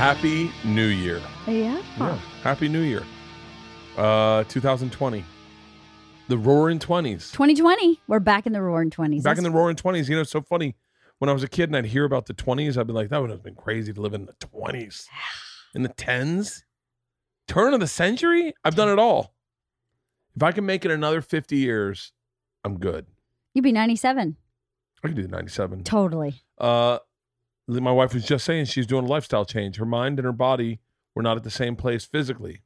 Happy New Year. Yeah. Yeah. Happy New Year. Uh 2020. The roaring 20s. 2020. We're back in the roaring 20s. Back in the roaring 20s. You know, it's so funny. When I was a kid and I'd hear about the 20s, I'd be like, that would have been crazy to live in the 20s. In the 10s? Turn of the century? I've done it all. If I can make it another 50 years, I'm good. You'd be 97. I can do 97. Totally. Uh, my wife was just saying she's doing a lifestyle change. Her mind and her body were not at the same place physically.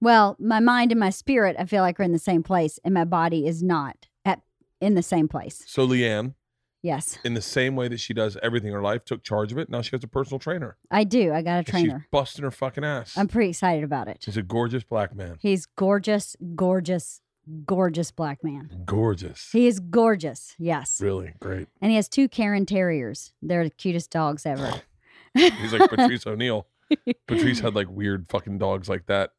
Well, my mind and my spirit, I feel like are in the same place, and my body is not at in the same place. So Leanne, Yes, in the same way that she does everything in her life, took charge of it. Now she has a personal trainer. I do. I got a And trainer. She's busting her fucking ass. I'm pretty excited about it. He's a gorgeous black man. He's gorgeous, gorgeous, gorgeous black man. Gorgeous. He is gorgeous. Yes. Really great. And he has two Cairn Terriers. They're the cutest dogs ever. He's like Patrice O'Neal. Patrice had like weird fucking dogs like that.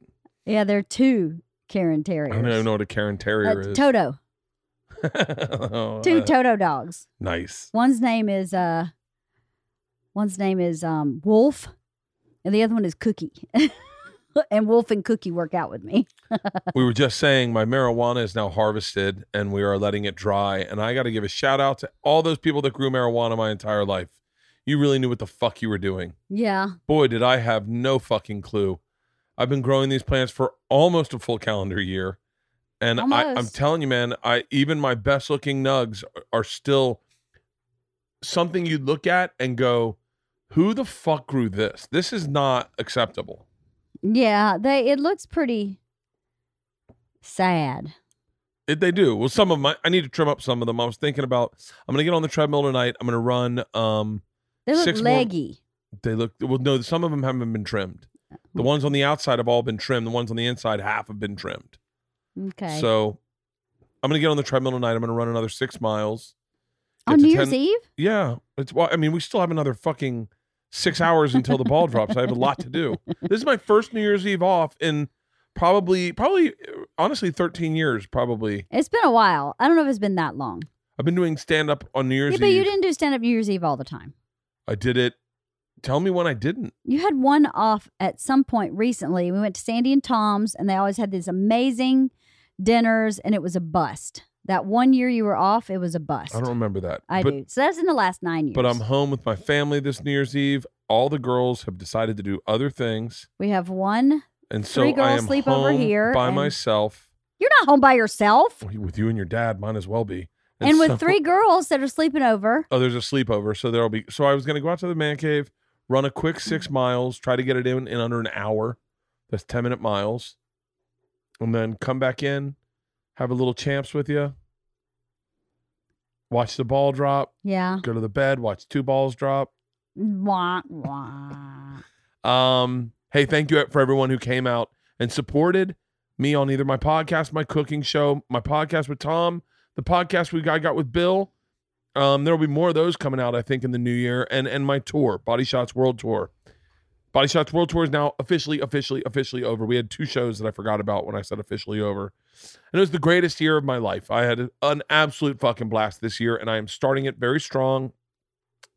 yeah, they're two Cairn Terriers. I don't even know what a Cairn Terrier Uh, is. Toto. Oh, Two uh, Toto dogs. nice. One's name is uh one's name is um Wolf and the other one is Cookie. and Wolf and Cookie work out with me. we were just saying my marijuana is now harvested and we are letting it dry. And I got to give a shout out to all those people that grew marijuana my entire life. You really knew what the fuck you were doing. Yeah. Boy, did I have no fucking clue. I've been growing these plants for almost a full calendar year. And I, I'm telling you, man, I even my best looking nugs are, are still something you'd look at and go, who the fuck grew this? This is not acceptable. Yeah, they it looks pretty sad. It, they do. Well, some of my I, need to trim up some of them. I was thinking about, I'm going to get on the treadmill tonight. I'm going to run. Um, They look Six more- leggy. They look, well, no, some of them haven't been trimmed. The ones on the outside have all been trimmed. The ones on the inside, half have been trimmed. Okay. So I'm going to get on the treadmill tonight. I'm going to run another six miles. On New Year's Eve? Yeah. It's, well, I mean, we still have another fucking six hours until the ball drops. I have a lot to do. This is my first New Year's Eve off in probably, probably, honestly, 13 years, probably. It's been a while. I don't know if it's been that long. I've been doing stand up on New Year's Yeah, but Eve. you didn't do stand up New Year's Eve all the time. I did it. Tell me when I didn't. You had one off at some point recently. We went to Sandy and Tom's, and they always had these amazing dinners, and it was a bust. That one year you were off, it was a bust. I don't remember that. I but, do. So that's in the last nine years. But I'm home with my family this New Year's Eve. All the girls have decided to do other things, we have one. and so Three I girls am sleep over here, by and- myself. You're not home by yourself. With you and your dad, might as well be. And, with so- three girls that are sleeping over. Oh, there's a sleepover, so there'll be. So I was going to go out to the man cave, run a quick six miles, try to get it in in under an hour. That's ten minute miles, and then come back in, have a little champs with you, watch the ball drop, Yeah. go to the bed, watch two balls drop. Wah, wah. Um, hey, thank you for everyone who came out and supported me on either my podcast, my cooking show, my podcast with Tom, the podcast we I got with Bill. Um, there will be more of those coming out, I think, in the new year, and and my tour, Body Shots World Tour. Body Shots World Tour is now officially, officially, officially over. We had two shows that I forgot about when I said officially over. And it was the greatest year of my life. I had an absolute fucking blast this year, and I am starting it very strong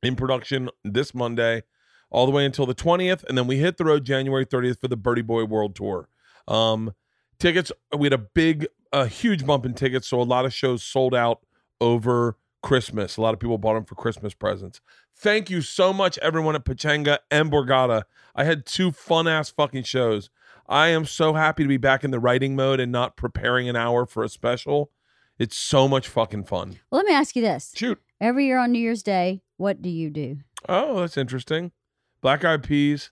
in production this Monday all the way until the 20th. And then we hit the road January 30th for the Berty Boy World Tour. Um, tickets, we had a big, a huge bump in tickets. So a lot of shows sold out over Christmas. A lot of people bought them for Christmas presents. Thank you so much, everyone at Pechanga and Borgata. I had two fun ass fucking shows. I am so happy to be back in the writing mode and not preparing an hour for a special. It's so much fucking fun. Well, let me ask you this. Shoot. Every year on New Year's Day, what do you do? Oh, that's interesting. Black eyed peas,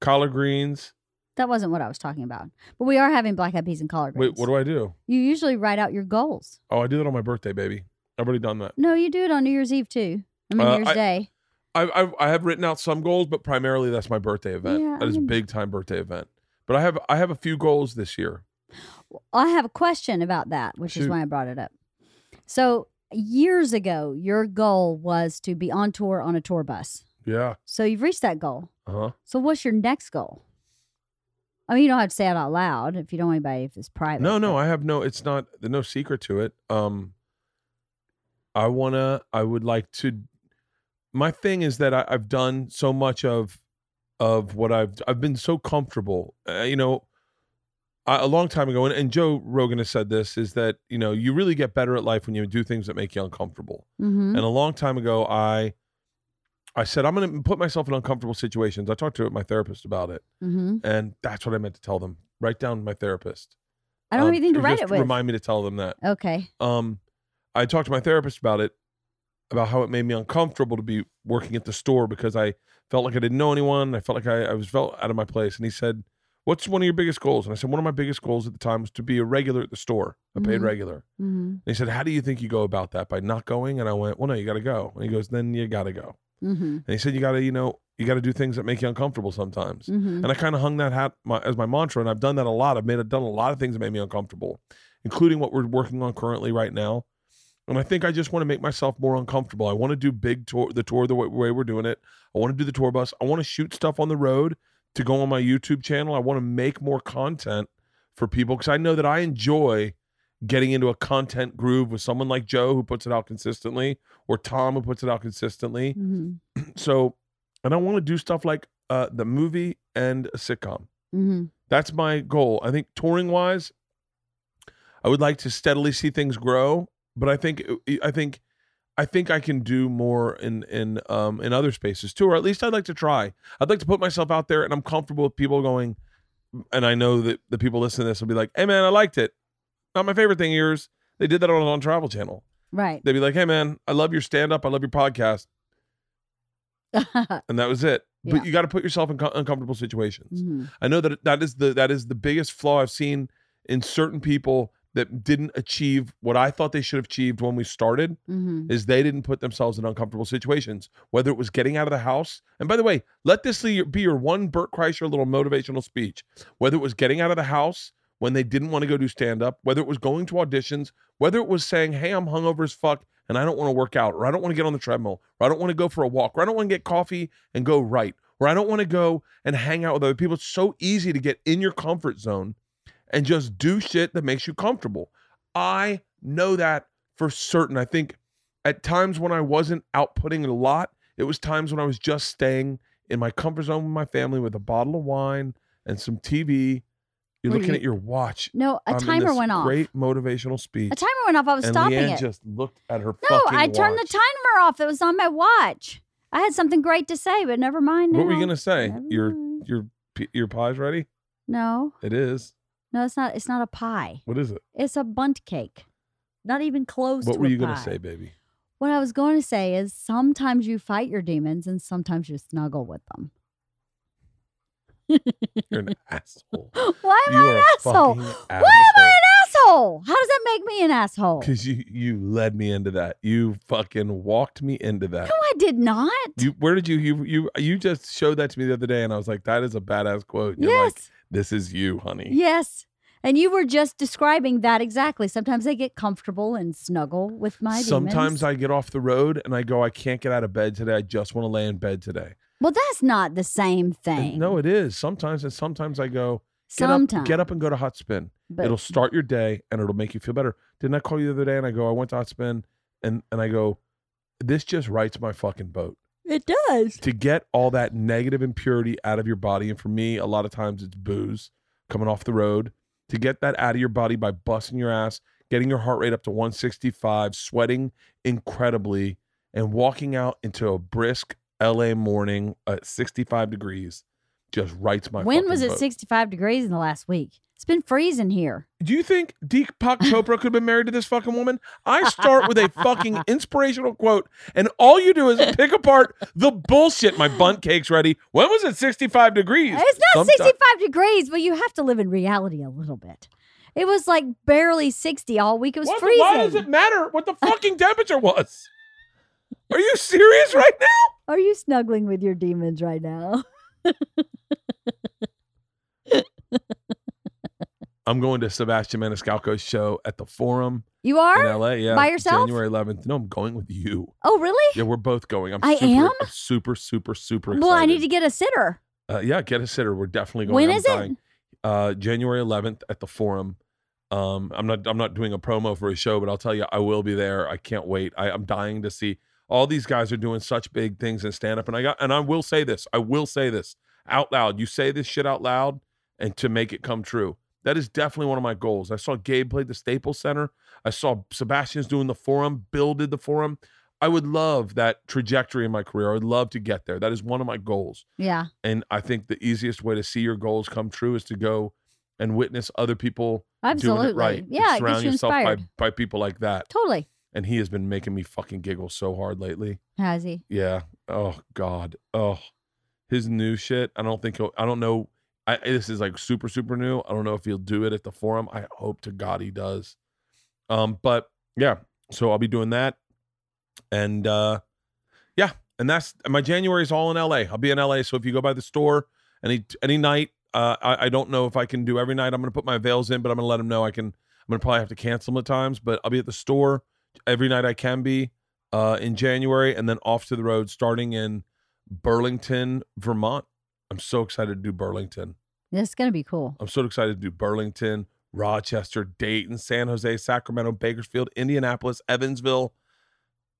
collard greens. That wasn't what I was talking about. But we are having black eyed peas and collard greens. Wait, what do I do? You usually write out your goals. Oh, I do that on my birthday, baby. I've already done that. No, you do it on New Year's Eve too. I mean, Uh, New Year's I- Day. I, I I have written out some goals, but primarily that's my birthday event. Yeah, that is a big time birthday event. But I have I have a few goals this year. I have a question about that, which is why I brought it up. So, years ago, your goal was to be on tour on a tour bus. Yeah. So, you've reached that goal. Uh huh. So, what's your next goal? I mean, you don't have to say it out loud if you don't want anybody, if it's private. No, no, I have no. It's not. There's no secret to it. Um, I wanna. I would like to. My thing is that I, I've done so much of of what I've I've been so comfortable. Uh, you know, I, a long time ago, and, and Joe Rogan has said this is that you know you really get better at life when you do things that make you uncomfortable. Mm-hmm. And a long time ago, I I said I'm going to put myself in uncomfortable situations. I talked to my therapist about it, Mm-hmm. and that's what I meant to tell them. Write down my therapist. I don't Um, have anything to write it with. Remind me to tell them that. okay. Um, I talked to my therapist about it, about how it made me uncomfortable to be working at the store because I felt like I didn't know anyone. I felt like I, I was felt out of my place. And he said, "What's one of your biggest goals?" And I said, "One of my biggest goals at the time was to be a regular at the store, a paid Mhm. regular." Mm-hmm. And he said, "How do you think you go about that? By not going?" And I went, "Well, no, you got to go." And he goes, "Then you got to go." Mm-hmm. And he said, "You got to, you know, you got to do things that make you uncomfortable sometimes." Mm-hmm. And I kind of hung that hat my, as my mantra, and I've done that a lot. I've made done a lot of things that made me uncomfortable, including what we're working on currently right now. And I think I just want to make myself more uncomfortable. I want to do big tour, the tour the way, way we're doing it. I want to do the tour bus. I want to shoot stuff on the road to go on my YouTube channel. I want to make more content for people because I know that I enjoy getting into a content groove with someone like Joe who puts it out consistently, or Tom who puts it out consistently Mm-hmm. so and i want to do stuff like uh the movie and a sitcom Mm-hmm. that's my goal i think touring wise i would like to steadily see things grow but i think i think i think i can do more in in um in other spaces too or at least i'd like to try i'd like to put myself out there and i'm comfortable with people going and i know that the people listening to this will be like hey man i liked it not my favorite thing of yours they did that on on travel channel Right. they'd be like hey man i love your stand-up i love your podcast and that was it. Yeah. But you got to put yourself in co- uncomfortable situations. Mhm. I know that that is the that is the biggest flaw I've seen in certain people that didn't achieve what I thought they should have achieved when we started Mhm. is they didn't put themselves in uncomfortable situations. Whether it was getting out of the house, and by the way, let this be your, be your one Bert Kreischer little motivational speech. Whether it was getting out of the house when they didn't want to go do stand up, whether it was going to auditions, whether it was saying, "Hey, I'm hungover as fuck and I don't want to work out, or I don't want to get on the treadmill, or I don't want to go for a walk, or I don't want to get coffee and go right, or I don't want to go and hang out with other people." It's so easy to get in your comfort zone and just do shit that makes you comfortable. I know that for certain. I think at times when I wasn't outputting a lot, it was times when I was just staying in my comfort zone with my family with a bottle of wine and some TV. You're looking you- at your watch. No, a I'm in timer went off. Great motivational speech. A timer went off. I was and stopping Leanne it. just looked at her no, I turned watch. the timer off. It was on my watch. I had something great to say, but never mind. What were you gonna say? Never Your mind. your your pie's ready? No, It is. No, it's not. It's not a pie. What is it? It's a Bundt cake. Not even close. What to were you gonna say, baby? What I was going to say is sometimes you fight your demons and sometimes you snuggle with them. You're an asshole. Why am You I an asshole? Why am I an asshole? How does that make me an asshole? Because you you led me into that. You fucking walked me into that. No, I did not. You where did you you you you just showed that to me the other day, and I was like, that is a badass quote. And yes. like, this is you, honey. Yes. And you were just describing that exactly. Sometimes I get comfortable and snuggle with my Sometimes demons. I get off the road and I go, I can't get out of bed today. I just want to lay in bed today. Well, that's not the same And thing. no, it is. Sometimes and sometimes I go, get sometimes. up, get up and go to hot spin. But it'll start your day and it'll make you feel better. Didn't I call you the other day and I go, I went to hot spin and and I go, this just rights my fucking boat. it does. To get all that negative impurity out of your body, and for me, a lot of times it's booze coming off the road. To get that out of your body by busting your ass, getting your heart rate up to 165, sweating incredibly, and walking out into a brisk LA morning at 65 degrees just rights my when was it boat. 65 degrees in the last week? It's been freezing here. Do you think Deepak Chopra could have been married to this fucking woman? I start with a fucking inspirational quote, and all you do is pick apart the bullshit. My Bundt cake's ready. When was it 65 degrees? It's not Sometime- 65 degrees, but you have to live in reality a little bit. It was like barely 60 all week. It was What- freezing. Why does it matter what the fucking temperature was? Are you serious right now? Are you snuggling with your demons right now? I'm going to Sebastian Maniscalco's show at the Forum You are in? LA. Yeah, By yourself? January 11th. No, I'm going with you. Oh, really? Yeah, we're both going. I'm I super, am? I'm super, super, super excited. Well, I need to get a sitter. Uh, yeah, get a sitter. We're definitely going. When I'm is it? Uh, January 11th at the Forum. Um, I'm not. I'm not doing a promo for a show, but I'll tell you, I will be there. I can't wait. I, I'm dying to see. All these guys are doing such big things in stand up, and I got. And I will say this. I will say this. out loud. You say this shit out loud and to make it come true. That is definitely one of my goals. I saw Gabe play the Staples Center. I saw Sebastian's doing the forum, Bill did the forum. I would love that trajectory in my career. I would love to get there. That is one of my goals. Yeah. And I think the easiest way to see your goals come true is to go and witness other people Absolutely. doing it right. Yeah. Surround you yourself by, by people like that. Totally. And he has been making me fucking giggle so hard lately. Has he? Yeah. Oh God. Oh, his new shit. I don't think he'll. I don't know. I this is like super super new. I don't know if he'll do it at the forum. I hope to God he does. Um, but yeah. So I'll be doing that, and uh, yeah, and that's my January is all in LA. I'll be in LA. So if you go by the store any any night, uh, I, I don't know if I can do every night. I'm gonna put my veils in, but I'm gonna let them know I can. I'm gonna probably have to cancel them at times, but I'll be at the store every night I can be uh, in January, and then off to the road starting in Burlington, Vermont. I'm so excited to do Burlington. It's gonna be cool. I'm so excited to do Burlington, Rochester, Dayton, San Jose, Sacramento, Bakersfield, Indianapolis, Evansville,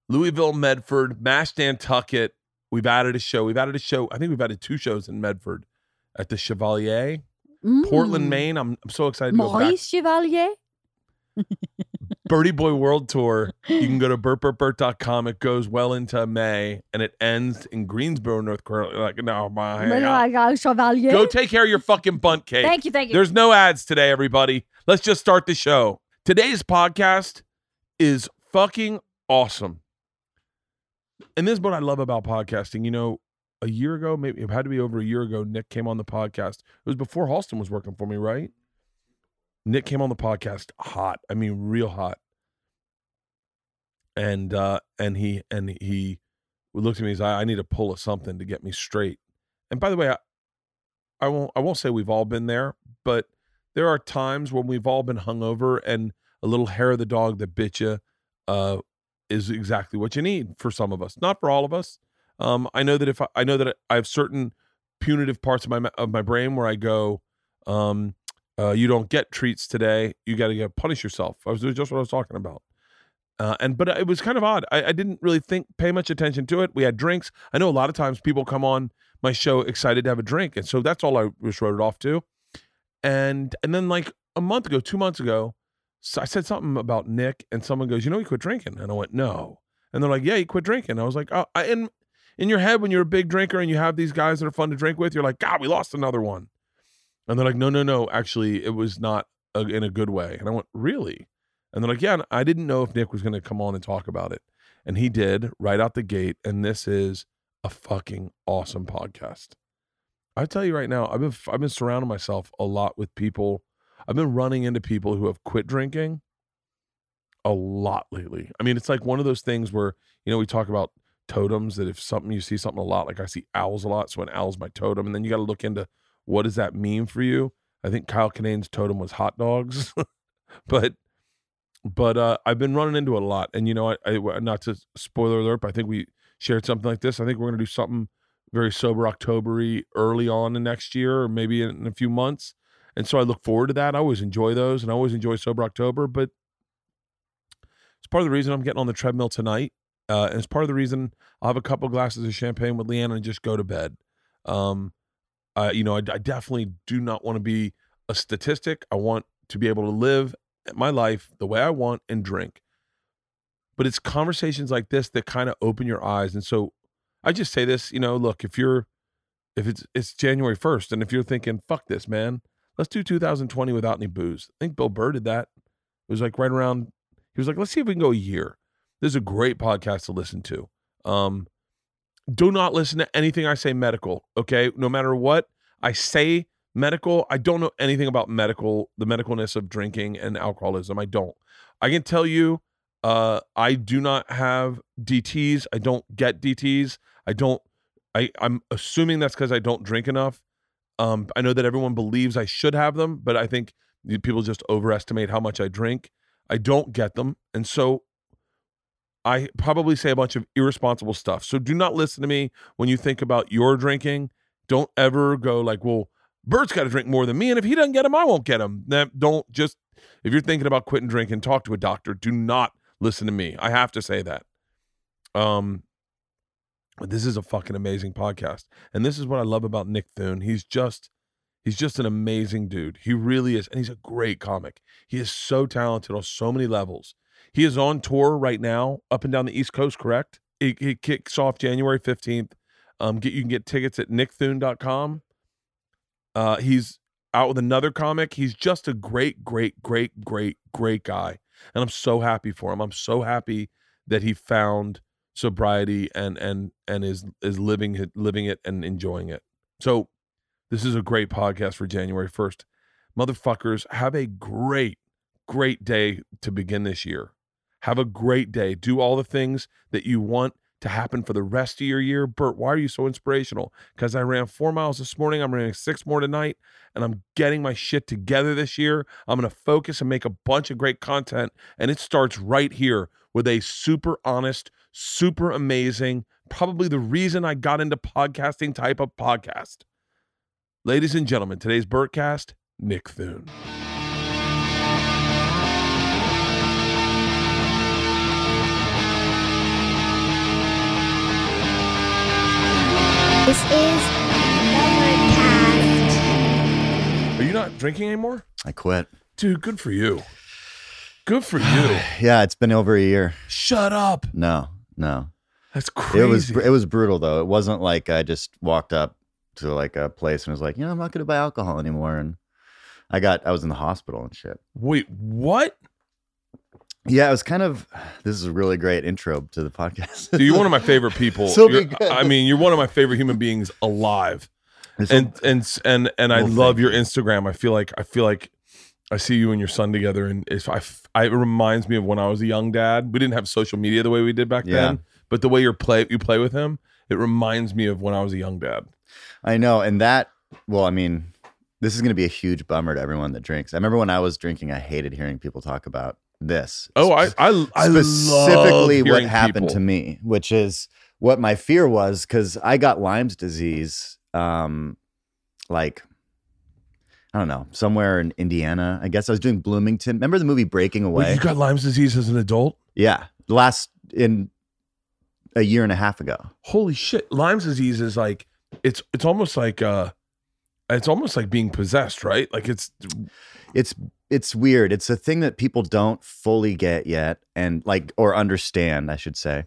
Louisville, Medford, Mashantucket. We've added a show. We've added a show. I think we've added two shows in Medford at the Chevalier, Portland, Mm. Maine. I'm, I'm so excited to go back. Maurice Chevalier. Berty Boy World Tour. You can go to bertbertbert.com. It goes well into May and it ends in Greensboro, North Carolina. Like, no, my. Little I got Chevalier. Go take care of your fucking Bundt cake. Thank you. Thank you. There's no ads today, everybody. Let's just start the show. Today's podcast is fucking awesome. And this is what I love about podcasting. You know, a year ago, maybe it had to be over a year ago, Nick came on the podcast. It was before Halston was working for me, right? Nick came on the podcast hot. I mean, real hot. And uh and he and he looked at me and said, I, I need to pull a something to get me straight. And by the way, I, I won't I won't say we've all been there, but there are times when we've all been hungover and a little hair of the dog that bit you uh, is exactly what you need for some of us, not for all of us. Um, I know that if I, I know that I have certain punitive parts of my of my brain where I go, um, uh, you don't get treats today. You got to get punish yourself. I was just what I was talking about. Uh, and but it was kind of odd. I, I didn't really think pay much attention to it. We had drinks. I know a lot of times people come on my show excited to have a drink, and so that's all I just wrote it off to. And and then like a month ago, two months ago, so I said something about Nick, and someone goes, "You know, he quit drinking," and I went, "No," and they're like, "Yeah, he quit drinking." I was like, "Oh," I, in in your head when you're a big drinker and you have these guys that are fun to drink with, you're like, "God, we lost another one," and they're like, "No, no, no, actually, it was not a, in a good way," and I went, "Really?" And like, "Yeah," I didn't know if Nick was going to come on and talk about it, and he did right out the gate, and this is a fucking awesome podcast. I tell you right now, I've been I've been surrounding myself a lot with people. I've been running into people who have quit drinking a lot lately. I mean, it's like one of those things where you know we talk about totems that if something you see something a lot, like I see owls a lot, so an owl's my totem, and then you got to look into what does that mean for you. I think Kyle Kinane's totem was hot dogs, but but uh, I've been running into a lot, and you know, I, I not to spoiler alert, but I think we shared something like this. I think we're gonna do something very sober Octobery early on in next year, or maybe in, in a few months. And so I look forward to that. I always enjoy those, and I always enjoy sober October. But it's part of the reason I'm getting on the treadmill tonight, uh, and it's part of the reason I'll have a couple glasses of champagne with Leanna and just go to bed. Um, you know, I, I definitely do not want to be a statistic. I want to be able to live my life the way I want and drink. But it's conversations like this that kind of open your eyes. And so I just say this, you know, look, if you're if it's it's January 1st and if you're thinking, fuck this, man, let's do 2020 without any booze. I think Bill Burr did that. It was like right around he was like, let's see if we can go a year. This is a great podcast to listen to. Um do not listen to anything I say medical, okay? No matter what I say medical, I don't know anything about medical, the medicalness of drinking and alcoholism. I don't. I can tell you uh, I do not have DTs. I don't get DTs. I don't. I I'm assuming that's because I don't drink enough. Um, I know that everyone believes I should have them, but I think people just overestimate how much I drink. I don't get them, and so I probably say a bunch of irresponsible stuff. So do not listen to me when you think about your drinking. Don't ever go like, well, Bert's got to drink more than me, and if he doesn't get him, I won't get him. That don't just if you're thinking about quitting drinking, talk to a doctor. Do not listen to me. I have to say that. Um, this is a fucking amazing podcast. And this is what I love about Nick Thune. He's just he's just an amazing dude. He really is. And he's a great comic. He is so talented on so many levels. He is on tour right now up and down the East Coast, correct? It, it kicks off January 15th. Um, get you can get tickets at nickthune.com. Uh, he's out with another comic. He's just a great, great, great, great, great guy. And I'm so happy for him. I'm so happy that he found sobriety and and and is is living living it and enjoying it. So this is a great podcast for January 1st. Motherfuckers, have a great, great day to begin this year. Have a great day. Do all the things that you want to happen for the rest of your year. Bert, why are you so inspirational? Because I ran four miles this morning. I'm running six more tonight, and I'm getting my shit together this year. I'm going to focus and make a bunch of great content. And it starts right here with a super honest, super amazing, probably the reason I got into podcasting type of podcast. Ladies and gentlemen, today's Bertcast, Nick Thune. This is Overcast. Are you not drinking anymore? I quit. Dude, good for you. Good for you. Yeah, it's been over a year. Shut up. No, no. That's crazy. It was it was brutal though. It wasn't like I just walked up to like a place and was like, you know, I'm not going to buy alcohol anymore. And I got I was in the hospital and shit. Wait, what? Yeah, it was kind of. This is a really great intro to the podcast. Dude, you're one of my favorite people. So be good. I mean, you're one of my favorite human beings alive. And and and and I love your Instagram. I feel like I feel like I see you and your son together, and if I, I it reminds me of when I was a young dad. We didn't have social media the way we did back Yeah. then, but the way you play you play with him, it reminds me of when I was a young dad. I know, and that. Well, I mean, this is going to be a huge bummer to everyone that drinks. I remember when I was drinking, I hated hearing people talk about this. Oh, I I, I specifically what happened people. to me, which is what my fear was because I got Lyme's disease, um, like I don't know, somewhere in Indiana. I guess I was doing Bloomington. Remember the movie Breaking Wait, Away? you got Lyme's disease as an adult? yeah, last in a year and a half ago. Holy shit! Lyme's disease is like it's it's almost like uh, it's almost like being possessed, right? Like it's It's it's weird. It's a thing that people don't fully get yet, and like or understand, I should say.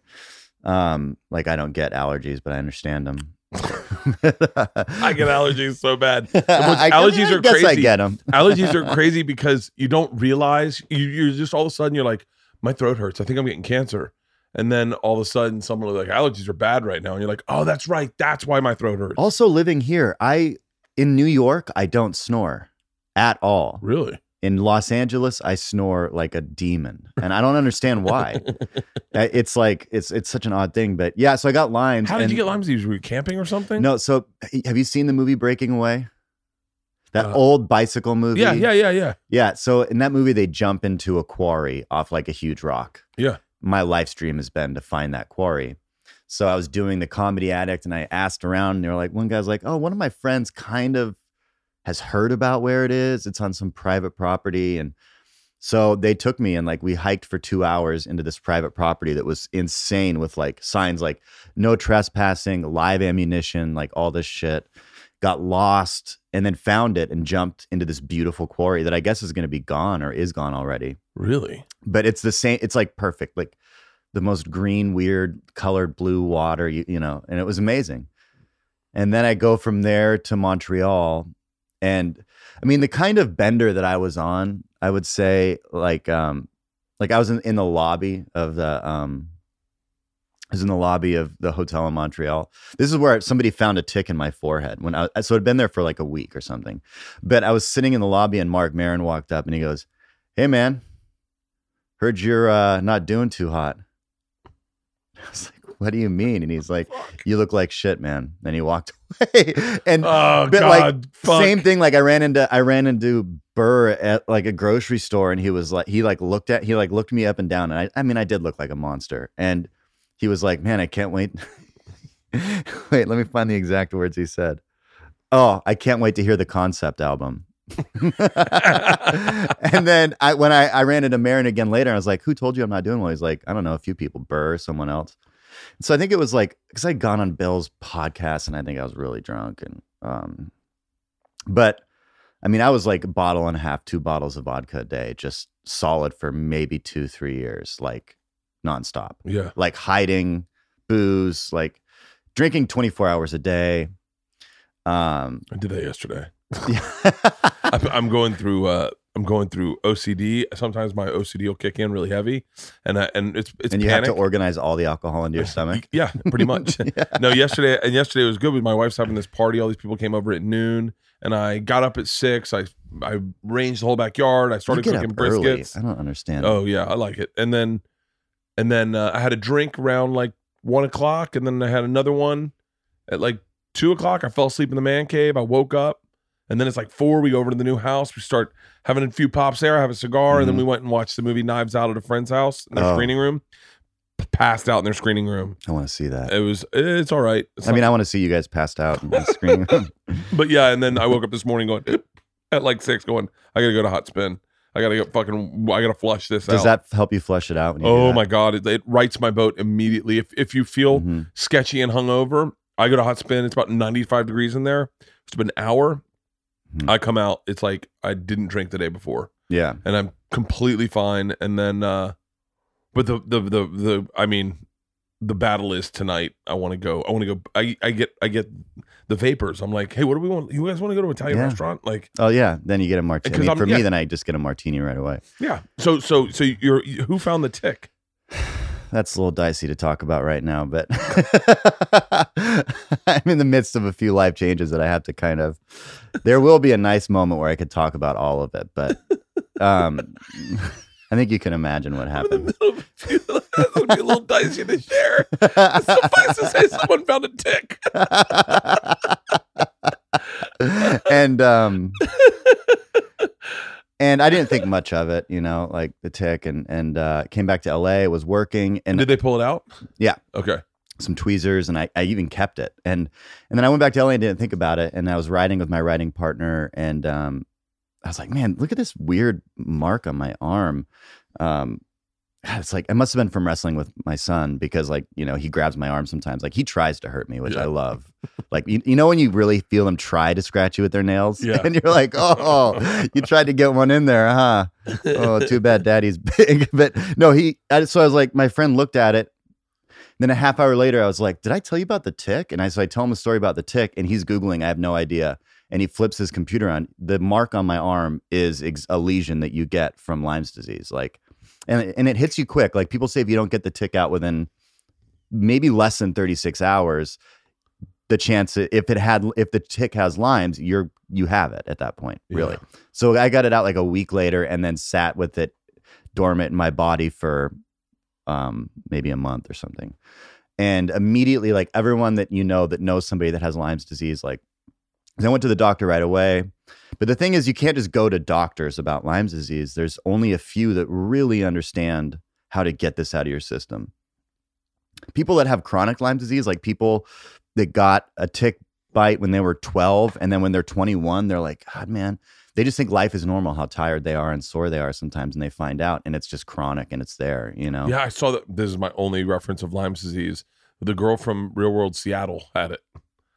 Um, like I don't get allergies, but I understand them. I get allergies so bad. I, allergies I are guess I crazy. get them. allergies are crazy because you don't realize you, you're just all of a sudden you're like my throat hurts i think i'm getting cancer and then all of a sudden someone like allergies are bad right now and you're like oh that's right that's why my throat hurts Also, living here, I in New York, I don't snore at all. really In Los Angeles, I snore like a demon, and I don't understand why. It's like it's it's such an odd thing, but yeah. So I got Lyme's. how did and- you get lyme disease were you camping or something No, so have you seen the movie Breaking Away? That Uh, old bicycle movie. yeah yeah yeah yeah Yeah. So in that movie, they jump into a quarry off like a huge rock. Yeah. My life stream has been to find that quarry. So I was doing the Comedy Attic and I asked around and they were like, one guy's like, oh, one of my friends kind of has heard about where it is. It's on some private property. And so they took me and like we hiked for two hours into this private property that was insane with like signs like no trespassing, live ammunition, like all this shit. Got lost and then found it and jumped into this beautiful quarry that I guess is going to be gone or is gone already. really But it's the same, it's like perfect, like the most green, weird colored blue water, you, you know, and it was amazing. And then I go from there to Montreal. And I mean, the kind of bender that I was on, I would say, like, um, like I was in, in the lobby of the, um, I was in the lobby of the hotel in Montreal. This is where somebody found a tick in my forehead when I, so I'd been there for like a week or something. But I was sitting in the lobby and Marc Maron walked up and he goes, Hey man, heard you're uh, not doing too hot. I was like, what do you mean? And he's like, you look like shit, man. And he walked away. and oh but god like fuck. same thing. Like I ran into I ran into Burr at like a grocery store, and he was like he like looked at he like looked me up and down, and I I mean I did look like a monster, and he was like, man, I can't wait. wait, let me find the exact words he said. Oh, I can't wait to hear the concept album. and then I when I, I ran into Maron again later, I was like, "Who told you I'm not doing well?" He's like, "I don't know, a few people, Burr, someone else." So I think it was like because I'd gone on Bill's podcast and I think I was really drunk and um, but I mean I was like a bottle and a half, two bottles of vodka a day, just solid for maybe two, three years, like nonstop, Yeah. like hiding booze, like drinking twenty four hours a day. Um, I did that yesterday. I'm, I'm going through. Uh, I'm going through OCD. Sometimes my OCD will kick in really heavy, and I, and it's it's and you panic. have to organize all the alcohol into your stomach. Yeah, pretty much. Yeah. no, yesterday and yesterday was good. But my wife's having this party. All these people came over at noon, and I got up at six. I I ranged the whole backyard. I started cooking up early. briskets. I don't understand. Oh yeah, I like it. And then, and then uh, I had a drink around like one o'clock, and then I had another one at like two o'clock. I fell asleep in the man cave. I woke up, and then it's like four. We go over to the new house. We start having a few pops there. I have a cigar, and then Mhm. we went and watched the movie Knives Out at a friend's house in their Oh. screening room. Passed out in their screening room. I want to see that. It was. It's all right. It's I mean, I want to see you guys passed out in the screen room. but yeah. And then I woke up this morning going at like six, going. I gotta go to hot spin. I gotta go fucking. I gotta flush this out. Does out. that help you flush it out? When you Oh my god, it, it rights my boat immediately. If if you feel Mhm. sketchy and hungover, I go to hot spin. It's about ninety five degrees in there. It's been an hour. Mhm. I come out. It's like I didn't drink the day before, Yeah. and I'm completely fine. And then, uh but the the the the I mean, the battle is tonight. I want to go. I want to go. I I get I get the vapors. I'm like, hey, what do we want? You guys want to go to an Italian Yeah. restaurant? Like, Oh yeah. Then you get a martini. I mean, for yeah. me, then I just get a martini right away. yeah. So so so you're who found the tick? That's a little dicey to talk about right now, but I'm in the midst of a few life changes that I have to kind of. There will be a nice moment where I could talk about all of it, but um, I think you can imagine what I'm in the happened. middle of a few- That would be a little dicey to share. Suffice to say, someone found a tick. and um and I didn't think much of it, you know, like the tick and and uh came back to LA, It was working and Did they pull it out? Yeah. Okay. some tweezers and I, I even kept it. And and then I went back to LA and didn't think about it. And I was riding with my riding partner and um I was like, man, look at this weird mark on my arm. Um it's like it must have been from wrestling with my son because like you know he grabs my arm sometimes. Like he tries to hurt me which Yeah. i love. Like you, you know when you really feel them try to scratch you with their nails? Yeah. and you're like oh you tried to get one in there huh? Oh too bad daddy's big. But no he I, so i was like my friend looked at it. Then a half hour later i was like did i tell you about the tick? And i so i tell him a story about the tick and he's googling i have no idea. And he flips his computer on. The mark on my arm is ex- a lesion that you get from lyme's disease. Like and, and it hits you quick. Like people say if you don't get the tick out within maybe less than 36 hours the chance if it had if the tick has limes you're you have it at that point really. Yeah. so i got it out like a week later and then sat with it dormant in my body for um maybe a month or something. And immediately like everyone that you know that knows somebody that has lyme's disease like i went to the doctor right away but the thing is you can't just go to doctors about lyme's disease there's only a few that really understand how to get this out of your system people that have chronic lyme disease like people that got a tick bite when they were 12 and then when they're 21 they're like god man they just think life is normal how tired they are and sore they are sometimes and they find out and it's just chronic and it's there you know Yeah, I saw that. This is my only reference of Lyme's disease. The girl from Real World Seattle had it.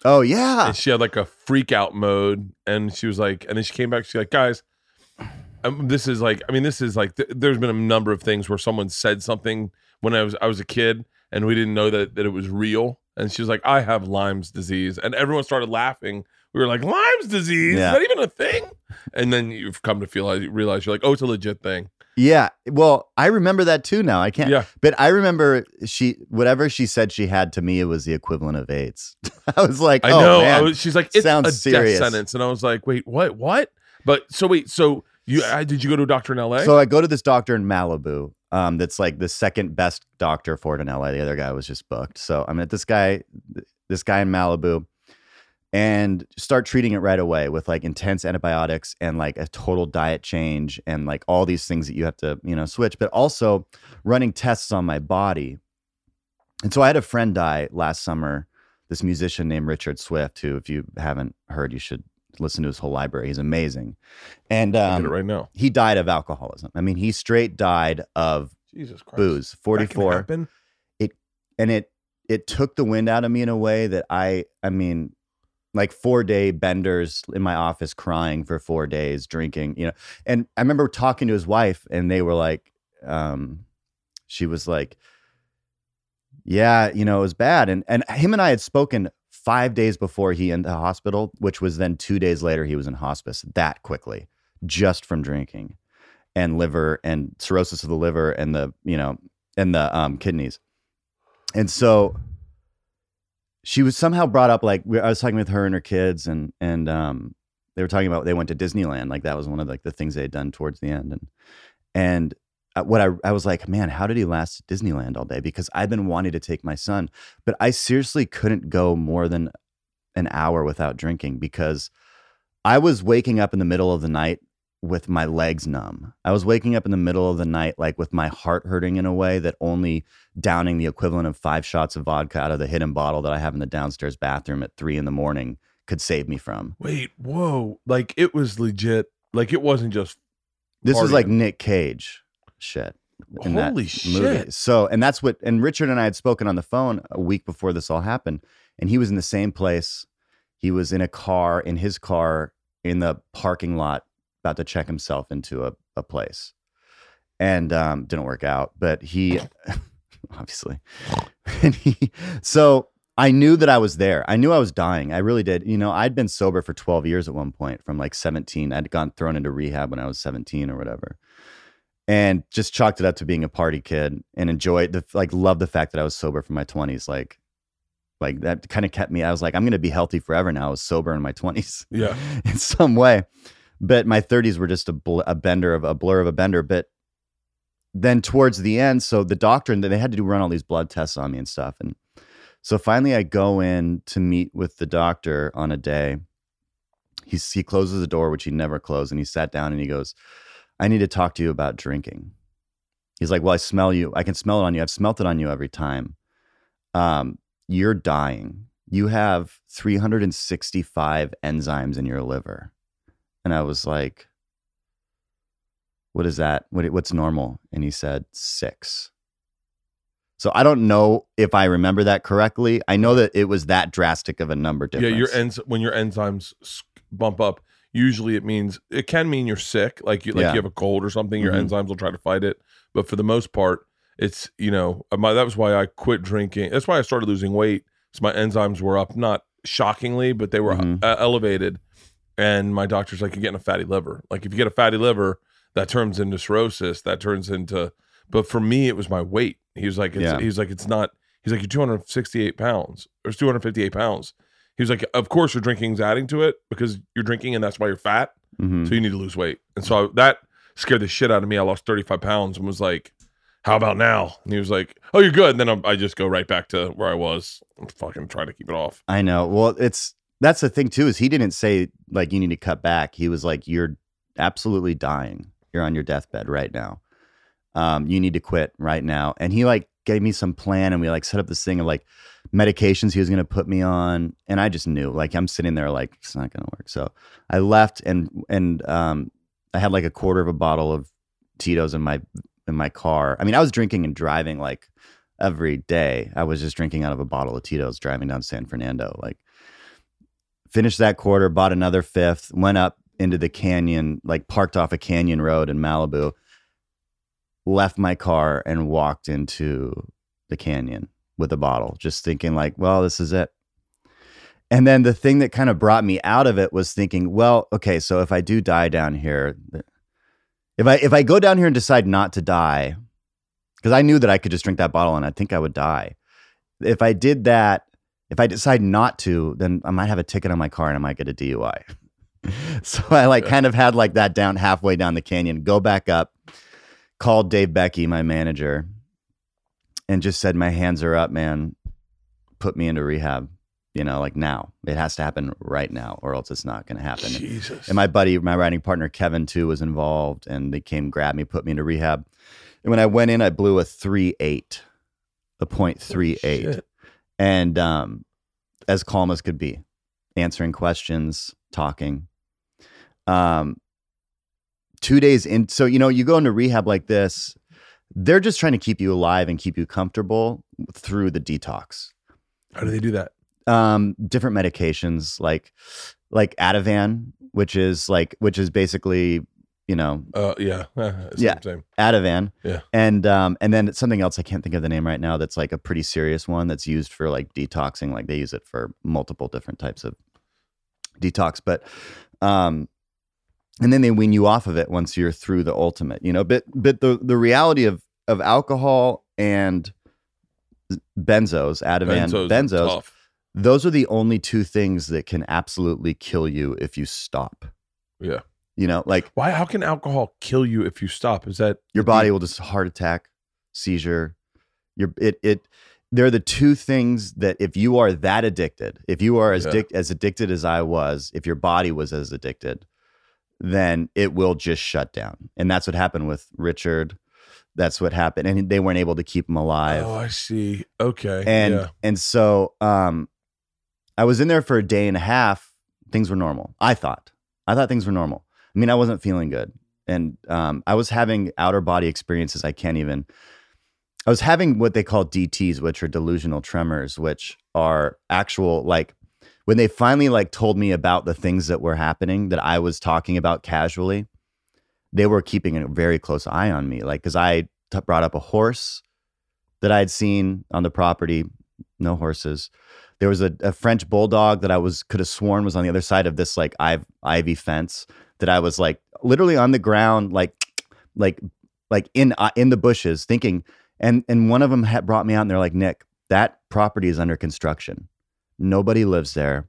Oh yeah. And she had like a freak out mode and she was like and then she came back she's like guys um, this is like i mean this is like th- there's been a number of things where someone said something when i was i was a kid and we didn't know that that it was real. And she was like i have lyme's disease. And everyone started laughing. We were like lyme's disease? Yeah. is that even a thing? And then you've come to feel realize you're like oh it's a legit thing yeah well i remember that too now i can't yeah but i remember she whatever she said she had to me it was the equivalent of aids i was like i oh, know man. I was, she's like it's Sounds a serious. death sentence and i was like wait what what but so wait so you uh, did you go to a doctor in la So I go to this doctor in Malibu. Um, that's like the second best doctor for it in LA. The other guy was just booked. So I'm at this guy, this guy in Malibu, and start treating it right away with like intense antibiotics and like a total diet change and like all these things that you have to you know switch. But also running tests on my body. And so I had a friend die last summer. This musician named Richard Swift, who, if you haven't heard, you should listen to his whole library. He's amazing. And um, right now he died of alcoholism. I mean, he straight died of Jesus Christ. booze, That can 44. happen? And it it took the wind out of me in a way that I I mean like four day benders in my office crying for four days drinking you know and i remember talking to his wife and they were like um she was like yeah you know it was bad and and him and i had spoken five days before he in the hospital which was then two days later he was in hospice that quickly just from drinking and liver and cirrhosis of the liver and the you know and the um, kidneys. And so she was somehow brought up like I was talking with her and her kids and and um they were talking about they went to Disneyland like that was one of like the things they had done towards the end and and uh, what I I was like man how did he last Disneyland all day? Because I've been wanting to take my son but I seriously couldn't go more than an hour without drinking because I was waking up in the middle of the night with my legs numb. I was waking up in the middle of the night, like with my heart hurting in a way that only downing the equivalent of five shots of vodka out of the hidden bottle that I have in the downstairs bathroom at three in the morning could save me from. Wait, whoa! Like it was legit. Like it wasn't just. This is like. Nick Cage shit. Holy movie. shit! So, and that's what, and Richard and I had spoken on the phone a week before this all happened, and he was in the same place. He was in a car, in his car, in the parking lot, about to check himself into a, a place. And um, didn't work out, but he, obviously, and he, so I knew that I was there. I knew I was dying. I really did. You know, I'd been sober for 12 years at one point from like 17. I'd gone thrown into rehab when I was 17 or whatever and just chalked it up to being a party kid and enjoyed the like love the fact that I was sober from my 20s like like that kind of kept me I was like I'm going to be healthy forever now I was sober in my 20s Yeah. in some way but my 30s were just a, bl- a bender of a blur of a bender but then towards the end so the doctor and they had to do run all these blood tests on me and stuff and so finally I go in to meet with the doctor on a day he's, he closes the door which he never closed and he sat down and he goes I need to talk to you about drinking. He's like, Well, I smell you. I can smell it on you. I've smelt it on you every time. Um, you're dying. You have 365 enzymes in your liver. And I was like, What is that? What, what's normal? And he said, Six. So I don't know if I remember that correctly. I know that it was that drastic of a number difference. Yeah, your ens when your enzymes bump up, usually it means it can mean you're sick, like you like Yeah. you have a cold or something. Your Mhm. enzymes will try to fight it, but for the most part, it's you know uh, my, that was why I quit drinking. That's why I started losing weight. So my enzymes were up, not shockingly, but they were Mhm. uh, elevated. And my doctor's like, you're getting a fatty liver. Like if you get a fatty liver, that turns into cirrhosis. That turns into. But for me, it was my weight. He was like, it's, Yeah. he was like, it's not. He's like, you're 268 pounds or 258 pounds. He was like, of course your drinking's adding to it because you're drinking and that's why you're fat. Mhm. So you need to lose weight. And so that scared the shit out of me. I lost 35 pounds and was like, how about now? And he was like, oh, you're good. And then I'm- I just go right back to where I was. I'm fucking trying to keep it off. I know. Well, it's that's the thing too is he didn't say like you need to cut back. He was like you're absolutely dying. You're on your deathbed right now. Um, you need to quit right now. And he like gave me some plan, and we like set up this thing of like medications he was going to put me on, and I just knew like I'm sitting there like it's not going to work. So I left, and and um, I had like a quarter of a bottle of Tito's in my in my car. I mean, I was drinking and driving like every day. I was just drinking out of a bottle of Tito's driving down San Fernando. Like, finished that quarter, bought another fifth, went up into the canyon, like parked off a canyon road in Malibu, left my car and walked into the canyon with a bottle, just thinking, like, well, this is it. And then the thing that kind of brought me out of it was thinking, well, okay, so if I do die down here, if I if I go down here and decide not to die, because I knew that I could just drink that bottle and I think I would die. If I did that, if I decide not to, then I might have a ticket on my car and I might get a DUI. so I like Yeah. kind of had like that down halfway down the canyon, go back up, called Dave Becky, my manager, and just said, My hands are up, man. Put me into rehab. You know, like now. It has to happen right now, or else it's not gonna happen. Jesus. And my buddy, my writing partner Kevin too, was involved, and they came grab me, put me into rehab. And when I went in, I blew a three eight, a point three eight. And um, as calm as could be, answering questions, talking. Um, two days in, so you know, you go into rehab like this, they're just trying to keep you alive and keep you comfortable through the detox. How do they do that? um different medications like like Ativan, which is like which is basically you know Uh, yeah, It's Yeah. the Same. Ativan. Yeah. And um and then something else I can't think of the name right now that's like a pretty serious one that's used for like detoxing like they use it for multiple different types of detox but um and then they wean you off of it once you're through the ultimate you know but but the the reality of of alcohol and benzos Ativan Benzos. benzos those are the only two things that can absolutely kill you if you stop Yeah. You know like Why? How can alcohol kill you if you stop? Is that your body will just heart attack seizure your it it they're the two things that if you are that addicted if you are as Yeah. addic- as addicted as i was if your body was as addicted then it will just shut down and that's what happened with richard that's what happened and they weren't able to keep him alive Oh, I see. Okay. and yeah. and so um i was in there for a day and a half things were normal i thought i thought things were normal i mean i wasn't feeling good. And um i was having outer body experiences i can't even i was having what they call dts which are delusional tremors which are actual like when they finally like told me about the things that were happening that i was talking about casually they were keeping a very close eye on me. Like because i t- brought up a horse that i had seen on the property no horses. There was a, a french bulldog that i was could have sworn was on the other side of this like iv- ivy fence that i was like literally on the ground like like like in uh, in the bushes thinking and and one of them had brought me out and they're like nick that property is under construction. Nobody lives there.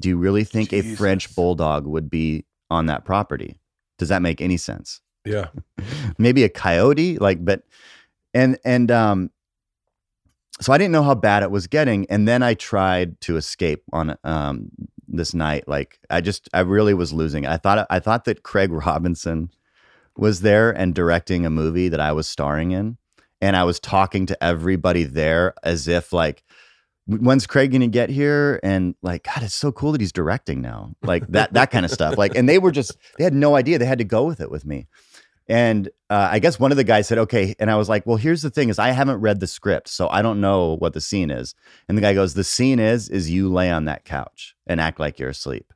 Do you really think a french bulldog would be on that property? Does that make any sense? Yeah. maybe a coyote like but and and um so i didn't know how bad it was getting and then i tried to escape on um this night like i just i really was losing i thought i thought that craig robinson was there and directing a movie that i was starring in and i was talking to everybody there as if like when's craig gonna get here? And like god it's so cool that he's directing now. Like that that kind of stuff. Like and they were just they had no idea. They had to go with it with me and uh, I guess one of the guys said, okay. And I was like, well, here's the thing is I haven't read the script, so I don't know what the scene is. And the guy goes, the scene is, is you lay on that couch and act like you're asleep.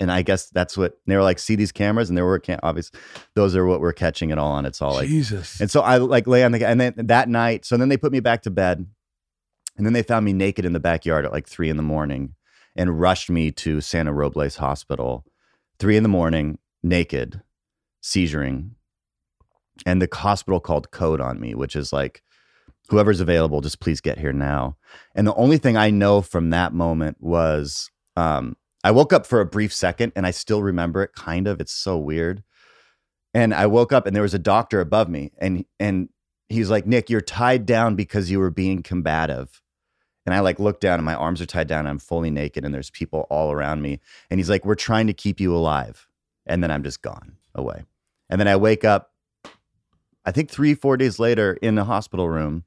And I guess that's what they were like, see these cameras? And there were, cam- obvious, those are what we're catching it all on. It's all like, Jesus. and so I like lay on the, and then that night, so then they put me back to bed. And then they found me naked in the backyard at like three in the morning and rushed me to Santa Robles Hospital, three in the morning, naked, seizuring. And the hospital called code on me, which is like, whoever's available, just please get here now. And the only thing I know from that moment was um, I woke up for a brief second and I still remember it kind of. It's so weird. And I woke up and there was a doctor above me and and he's like, Nick, you're tied down because you were being combative. And I like look down and my arms are tied down and I'm fully naked and there's people all around me. And he's like, We're trying to keep you alive. And then I'm just gone away. And then I wake up, I think three, four days later in the hospital room,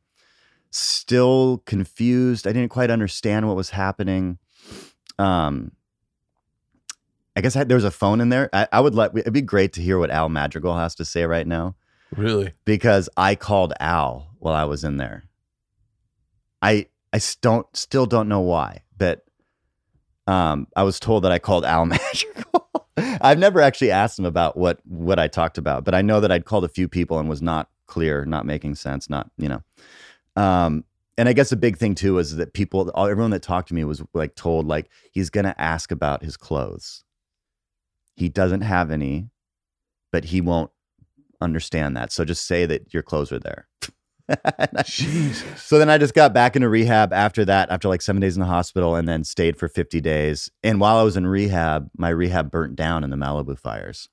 still confused. I didn't quite understand what was happening. Um, I guess I, there was a phone in there. I, I would let, it'd be great to hear what Al Madrigal has to say right now really? because I called Al while I was in there. I, I don't still don't know why, but um, I was told that I called Al Madrigal. I've never actually asked him about what what I talked about, but I know that I'd called a few people and was not clear, not making sense, not you know. Um, and I guess a big thing too is that people, everyone that talked to me was like told like he's gonna ask about his clothes. He doesn't have any, but he won't understand that. So just say that your clothes are there. Jesus. so then I just got back into rehab after that, after like seven days in the hospital, and then stayed for 50 days. And while I was in rehab, my rehab burnt down in the Malibu fires.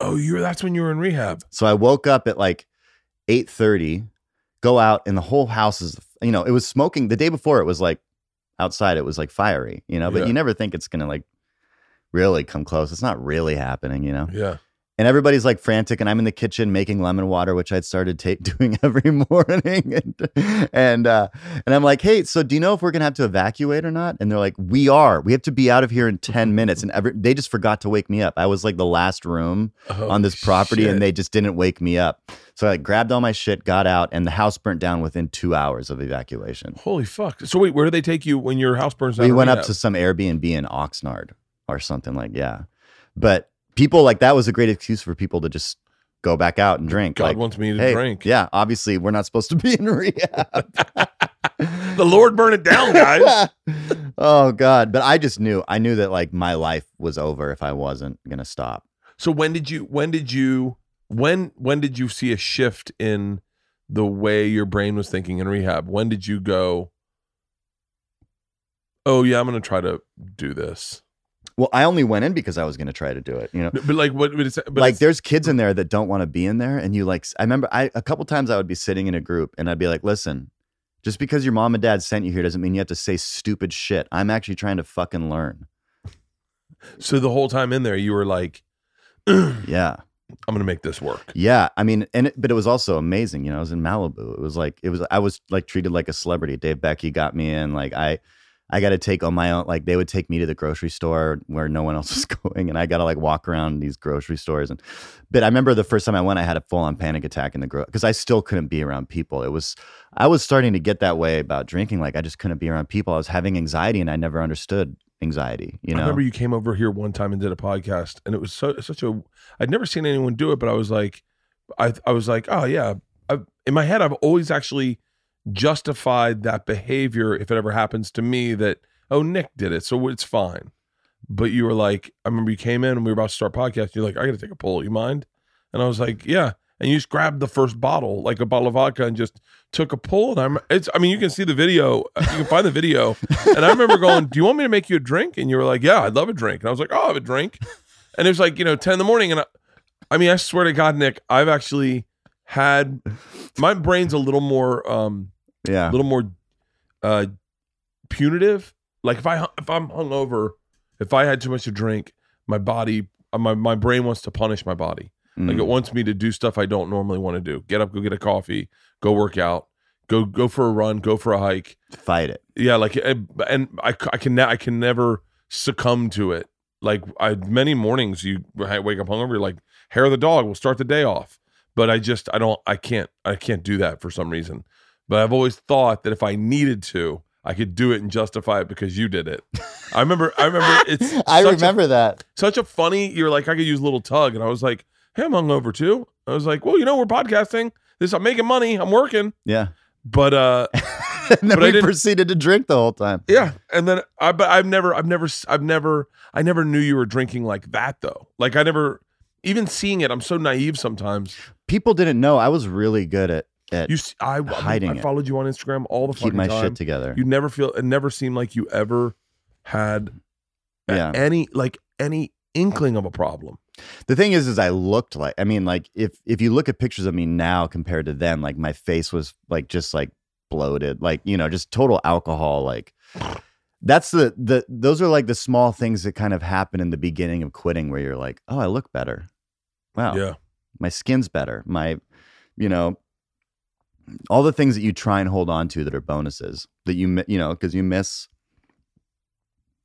Oh, you were that's when you were in rehab. So I woke up at like 8:30, go out, and the whole house is, you know, it was smoking. The day before it was like outside, it was like fiery, you know, but Yeah. you never think it's gonna like really come close. It's not really happening, you know. Yeah. And everybody's like frantic and i'm in the kitchen making lemon water which i'd started ta- doing every morning. And and uh and i'm like hey so do you know if we're gonna have to evacuate or not? And they're like we are. We have to be out of here in 10 minutes. And every, they just forgot to wake me up. I was like the last room on this property shit. and they just didn't wake me up. So i like, grabbed all my shit got out and the house burnt down within two hours of evacuation. Holy fuck! So wait, where do they take you when your house burns down? we went up to some airbnb in oxnard or something like yeah. But people like that was a great excuse for people to just go back out and drink God like wants me to hey, drink. yeah obviously we're not supposed to be in rehab The Lord burn it down, guys. oh god but i just knew i knew that like my life was over if i wasn't gonna stop so when did you? When did you? When when did you see a shift in the way your brain was thinking in rehab? When did you go? Oh yeah, I'm gonna try to do this. Well i only went in because i was gonna try to do it you know? But like, what? But but like there's kids in there that don't want to be in there and you like i remember i a couple times i would be sitting in a group and i'd be like listen just because your mom and dad sent you here doesn't mean you have to say stupid shit. I'm actually trying to fucking learn. So the whole time in there, you were like, yeah. I'm gonna make this work. yeah i mean and it, but it was also amazing you know i was in malibu. It was like it was i was like treated like a celebrity. Dave becky got me in like i i got to take on my own like they would take me to the grocery store where no one else was going and i got to like walk around these grocery stores and but i remember the first time i went i had a full-on panic attack in the grocery because i still couldn't be around people it was i was starting to get that way about drinking like i just couldn't be around people i was having anxiety and i never understood anxiety you know, I remember you came over here one time and did a podcast, and it was so such a. I'd never seen anyone do it, but I was like, I I was like, oh yeah. I, in my head, I've always actually justified that behavior if it ever happens to me. That oh Nick did it, so it's fine. But you were like, I remember you came in and we were about to start podcast. You're like, I got to take a pull. You mind? And I was like, yeah. And you just grabbed the first bottle, like a bottle of vodka, and just took a pull. And I'm, it's, I mean, you can see the video. uh, You can find the video. And I remember going, "Do you want me to make you a drink?" And you were like, "Yeah, I'd love a drink." And I was like, "Oh, I'll have a drink." And it was like you know, ten in the morning, and I, I mean, I swear to God, Nick, I've actually had my brain's a little more, um, yeah a little more, uh, punitive. Like if I if I'm hungover, if I had too much to drink, my body, uh, my my brain wants to punish my body. Like Mm. it wants me to do stuff I don't normally want to do. Get up, go get a coffee, go work out, go go for a run, go for a hike fight it yeah like and and i, I can i can never succumb to it like i many mornings you wake up hungover you're like hair of the dog we'll start the day off but i just i don't i can't i can't do that for some reason but i've always thought that if i needed to i could do it and justify it because you did it. I remember i remember it's i such a- remember that. such a funny you're like i could use a little tug and i was like hey i'm hungover too. I was like well you know we're podcasting. This i'm making money. I'm working. Yeah. But uh and then But I we proceeded to drink the whole time. Yeah, and then I but I've never I've never I've never I never knew you were drinking like that though. Like I never even seeing it. I'm so naive sometimes. people didn't know. I was really good at at You s- I I, Hiding I it. followed you on Instagram all the keep fucking my time. shit together. You never feel it never seemed like you ever had Yeah. any like any inkling of a problem. The thing is, is I looked like I mean, like if if you look at pictures of me now compared to then, like my face was like just like bloated, like you know, just total alcohol. Like that's the the those are like the small things that kind of happen in the beginning of quitting, where you're like, oh, I look better. Wow, Yeah. my skin's better. My, you know, all the things that you try and hold on to that are bonuses that you you know because you miss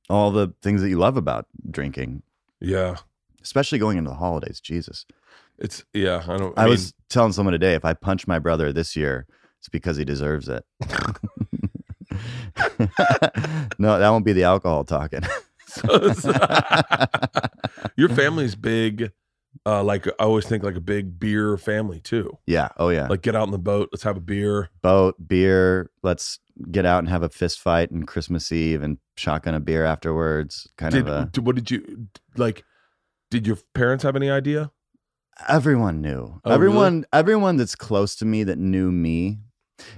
all the things that you love about drinking, Yeah. especially going into the holidays. Jesus. It's yeah, I don't I, I, was telling someone today if I punch my brother this year, it's because he deserves it. no, that won't be the alcohol talking. mean, your family's big uh like I always think like a big beer family too. yeah. Oh yeah. Like get out in the boat, let's have a beer. Boat, beer. Let's get out and have a fist fight and Christmas Eve and shotgun a beer afterwards. Kind Did, of a. what did you like? Did your parents have any idea? Everyone knew. Oh, really? everyone. Everyone that's close to me that knew me.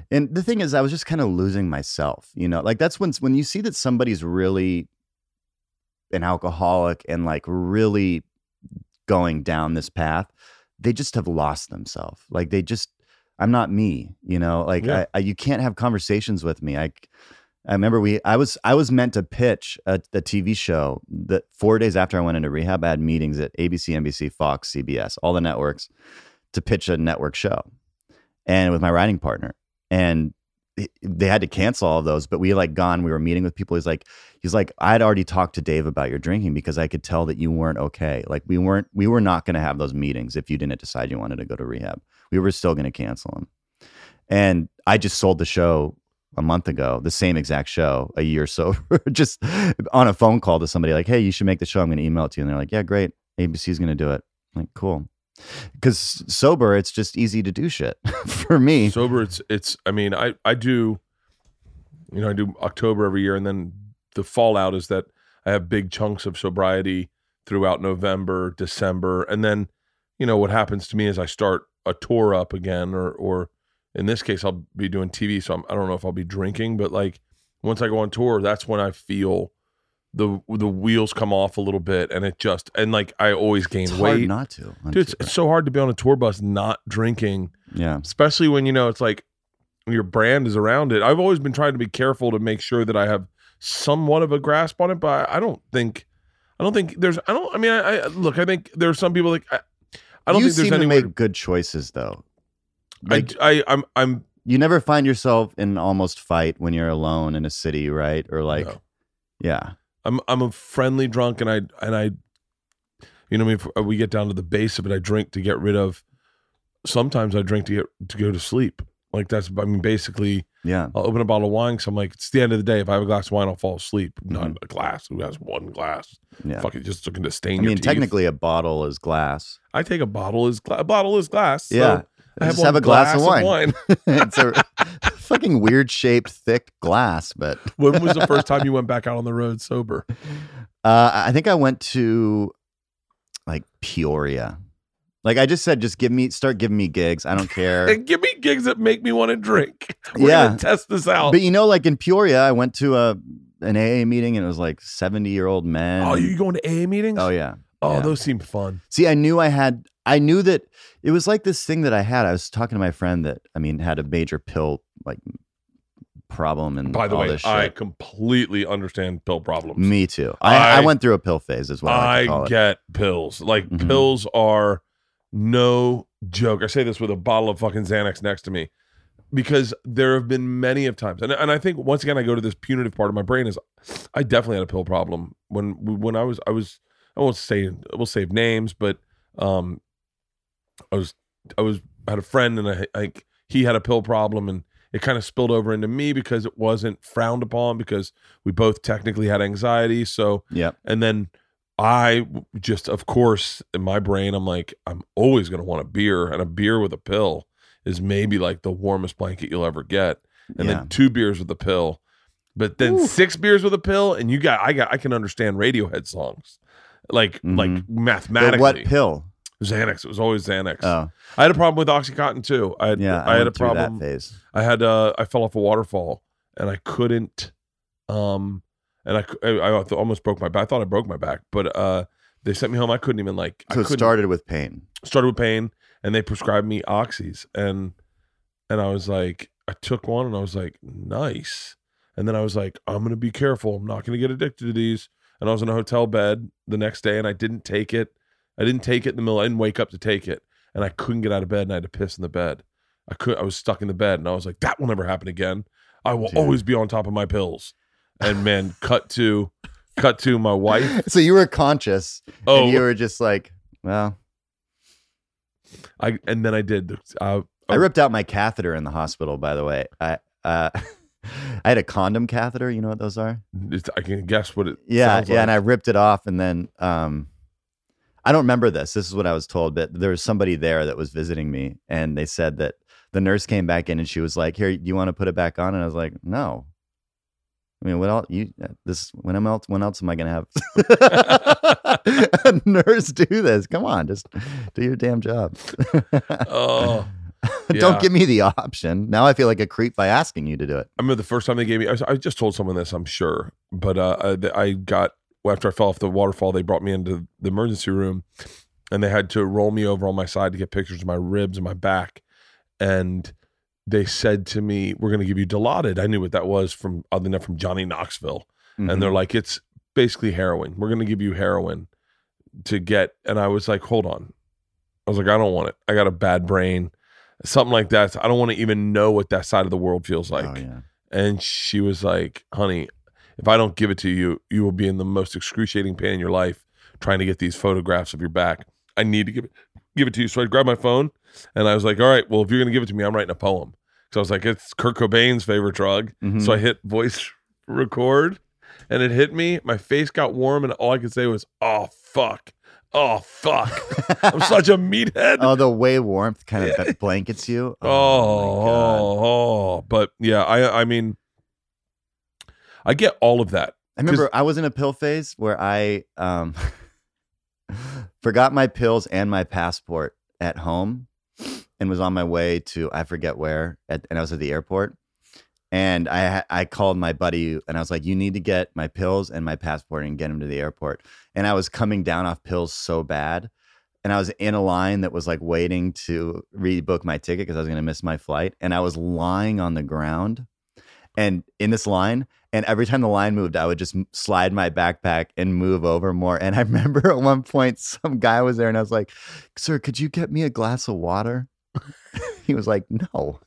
And the thing is, I was just kind of losing myself. You know, like that's when when you see that somebody's really an alcoholic and like really going down this path, they just have lost themselves. Like they just, I'm not me. You know, like Yeah. I, I, you can't have conversations with me. I, I remember we I was I was meant to pitch a, a TV show that four days after I went into rehab, I had meetings at ABC, NBC, Fox, CBS, all the networks to pitch a network show, and with my writing partner, and they had to cancel all of those. But we like gone. We were meeting with people. He's like, he's like, I'd already talked to Dave about your drinking because I could tell that you weren't okay. Like we weren't we were not going to have those meetings if you didn't decide you wanted to go to rehab. We were still going to cancel them. And I just sold the show a month ago, the same exact show, a year sober, just on a phone call to somebody like, hey, you should make the show. I'm going to email it to you. And they're like, yeah, great. ABC's going to do it. I'm like, cool. Because sober, it's just easy to do shit for me. sober it's it's i mean i i do you know i do october every year and then the fallout is that i have big chunks of sobriety throughout november december and then you know what happens to me is i start a tour up again or or in this case i'll be doing tv so I'm, i don't know if i'll be drinking but like once i go on tour that's when i feel the the wheels come off a little bit and it just and like i always gain it's hard weight not to. dude it's, it's so hard to be on a tour bus not drinking yeah. especially when you know it's like your brand is around it. I've always been trying to be careful to make sure that I have somewhat of a grasp on it, but I don't think, I don't think there's, I don't, I mean, I, I look, I think there are some people like, I, I don't you think there's any way. make good choices though. I, Like I, I'm, I'm, you never find yourself in an almost fight when you're alone in a city, right? Or like, no. yeah, I'm, I'm a friendly drunk, and I, and I, you know, if we get down to the base of it, I drink to get rid of. Sometimes I drink to get to go to sleep. Like that's, I mean, basically, yeah. I'll open a bottle of wine. So I'm like, it's the end of the day. If I have a glass of wine, I'll fall asleep. Not Mhm. a glass. Who has one glass? Yeah. Fuck it, just looking to stain I mean, technically, a bottle is glass. I take a bottle is gla- a bottle is glass. so Yeah. I have Just have a glass of wine. wine. fucking weird shaped, thick glass. But when was the first time you went back out on the road sober? uh, I think I went to like Peoria. Like I just said, just give me, start giving me gigs. I don't care. And give me gigs that make me want to drink. We're Yeah. gonna test this out. but you know, like in Peoria, I went to a an AA meeting and it was like seventy year old men. oh, you going to AA meetings? Oh yeah. Oh, yeah. those seem fun. See, I knew I had. I knew that it was like this thing that I had. I was talking to my friend that I mean had a major pill like problem and By the way. I completely understand pill problems. Me too. I, I, I- went through a pill phase as well. I, like to call I get pills. Like Mhm. pills are no joke. I say this with a bottle of fucking Xanax next to me because there have been many of times, and and I think once again I go to this punitive part of my brain is I definitely had a pill problem when when I was I was I won't say we'll save names, but um I was I was I had a friend and I like he had a pill problem and it kind of spilled over into me because it wasn't frowned upon because we both technically had anxiety so yeah, and then I just, of course, in my brain, I'm like, I'm always going to want a beer, and a beer with a pill is maybe like the warmest blanket you'll ever get. And Yeah. then two beers with a pill, but then six beers with a pill, and you got, I got, I can understand Radiohead songs, like, like Mhm mathematically. But what pill? Xanax. It was always Xanax. Oh, I had a problem with OxyContin too. I had, yeah. I, had a problem. phase. I had uh I fell off a waterfall and I couldn't um and I I, I almost broke my back. I thought I broke my back, but uh they sent me home. I couldn't even like So I it started with pain. started with pain and they prescribed me oxys and and I was like I took one and I was like nice. And then I was like I'm going to be careful. I'm not going to get addicted to these. And I was in a hotel bed the next day and I didn't take it. I didn't take it in the middle. I didn't wake up to take it and I couldn't get out of bed and I had to piss in the bed. I could I was stuck in the bed and I was like that will never happen again. I will Dude. always be on top of my pills. And man, cut to cut to my wife. So you were conscious, Oh, and you were just like, well, I and then I did. Uh, I ripped out my catheter in the hospital. By the way, I uh, I had a condom catheter. You know what those are? it's- I can guess what it. Yeah, yeah, and I ripped it off, and then um, I don't remember this. This is what I was told, but there was somebody there that was visiting me, and they said that the nurse came back in, and she was like, "Here, do you want to put it back on?" And I was like, "No." I mean, what else? You uh, this when am else? When else am I gonna have a nurse do this? Come on, just do your damn job. Oh, yeah. Don't give me the option. Now I feel like a creep by asking you to do it. I remember the first time they gave me. I, was- I just told someone this, I'm sure, but uh, I, I got well, after I fell off the waterfall. They brought me into the emergency room, and they had to roll me over on my side to get pictures of my ribs and my back, and they said to me, "We're going to give you Dilaudid." I knew what that was from other enough from Johnny Knoxville, Mhm. and they're like, "It's basically heroin. We're going to give you heroin to get." And I was like, "Hold on," I was like, "I don't want it. I got a bad brain." Something like that. I don't want to even know what that side of the world feels like. oh yeah. And she was like, honey, if I don't give it to you, you will be in the most excruciating pain in your life trying to get these photographs of your back. I need to give it give it to you. So I grabbed my phone and I was like, all right, well, if you're gonna give it to me, I'm writing a poem. So I was like, it's Kurt Cobain's favorite drug. Mhm. So I hit voice record and it hit me. My face got warm and all I could say was, oh fuck. Oh fuck. I'm such a meathead. oh, the way warmth kind of blankets you. Oh, oh, oh, but yeah, I I mean I get all of that. I remember I was in a pill phase where I um forgot my pills and my passport at home and was on my way to I forget where at, and I was at the airport. And I I called my buddy and I was like you need to get my pills and my passport and get him to the airport. And I was coming down off pills so bad. And I was in a line that was like waiting to rebook my ticket because I was going to miss my flight. And I was lying on the ground and in this line and every time the line moved i would just slide my backpack and move over more and i remember at one point some guy was there and i was like sir could you get me a glass of water? He was like no.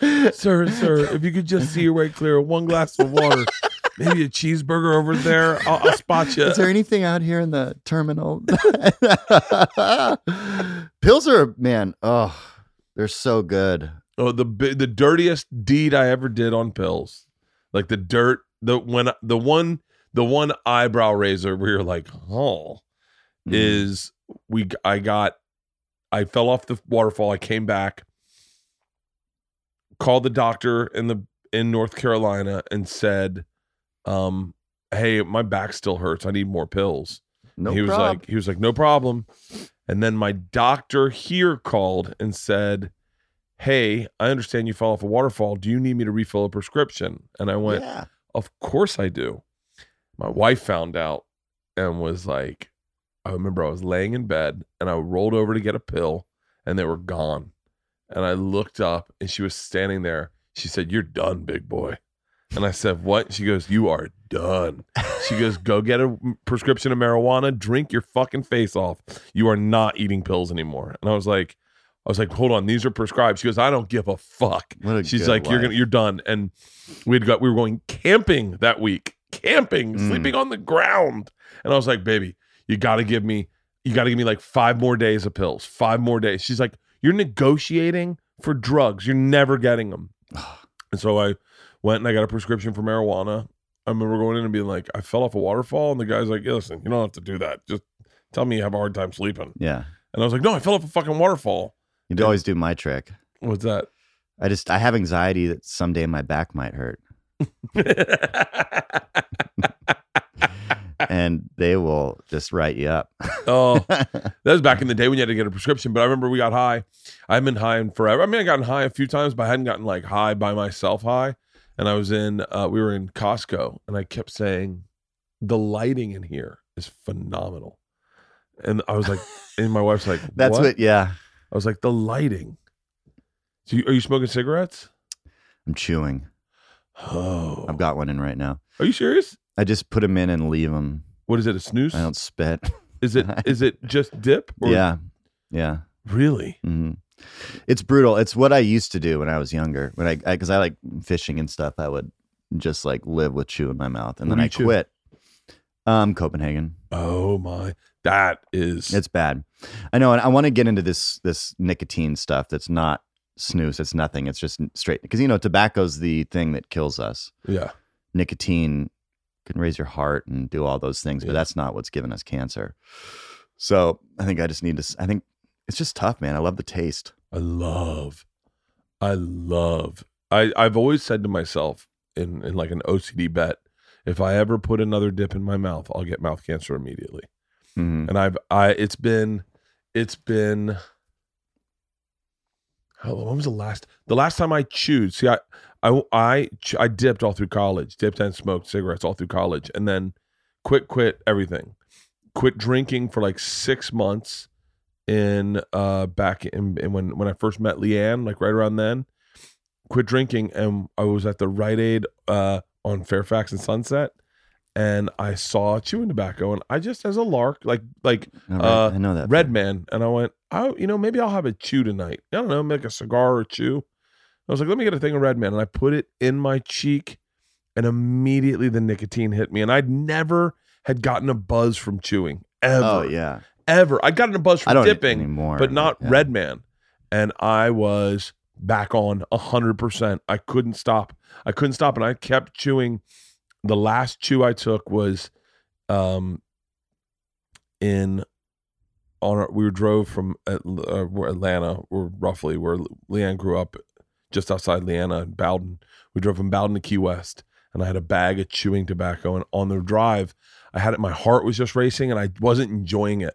Sir, sir, if you could just see your way clear, one glass of water, maybe a cheeseburger over there, I'll, I'll spot you. is there anything out here in the terminal? Pills are man oh they're so good Oh, the the dirtiest deed I ever did on pills, like the dirt, the when the one the one eyebrow razor where you're like, oh, Mm. is we I got I fell off the waterfall. I came back, called the doctor in the in North Carolina and said, um, hey, my back still hurts. I need more pills. no he was prob. like, he was like, no problem. And then my doctor here called and said, Hey, I understand you fell off a waterfall. Do you need me to refill a prescription? And I went, yeah. Of course I do. My wife found out and was like, I remember I was laying in bed and I rolled over to get a pill and they were gone. And I looked up and she was standing there. She said, You're done, big boy. And I said, What? She goes, You are done. She goes, Go get a prescription of marijuana, drink your fucking face off. You are not eating pills anymore. And I was like, I was like, hold on, these are prescribed. She goes, I don't give a fuck. A She's like, you're gonna, you're done. And we'd got, we were going camping that week, camping, Mm. sleeping on the ground. And I was like, baby, you got to give me, you got to give me like five more days of pills, five more days. She's like, you're negotiating for drugs. You're never getting them. and so I went and I got a prescription for marijuana. I remember going in and being like, I fell off a waterfall. And the guy's like, yeah, listen, you don't have to do that. Just tell me you have a hard time sleeping. yeah And I was like, no, I fell off a fucking waterfall. You'd always do my trick What's that? i just i have anxiety that someday my back might hurt and they will just write you up. oh, that was back in the day when you had to get a prescription. But I remember we got high. I haven't been high in forever. I mean, I gotten high a few times, but I hadn't gotten like high by myself high. And I was in, uh, we were in Costco, and I kept saying, the lighting in here is phenomenal. And I was like, and my wife's like, That's what? what, yeah. I was like, the lighting. So you, are you smoking cigarettes? I'm chewing. Oh, I've got one in right now. Are you serious? I just put them in and leave them. What is it? A snus? I don't spit. Is it? Is it just dip? or- yeah. Yeah. Really? hmm It's brutal. It's what I used to do when I was younger. When I, because I, like fishing and stuff, I would just like live with chew in my mouth, and What then I chew? quit. Um, Copenhagen. Oh my, that is. It's bad. I know, and I want to get into this this nicotine stuff. That's not snus. It's nothing. It's just straight because you know tobacco's the thing that kills us. yeah. Nicotine can raise your heart and do all those things, but that's not what's given us cancer. So I think I just need to. I think it's just tough, man. I love the taste. I love, I love. I I've always said to myself in in like an OCD bet, if I ever put another dip in my mouth, I'll get mouth cancer immediately. Mhm. And I've I it's been, it's been. How when was the last the last time I chewed? See, I I I I dipped all through college, dipped and smoked cigarettes all through college, and then quit quit everything, quit drinking for like six months, in uh back in, in when when I first met LeeAnn, like right around then. Quit drinking, and I was at the Rite Aid uh on Fairfax and Sunset, and I saw chewing tobacco, and I just as a lark, like like right, uh, I know that. Red Man, and I went, oh, you know, maybe I'll have a chew tonight. I don't know, make a cigar or chew. I was like, let me get a thing of Red Man, and I put it in my cheek, and immediately the nicotine hit me, and I'd never had gotten a buzz from chewing ever, Oh yeah. ever. I got a buzz from dipping, anymore, but not yeah. Red Man, and I was back on a hundred percent. I couldn't stop. I couldn't stop, and I kept chewing. The last chew I took was, um, in on our, we drove from uh, where Atlanta, or roughly where LeeAnn grew up, just outside Leanna and Bowdon. We drove from Bowdon to Key West, and I had a bag of chewing tobacco. And on the drive, I had it. My heart was just racing, and I wasn't enjoying it.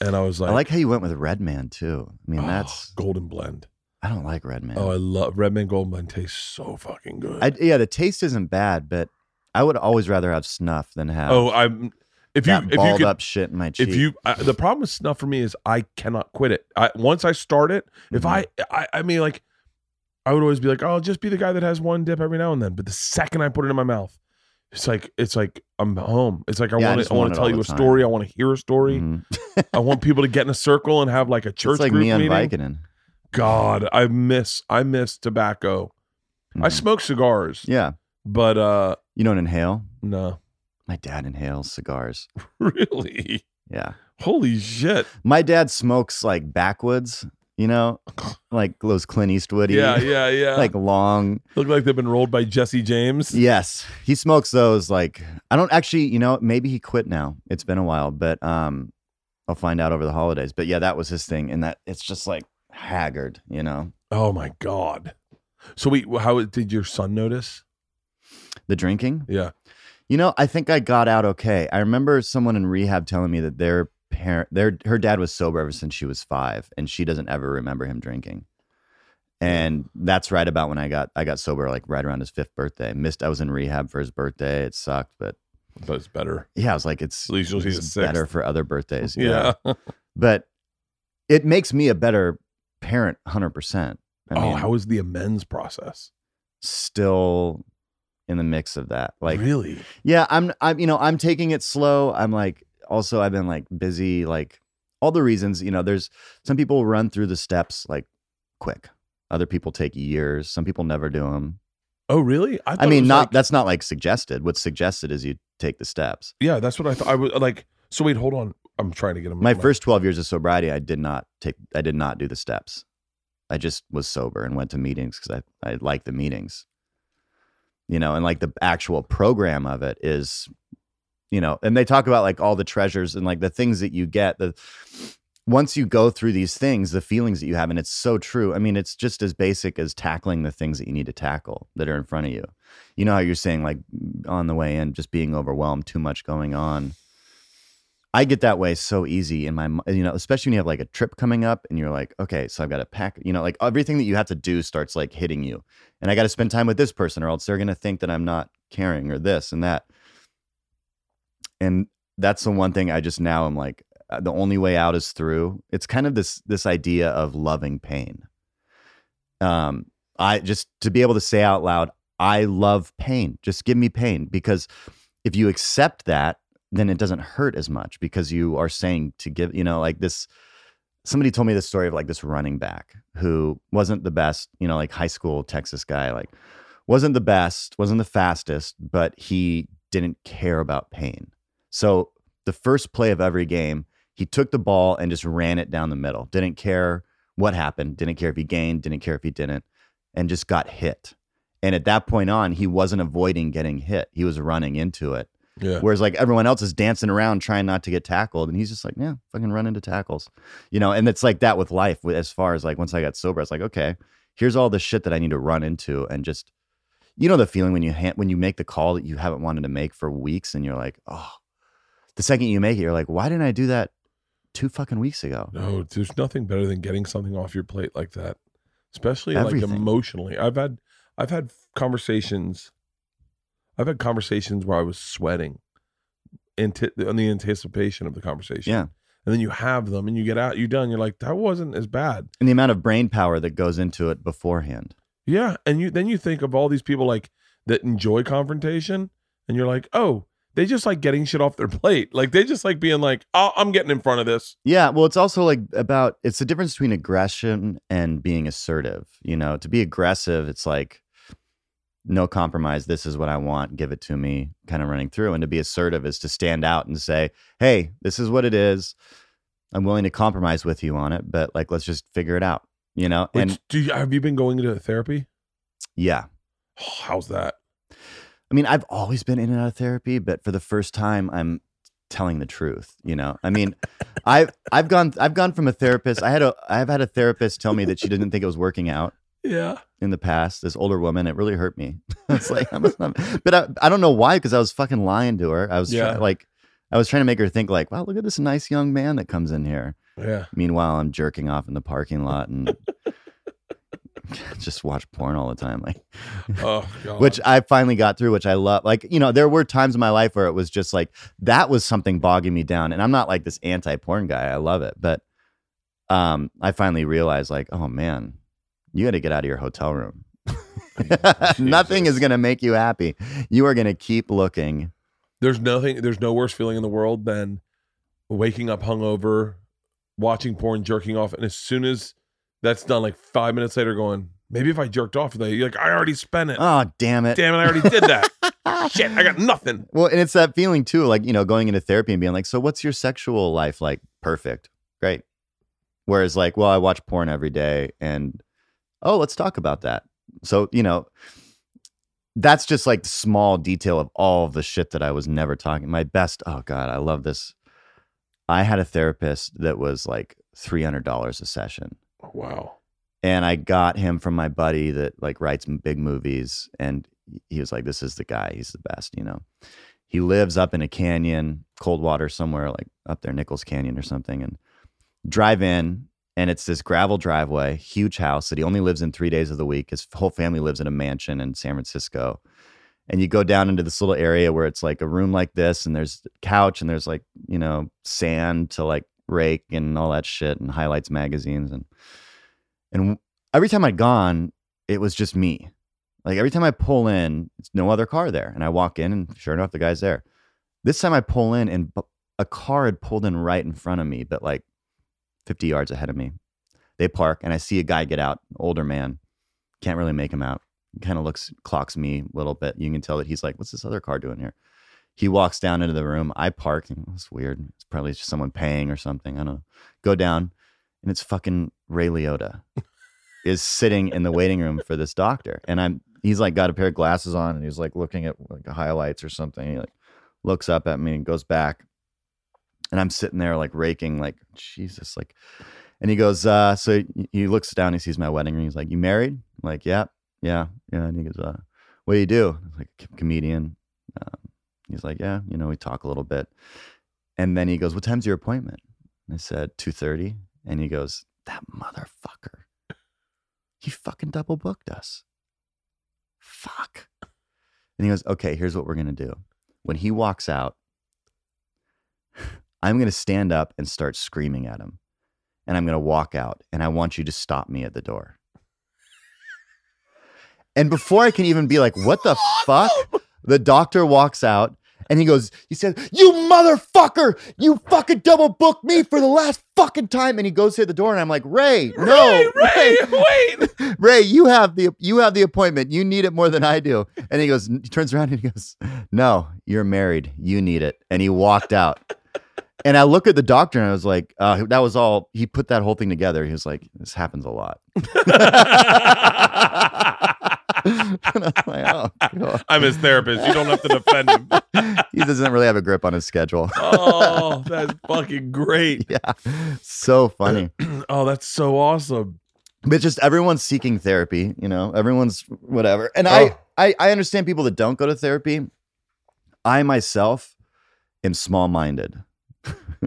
And I was like, I like how you went with Red Man too. I mean, "Oh, that's golden blend. I don't like Red Man. Oh, I love Red Man Golden Blend. Tastes so fucking good. I, yeah, the taste isn't bad, but I would always rather have snuff than have oh, I'm. If you if you balled could up shit in my cheek. if you I, the problem with snuff for me is I cannot quit it. I once I start it, if Mhm. I, I I mean like I would always be like, oh, I'll just be the guy that has one dip every now and then. But the second I put it in my mouth, it's like it's like I'm home. It's like I Yeah, want to I want to tell you a time. story. I want to hear a story. Mhm. I want people to get in a circle and have like a church it's like group me on. Vicodin. God, I miss I miss tobacco. I Mhm. smoke cigars, Yeah, but uh you don't inhale. no, My dad inhales cigars. really. Yeah, Holy shit! my dad smokes like backwoods. You know, like those Clint Eastwood. Yeah, yeah, yeah. like long. look like they've been rolled by Jesse James. Yes, he smokes those. Like I don't actually. You know, maybe he quit now. It's been a while, but um, I'll find out over the holidays. But yeah, that was his thing, and that it's just like haggard. You know, Oh my god. So wait, how did your son notice? The drinking. Yeah. You know, I think I got out okay. I remember someone in rehab telling me that their parent, their her dad was sober ever since she was five, and she doesn't ever remember him drinking. And that's right about when I got I got sober, like right around his fifth birthday. Missed. I was in rehab for his birthday. It sucked, but But it's better. yeah, I was like, it's At least you'll it's sixth. better for other birthdays. Yeah. but it makes me a better parent, hundred percent. I oh, mean, how was the amends process? still in the mix of that. Like, really? Yeah, I'm I'm you know, I'm taking it slow. I'm like also I've been like busy like all the reasons, you know, there's some people run through the steps like quick. Other people take years. Some people never do them. Oh, really? I thought it mean, not like- that's not like suggested. What's suggested is you take the steps. yeah, that's what I thought. I was like, so wait, hold on. I'm trying to get him. My first 12 years of sobriety, I did not take I did not do the steps. I just was sober and went to meetings cuz I I like the meetings. You know, and like the actual program of it is you know, and they talk about like all the treasures and like the things that you get the once you go through these things, the feelings that you have and it's so true. I mean, it's just as basic as tackling the things that you need to tackle that are in front of you. You know how you're saying like on the way in just being overwhelmed, too much going on. I get that way so easy in my, you know, especially when you have like a trip coming up and you're like, okay, so I've got to pack, you know, like everything that you have to do starts like hitting you. And I got to spend time with this person or else they're going to think that I'm not caring or this and that. And that's the one thing I just now am like, uh, the only way out is through. It's kind of this, this idea of loving pain. Um, I just to be able to say out loud, I love pain. Just give me pain because if you accept that, then it doesn't hurt as much because you are saying to give, you know, like this. Somebody told me this story of like this running back who wasn't the best, you know, like high school Texas guy, like wasn't the best, wasn't the fastest, but he didn't care about pain. So the first play of every game, he took the ball and just ran it down the middle. Didn't care what happened, didn't care if he gained, didn't care if he didn't, and just got hit. And at that point on, he wasn't avoiding getting hit. He was running into it. Yeah. Whereas like everyone else is dancing around trying not to get tackled, and he's just like, yeah, fucking run into tackles, you know. And it's like that with life. As far as like once I got sober, I was like, okay, here's all the shit that I need to run into, and just, you know, the feeling when you ha- when you make the call that you haven't wanted to make for weeks, and you're like, oh, the second you make it, you're like, why didn't I do that two fucking weeks ago? No, there's nothing better than getting something off your plate like that, especially like emotionally. I've had I've had conversations. I've had conversations where I was sweating, anti- on the anticipation of the conversation. Yeah. and then you have them and you get out, you're done. You're like, that wasn't as bad. And the amount of brain power that goes into it beforehand. Yeah. And you then you think of all these people like that enjoy confrontation, and you're like, oh, they just like getting shit off their plate. Like they just like being like, oh, I'm getting in front of this. Yeah, well, it's also like about it's the difference between aggression and being assertive. You know, to be aggressive, it's like no compromise. This is what I want. Give it to me. Kind of running through. And to be assertive is to stand out and say, "Hey, this is what it is. I'm willing to compromise with you on it, but like let's just figure it out." You know, Which, and do you have you been going to therapy? yeah, oh, how's that? I mean, I've always been in and out of therapy, but for the first time, I'm telling the truth. You know, I mean, I've I've gone I've gone from a therapist. I had a I've had a therapist tell me that she didn't think it was working out Yeah. in the past. This older woman, it really hurt me. it's like, I'm, I'm, but I, I don't know why because I was fucking lying to her. I was Yeah. try, like, I was trying to make her think like, wow, look at this nice young man that comes in here. Yeah. Meanwhile, I'm jerking off in the parking lot and just watch porn all the time. Like. Oh god. which I finally got through, which I love. Like, you know, there were times in my life where it was just like that was something bogging me down. And I'm not like this anti-porn guy. I love it. But um, I finally realized like, oh man, you got to get out of your hotel room. Nothing is gonna make you happy. You are gonna keep looking. there's nothing there's no worse feeling in the world than waking up hungover, watching porn, jerking off, and as soon as that's done, like five minutes later, going, maybe if I jerked off today, you're like, I already spent it. Oh, damn it. Damn it, I already did that. Shit, I got nothing. Well, and it's that feeling too, like, you know, going into therapy and being like, so what's your sexual life like? Perfect. Great. Whereas, like, well, I watch porn every day and, oh, let's talk about that. So, you know, that's just like the small detail of all of the shit that I was never talking. My best, oh God, I love this. I had a therapist that was like $300 a session oh, Wow. and I got him from my buddy that like writes big movies, and he was like, "This is the guy. He's the best." You know, he lives up in a canyon, Coldwater somewhere, like up there, Nichols Canyon or something, and drive in, and it's this gravel driveway, huge house that he only lives in three days of the week. His whole family lives in a mansion in San Francisco. And you go down into this little area where it's like a room like this, and there's couch, and there's like, you know, sand to like rake and all that shit, and highlights magazines. And and every time I'd gone, it was just me. Like every time I pull in, it's no other car there. And I walk in, and sure enough, the guy's there. This time I pull in, and a car had pulled in right in front of me, but like 50 yards ahead of me. They park, and I see a guy get out, older man. Can't really make him out. Kind of looks, clocks me a little bit. You can tell that he's like, what's this other car doing here? He walks down into the room. I park. and It's weird. It's probably just someone paying or something. I don't know. Go down, and it's fucking Ray Liotta is sitting in the waiting room for this doctor. And I'm he's like got a pair of glasses on and he's like looking at like highlights or something. He like looks up at me and goes back. And I'm sitting there like raking, like, Jesus, like and he goes, uh, so he- looks down, he sees my wedding ring. He's like, You married? I'm like, yeah, yeah, yeah. And he goes, uh, what do you do? I'm like "C- comedian. Um, he's like, Yeah, you know, we talk a little bit. And then he goes, What time's your appointment? I said, 2.30. And he goes, That motherfucker. He fucking double booked us. Fuck. And he goes, Okay, here's what we're gonna do. When he walks out, I'm gonna stand up and start screaming at him. And I'm gonna walk out. And I want you to stop me at the door. And before I can even be like, what the fuck? The doctor walks out and he goes, he said, You motherfucker, you fucking double booked me for the last fucking time. And he goes to the door and I'm like, Ray, no, Ray, Ray, wait. Ray, you have the you have the appointment. You need it more than I do. And he goes, he turns around and he goes, No, you're married. You need it. And he walked out. And I look at the doctor and I was like, uh, that was all he put that whole thing together. He was like, This happens a lot. And I'm like, oh, his therapist. You don't have to defend him. he doesn't really have a grip on his schedule. Oh, that's fucking great. yeah. So funny. Oh, that's so awesome. but just everyone's seeking therapy you know everyone's whatever and Oh. I, I i understand people that don't go to therapy i myself am small-minded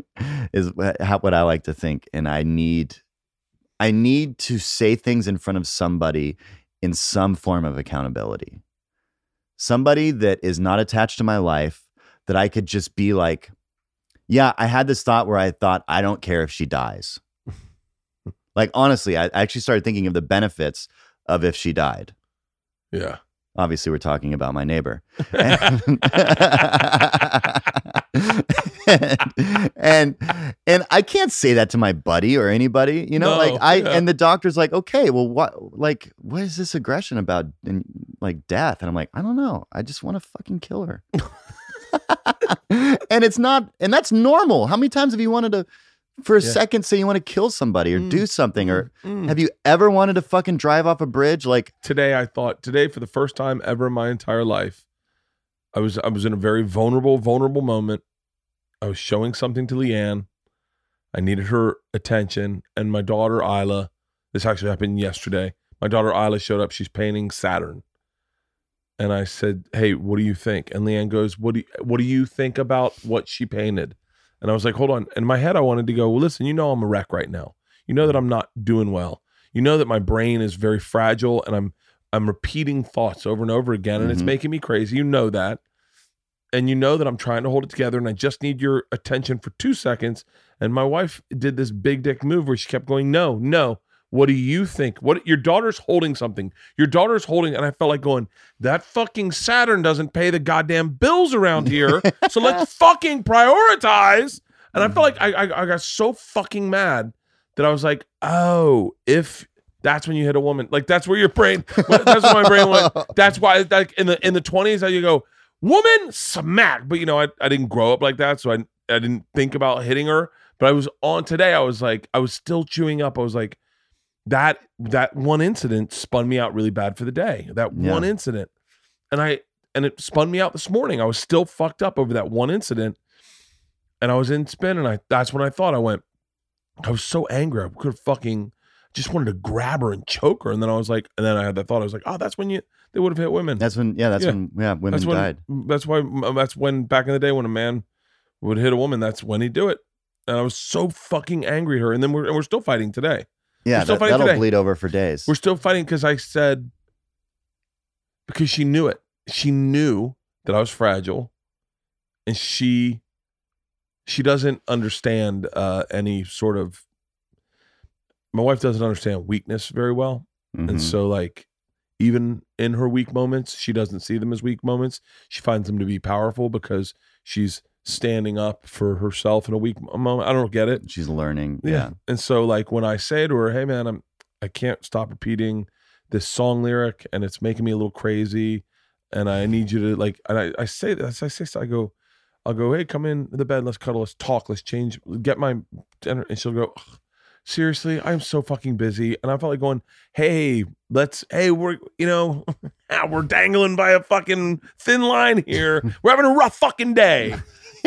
is wha- how what i like to think and i need i need to say things in front of somebody in some form of accountability somebody that is not attached to my life that i could just be like Yeah, I had this thought where I thought, I don't care if she dies. like, honestly, I I actually started thinking of the benefits of if she died. Yeah. Obviously, we're talking about my neighbor. And, and and I can't say that to my buddy or anybody, you know. No, like I yeah. and the doctor's like, okay, well, what, like, what is this aggression about, and like death? And I'm like, I don't know. I just want to fucking kill her. and it's not, and that's normal. How many times have you wanted to, for a Yeah. second, say you want to kill somebody or Mm, do something, or Mm. have you ever wanted to fucking drive off a bridge? Like, today I thought today for the first time ever in my entire life, I was I was in a very vulnerable, vulnerable moment. I was showing something to LeeAnn. I needed her attention. And my daughter Ila, this actually happened yesterday. My daughter Ila showed up. She's painting Saturn. And I said, Hey, what do you think? And LeeAnn goes, What do you, what do you think about what she painted? And I was like, hold on. In my head, I wanted to go, well, listen, you know I'm a wreck right now. You know that I'm not doing well. You know that my brain is very fragile and I'm I'm repeating thoughts over and over again and it's Mhm. making me crazy. You know that. And you know that I'm trying to hold it together and I just need your attention for 2 seconds. And my wife did this big dick move where she kept going, "No, no. What do you think? What your daughter's holding something. Your daughter's holding and I felt like going, that fucking Saturn doesn't pay the goddamn bills around here. so let's fucking prioritize. And I felt like I, I I got so fucking mad that I was like, oh, if that's when you hit a woman, like that's where your brain. That's where my brain went. That's why, like in the in the twenties, you go woman smack. But you know, I, I didn't grow up like that, so I I didn't think about hitting her. But I was on today. I was like, I was still chewing up. I was like, that that one incident spun me out really bad for the day. That Yeah. one incident, and I and it spun me out this morning. I was still fucked up over that one incident, and I was in spin, and I that's when I thought I went. I was so angry. I could have fucking just wanted to grab her and choke her, and then I was like, and then I had that thought. I was like, oh, that's when you they would have hit women. that's when, yeah, that's Yeah. when, yeah, women that's when. died. That's why. That's when back in the day when a man would hit a woman. That's when he'd do it. And I was so fucking angry at her, and then we're and we're still fighting today. Yeah, still that, today. bleed over for days. We're still fighting because I said because she knew it. She knew that I was fragile, and she she doesn't understand uh, any sort of. My wife doesn't understand weakness very well, Mhm. and so like even in her weak moments, she doesn't see them as weak moments. She finds them to be powerful because she's standing up for herself in a weak moment. I don't get it. She's learning. Yeah. Yeah. And so like when I say to her, "Hey man, I'm I can't stop repeating this song lyric and it's making me a little crazy and I need you to like and I, I say this I say so I go I'll go, "Hey, come in the bed, let's cuddle, let's talk, let's change, get my dinner." And she'll go, "Ugh, "Seriously, I'm so fucking busy." And I felt like going, "Hey, let's hey, we're you know, we're dangling by a fucking thin line here. We're having a rough fucking day."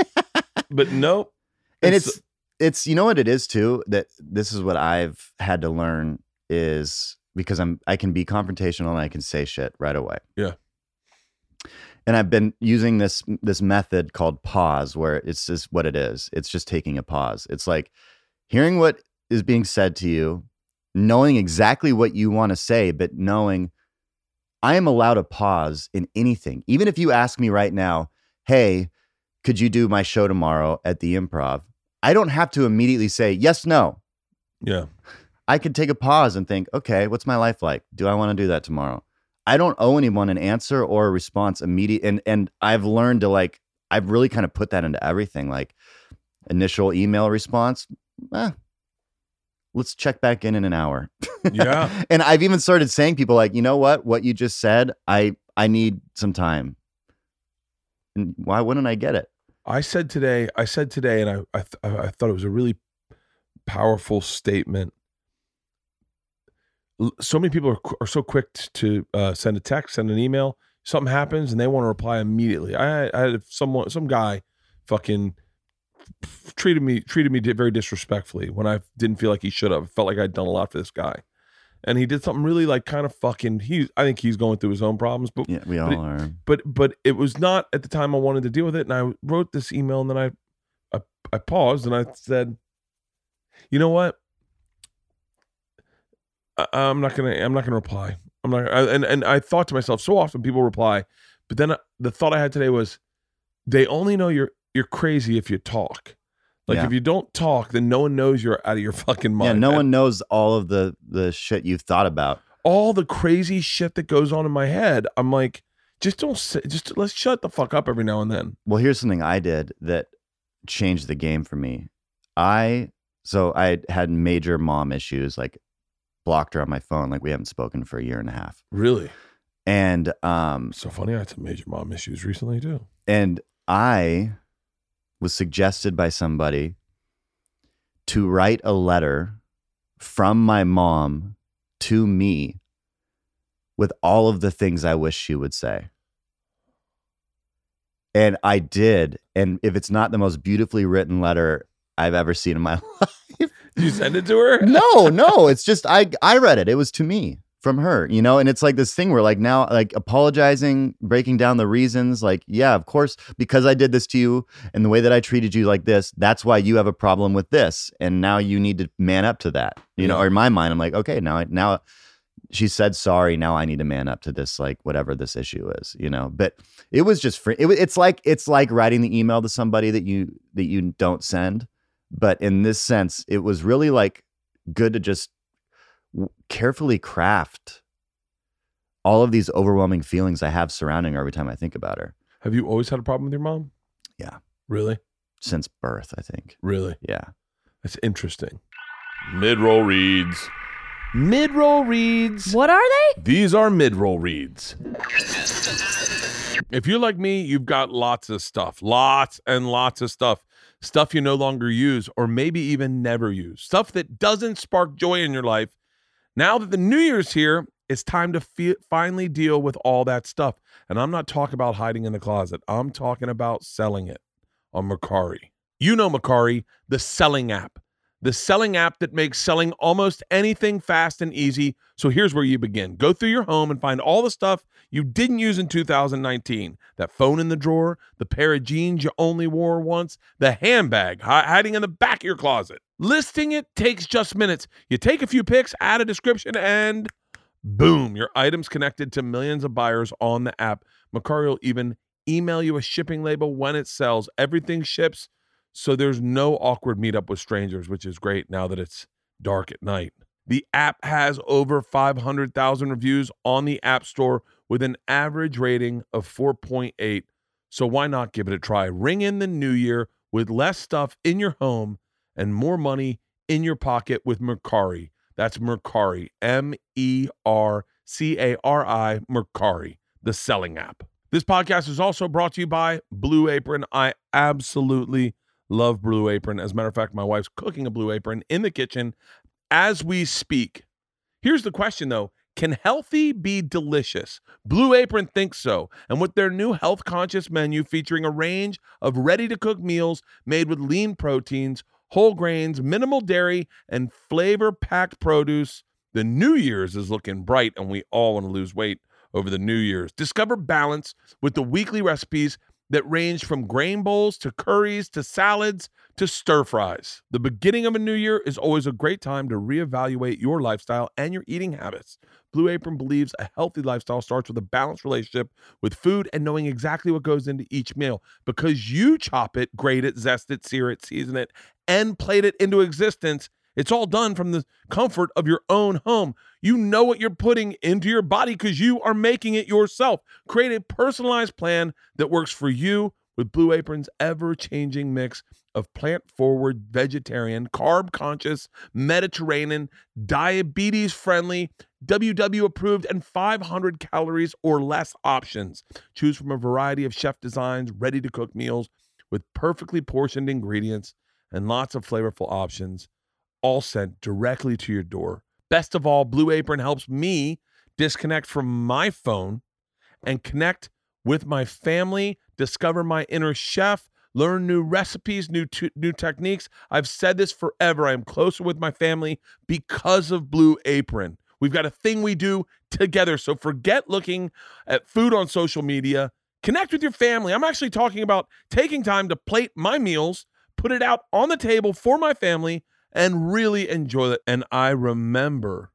but nope. and it's it's you know what it is too that this is what I've had to learn is because I'm I can be confrontational and I can say shit right away. Yeah. And I've been using this this method called pause where it's just what it is. It's just taking a pause. It's like hearing what is being said to you, knowing exactly what you want to say but knowing I am allowed to pause in anything. Even if you ask me right now, "Hey, could you do my show tomorrow at the improv? I don't have to immediately say yes, no. yeah. I could take a pause and think, okay, what's my life like? Do I want to do that tomorrow? I don't owe anyone an answer or a response immediate. And and I've learned to like, I've really kind of put that into everything. Like initial email response, eh, let's check back in in an hour. Yeah. and I've even started saying people like, you know what? What you just said, I I need some time. And why wouldn't I get it? I said today, I said today, and I I, th- I thought it was a really powerful statement. So many people are, are so quick to uh, send a text, send an email. Something happens, and they want to reply immediately. I, I had someone, some guy, fucking treated me treated me very disrespectfully when I didn't feel like he should have. Felt like I'd done a lot for this guy, and he did something really like kind of fucking. He, I think he's going through his own problems, but Yeah, we But all it- are. but but it was not at the time I wanted to deal with it. And I wrote this email and then I I, I paused and I said, you know what? I, I'm not gonna I'm not gonna reply. I'm not I, and and I thought to myself so often people reply, but then the thought I had today was they only know you're you're crazy if you talk. Like Yeah. if you don't talk, then no one knows you're out of your fucking mind. yeah, no And one knows all of the the shit you've thought about. all the crazy shit that goes on in my head. I'm like, just don't say, just let's shut the fuck up every now and then. Well, here's something I did that changed the game for me. I so I had major mom issues, like blocked her on my phone, like we haven't spoken for a year and a half. Really? And um So funny. I had some major mom issues recently too. and I was suggested by somebody to write a letter from my mom to me with all of the things I wish she would say. And I did. And if it's not the most beautifully written letter I've ever seen in my life. You send it to her? no, no, it's just I I read it. It was to me from her, you know, and it's like this thing where like now like apologizing, breaking down the reasons, like yeah, of course because I did this to you and the way that I treated you like this, that's why you have a problem with this and now you need to man up to that. You know, or in my mind I'm like, okay, now I now she said sorry, now I need to man up to this like whatever this issue is, you know. But it was just free. It, it's like it's like writing the email to somebody that you that you don't send but in this sense it was really like good to just carefully craft all of these overwhelming feelings i have surrounding her every time i think about her Have you always had a problem with your mom? Yeah. Really? since birth i think Really? yeah That's interesting. Mid roll reads. Mid roll reads. What are they? These are mid roll reads. If you're like me, you've got lots of stuff, lots and lots of stuff, stuff you no longer use or maybe even never use, stuff that doesn't spark joy in your life. Now that the new year's here, it's time to finally deal with all that stuff. And I'm not talking about hiding in the closet, I'm talking about selling it on Mercari. You know Mercari, the selling app the selling app that makes selling almost anything fast and easy. So here's where you begin. Go through your home and find all the stuff you didn't use in 2019. That phone in the drawer, the pair of jeans you only wore once, the handbag hiding in the back of your closet. Listing it takes just minutes. You take a few pics, add a description, and boom, your item's connected to millions of buyers on the app. Mercari will even email you a shipping label when it sells. Everything ships so there's no awkward meetup with strangers, which is great now that it's dark at night. The app has over 500,000 reviews on the App Store with an average rating of 4.8. So why not give it a try? Ring in the new year with less stuff in your home and more money in your pocket with Mercari. That's Mercari, M E R C A R I, Mercari, the selling app. This podcast is also brought to you by Blue Apron. I absolutely love Blue Apron. As a matter of fact, my wife's cooking a Blue Apron in the kitchen as we speak. Here's the question though Can healthy be delicious? Blue Apron thinks so. And with their new health conscious menu featuring a range of ready to cook meals made with lean proteins, whole grains, minimal dairy, and flavor packed produce, the New Year's is looking bright and we all want to lose weight over the New Year's. Discover balance with the weekly recipes that range from grain bowls to curries to salads to stir fries. The beginning of a new year is always a great time to reevaluate your lifestyle and your eating habits. Blue Apron believes a healthy lifestyle starts with a balanced relationship with food and knowing exactly what goes into each meal because you chop it, grate it, zest it, sear it, season it, and plate it into existence. It's all done from the comfort of your own home. You know what you're putting into your body because you are making it yourself. Create a personalized plan that works for you with Blue Apron's ever changing mix of plant forward, vegetarian, carb conscious, Mediterranean, diabetes friendly, WW approved, and 500 calories or less options. Choose from a variety of chef designs, ready to cook meals with perfectly portioned ingredients and lots of flavorful options, all sent directly to your door. Best of all, Blue Apron helps me disconnect from my phone and connect with my family, discover my inner chef, learn new recipes, new t- new techniques. I've said this forever. I am closer with my family because of Blue Apron. We've got a thing we do together. So forget looking at food on social media. Connect with your family. I'm actually talking about taking time to plate my meals, put it out on the table for my family, and really enjoy it. And I remember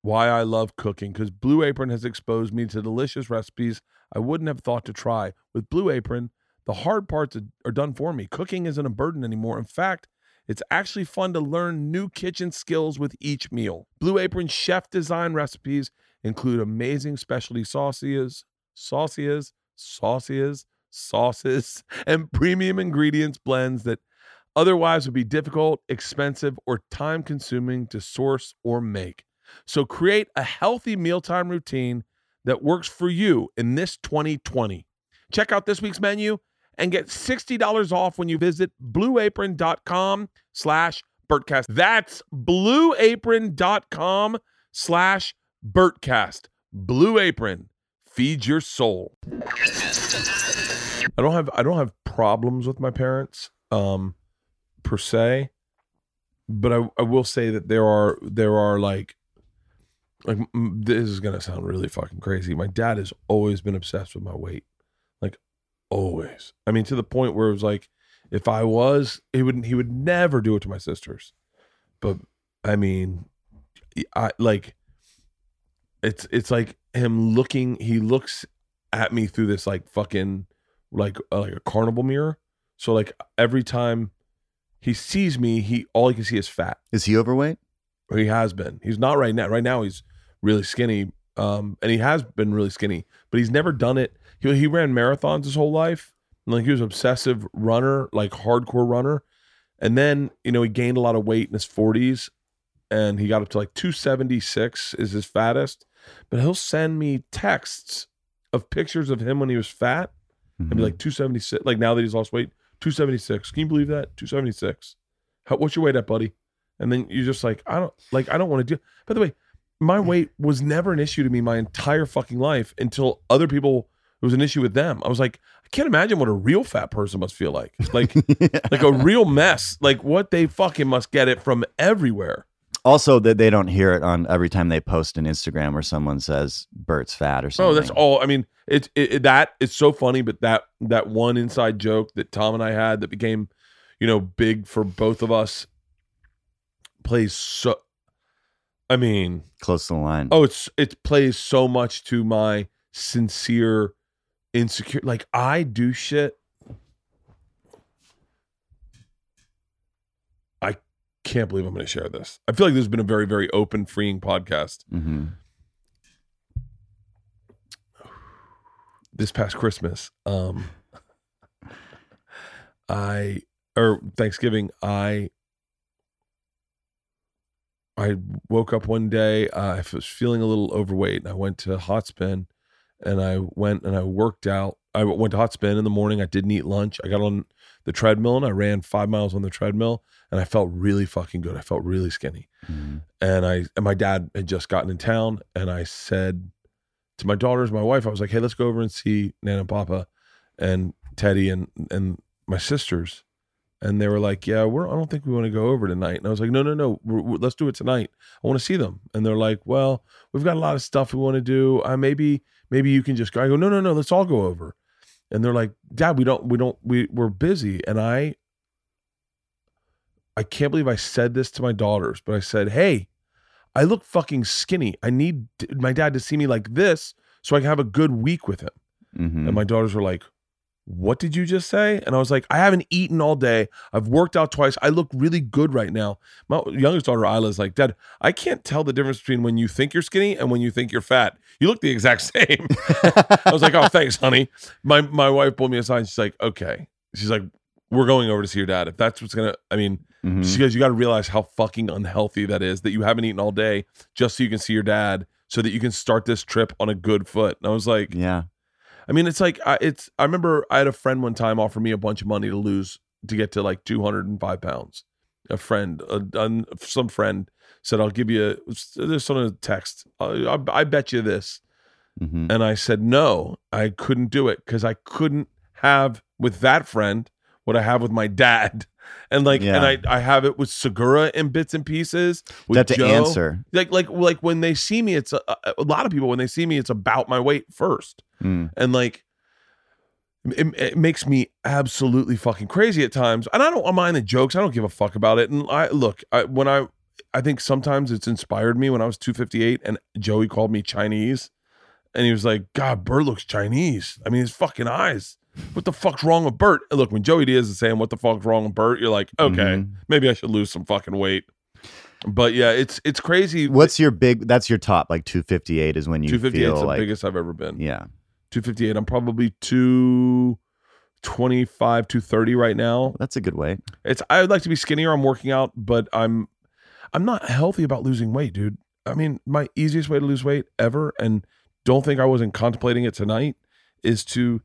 why I love cooking because Blue Apron has exposed me to delicious recipes I wouldn't have thought to try. With Blue Apron, The hard parts are- done for me. Cooking isn't a burden anymore. In fact, it's actually fun to learn new kitchen skills with each meal. Blue Apron chef design recipes include amazing specialty sauces, sauces, sauces, sauces, and premium ingredients blends that otherwise would be difficult, expensive, or time consuming to source or make. So create a healthy mealtime routine that works for you in this 2020. Check out this week's menu and get $60 off when you visit blueapron.com slash Bertcast. That's blueapron.com slash Bertcast. Blue Apron. Feed your soul. I don't have I don't have problems with my parents um per se, but I, I will say that there are there are like like this is gonna sound really fucking crazy. My dad has always been obsessed with my weight, like always. I mean, to the point where it was like, if I was, he would he would never do it to my sisters, but I mean, I like it's it's like him looking. He looks at me through this like fucking like uh, like a carnival mirror. So like every time he sees me, he all he can see is fat. Is he overweight? Or he has been. He's not right now. Right now he's really skinny. Um, and he has been really skinny, but he's never done it. He he ran marathons his whole life. And, like he was an obsessive runner, like hardcore runner. And then, you know, he gained a lot of weight in his 40s and he got up to like 276 is his fattest. But he'll send me texts of pictures of him when he was fat and be Mhm. like 276. Like now that he's lost weight, 276. Can you believe that? 276. How, what's your weight at, buddy? And then you're just like, I don't like, I don't want to do. By the way, my hmm. weight was never an issue to me my entire fucking life until other people. It was an issue with them. I was like, I can't imagine what a real fat person must feel like. Like, like a real mess. Like what they fucking must get it from everywhere. Also, that they don't hear it on every time they post an Instagram where someone says Bert's fat or something. Oh, that's all. I mean, it's it, it- that it's so funny, but that that one inside joke that Tom and I had that became, you know, big for both of us, plays so. I mean, close to the line. oh, it's it plays so much to my sincere insecure. Like I do shit. I can't believe I'm going to share this. I feel like this has been a very, very open, freeing podcast. hmm this past Christmas, um, I or Thanksgiving, I I woke up one day. Uh, I was feeling a little overweight, and I went to Hot Spin, and I went and I worked out. I went to Hot Spin in the morning. I didn't eat lunch. I got on the treadmill and I ran five miles on the treadmill, and I felt really fucking good. I felt really skinny hmm and I and my dad had just gotten in town, and I said to my daughters, my wife, I was like, "Hey, let's go over and see Nana and Papa, and Teddy and and my sisters," and they were like, "Yeah, we're I don't think we want to go over tonight." And I was like, "No, no, no, we're, we're- let's do it tonight. I want to see them." And they're like, "Well, we've got a lot of stuff we want to do. Uh, maybe maybe you can just go." I go, "No, no, no, let's all go over." And they're like, "Dad, we don't we don't we we're busy." And I I can't believe I said this to my daughters, but I said, "Hey." I look fucking skinny. I need my dad to see me like this so I can have a good week with him. hmm And my daughters were like, What did you just say? And I was like, I haven't eaten all day. I've worked out twice. I look really good right now. My youngest daughter, Ila, is like, Dad, I can't tell the difference between when you think you're skinny and when you think you're fat. You look the exact same. I was like, Oh, thanks, honey. My my wife pulled me aside and she's like, Okay. She's like, We're going over to see your dad. If that's what's gonna I mean, Mhm. she goes, You got to realize how fucking unhealthy that is that you haven't eaten all day just so you can see your dad so that you can start this trip on a good foot. And I was like, yeah. I mean, it's like, I, it's, I remember I had a friend one time offer me a bunch of money to lose to get to like 205 pounds. A friend, a, a- some friend said, I'll give you, a, there's on a text, I, I, I bet you this. hmm And I said, no, I couldn't do it because I couldn't have with that friend what I have with my dad. And like, Yeah. and I, I have it with Segura in bits and pieces. With That to Joe. answer. Like, like, like when they see me, it's a, a lot of people when they see me, it's about my weight first, Mm. and like, it, it makes me absolutely fucking crazy at times. And I don't mind the jokes. I don't give a fuck about it. And I look, I, when I, I think sometimes it's inspired me when I was 258 and Joey called me Chinese, and he was like, "God, Bert looks Chinese. I mean, his fucking eyes." What the fuck's wrong with Bert? And look, when Joey Diaz is saying what the fuck's wrong with Bert, you're like, okay, Mhm. maybe I should lose some fucking weight. But yeah, it's it's crazy. What's your big? That's your top, like 258 is when you 258 is the like biggest I've ever been. yeah. 258. I'm probably 225, 230 right now. That's a good weight. It's I would like to be skinnier. I'm working out, but I'm I'm not healthy about losing weight, dude. I mean, my easiest way to lose weight ever, and don't think I wasn't contemplating it tonight, is to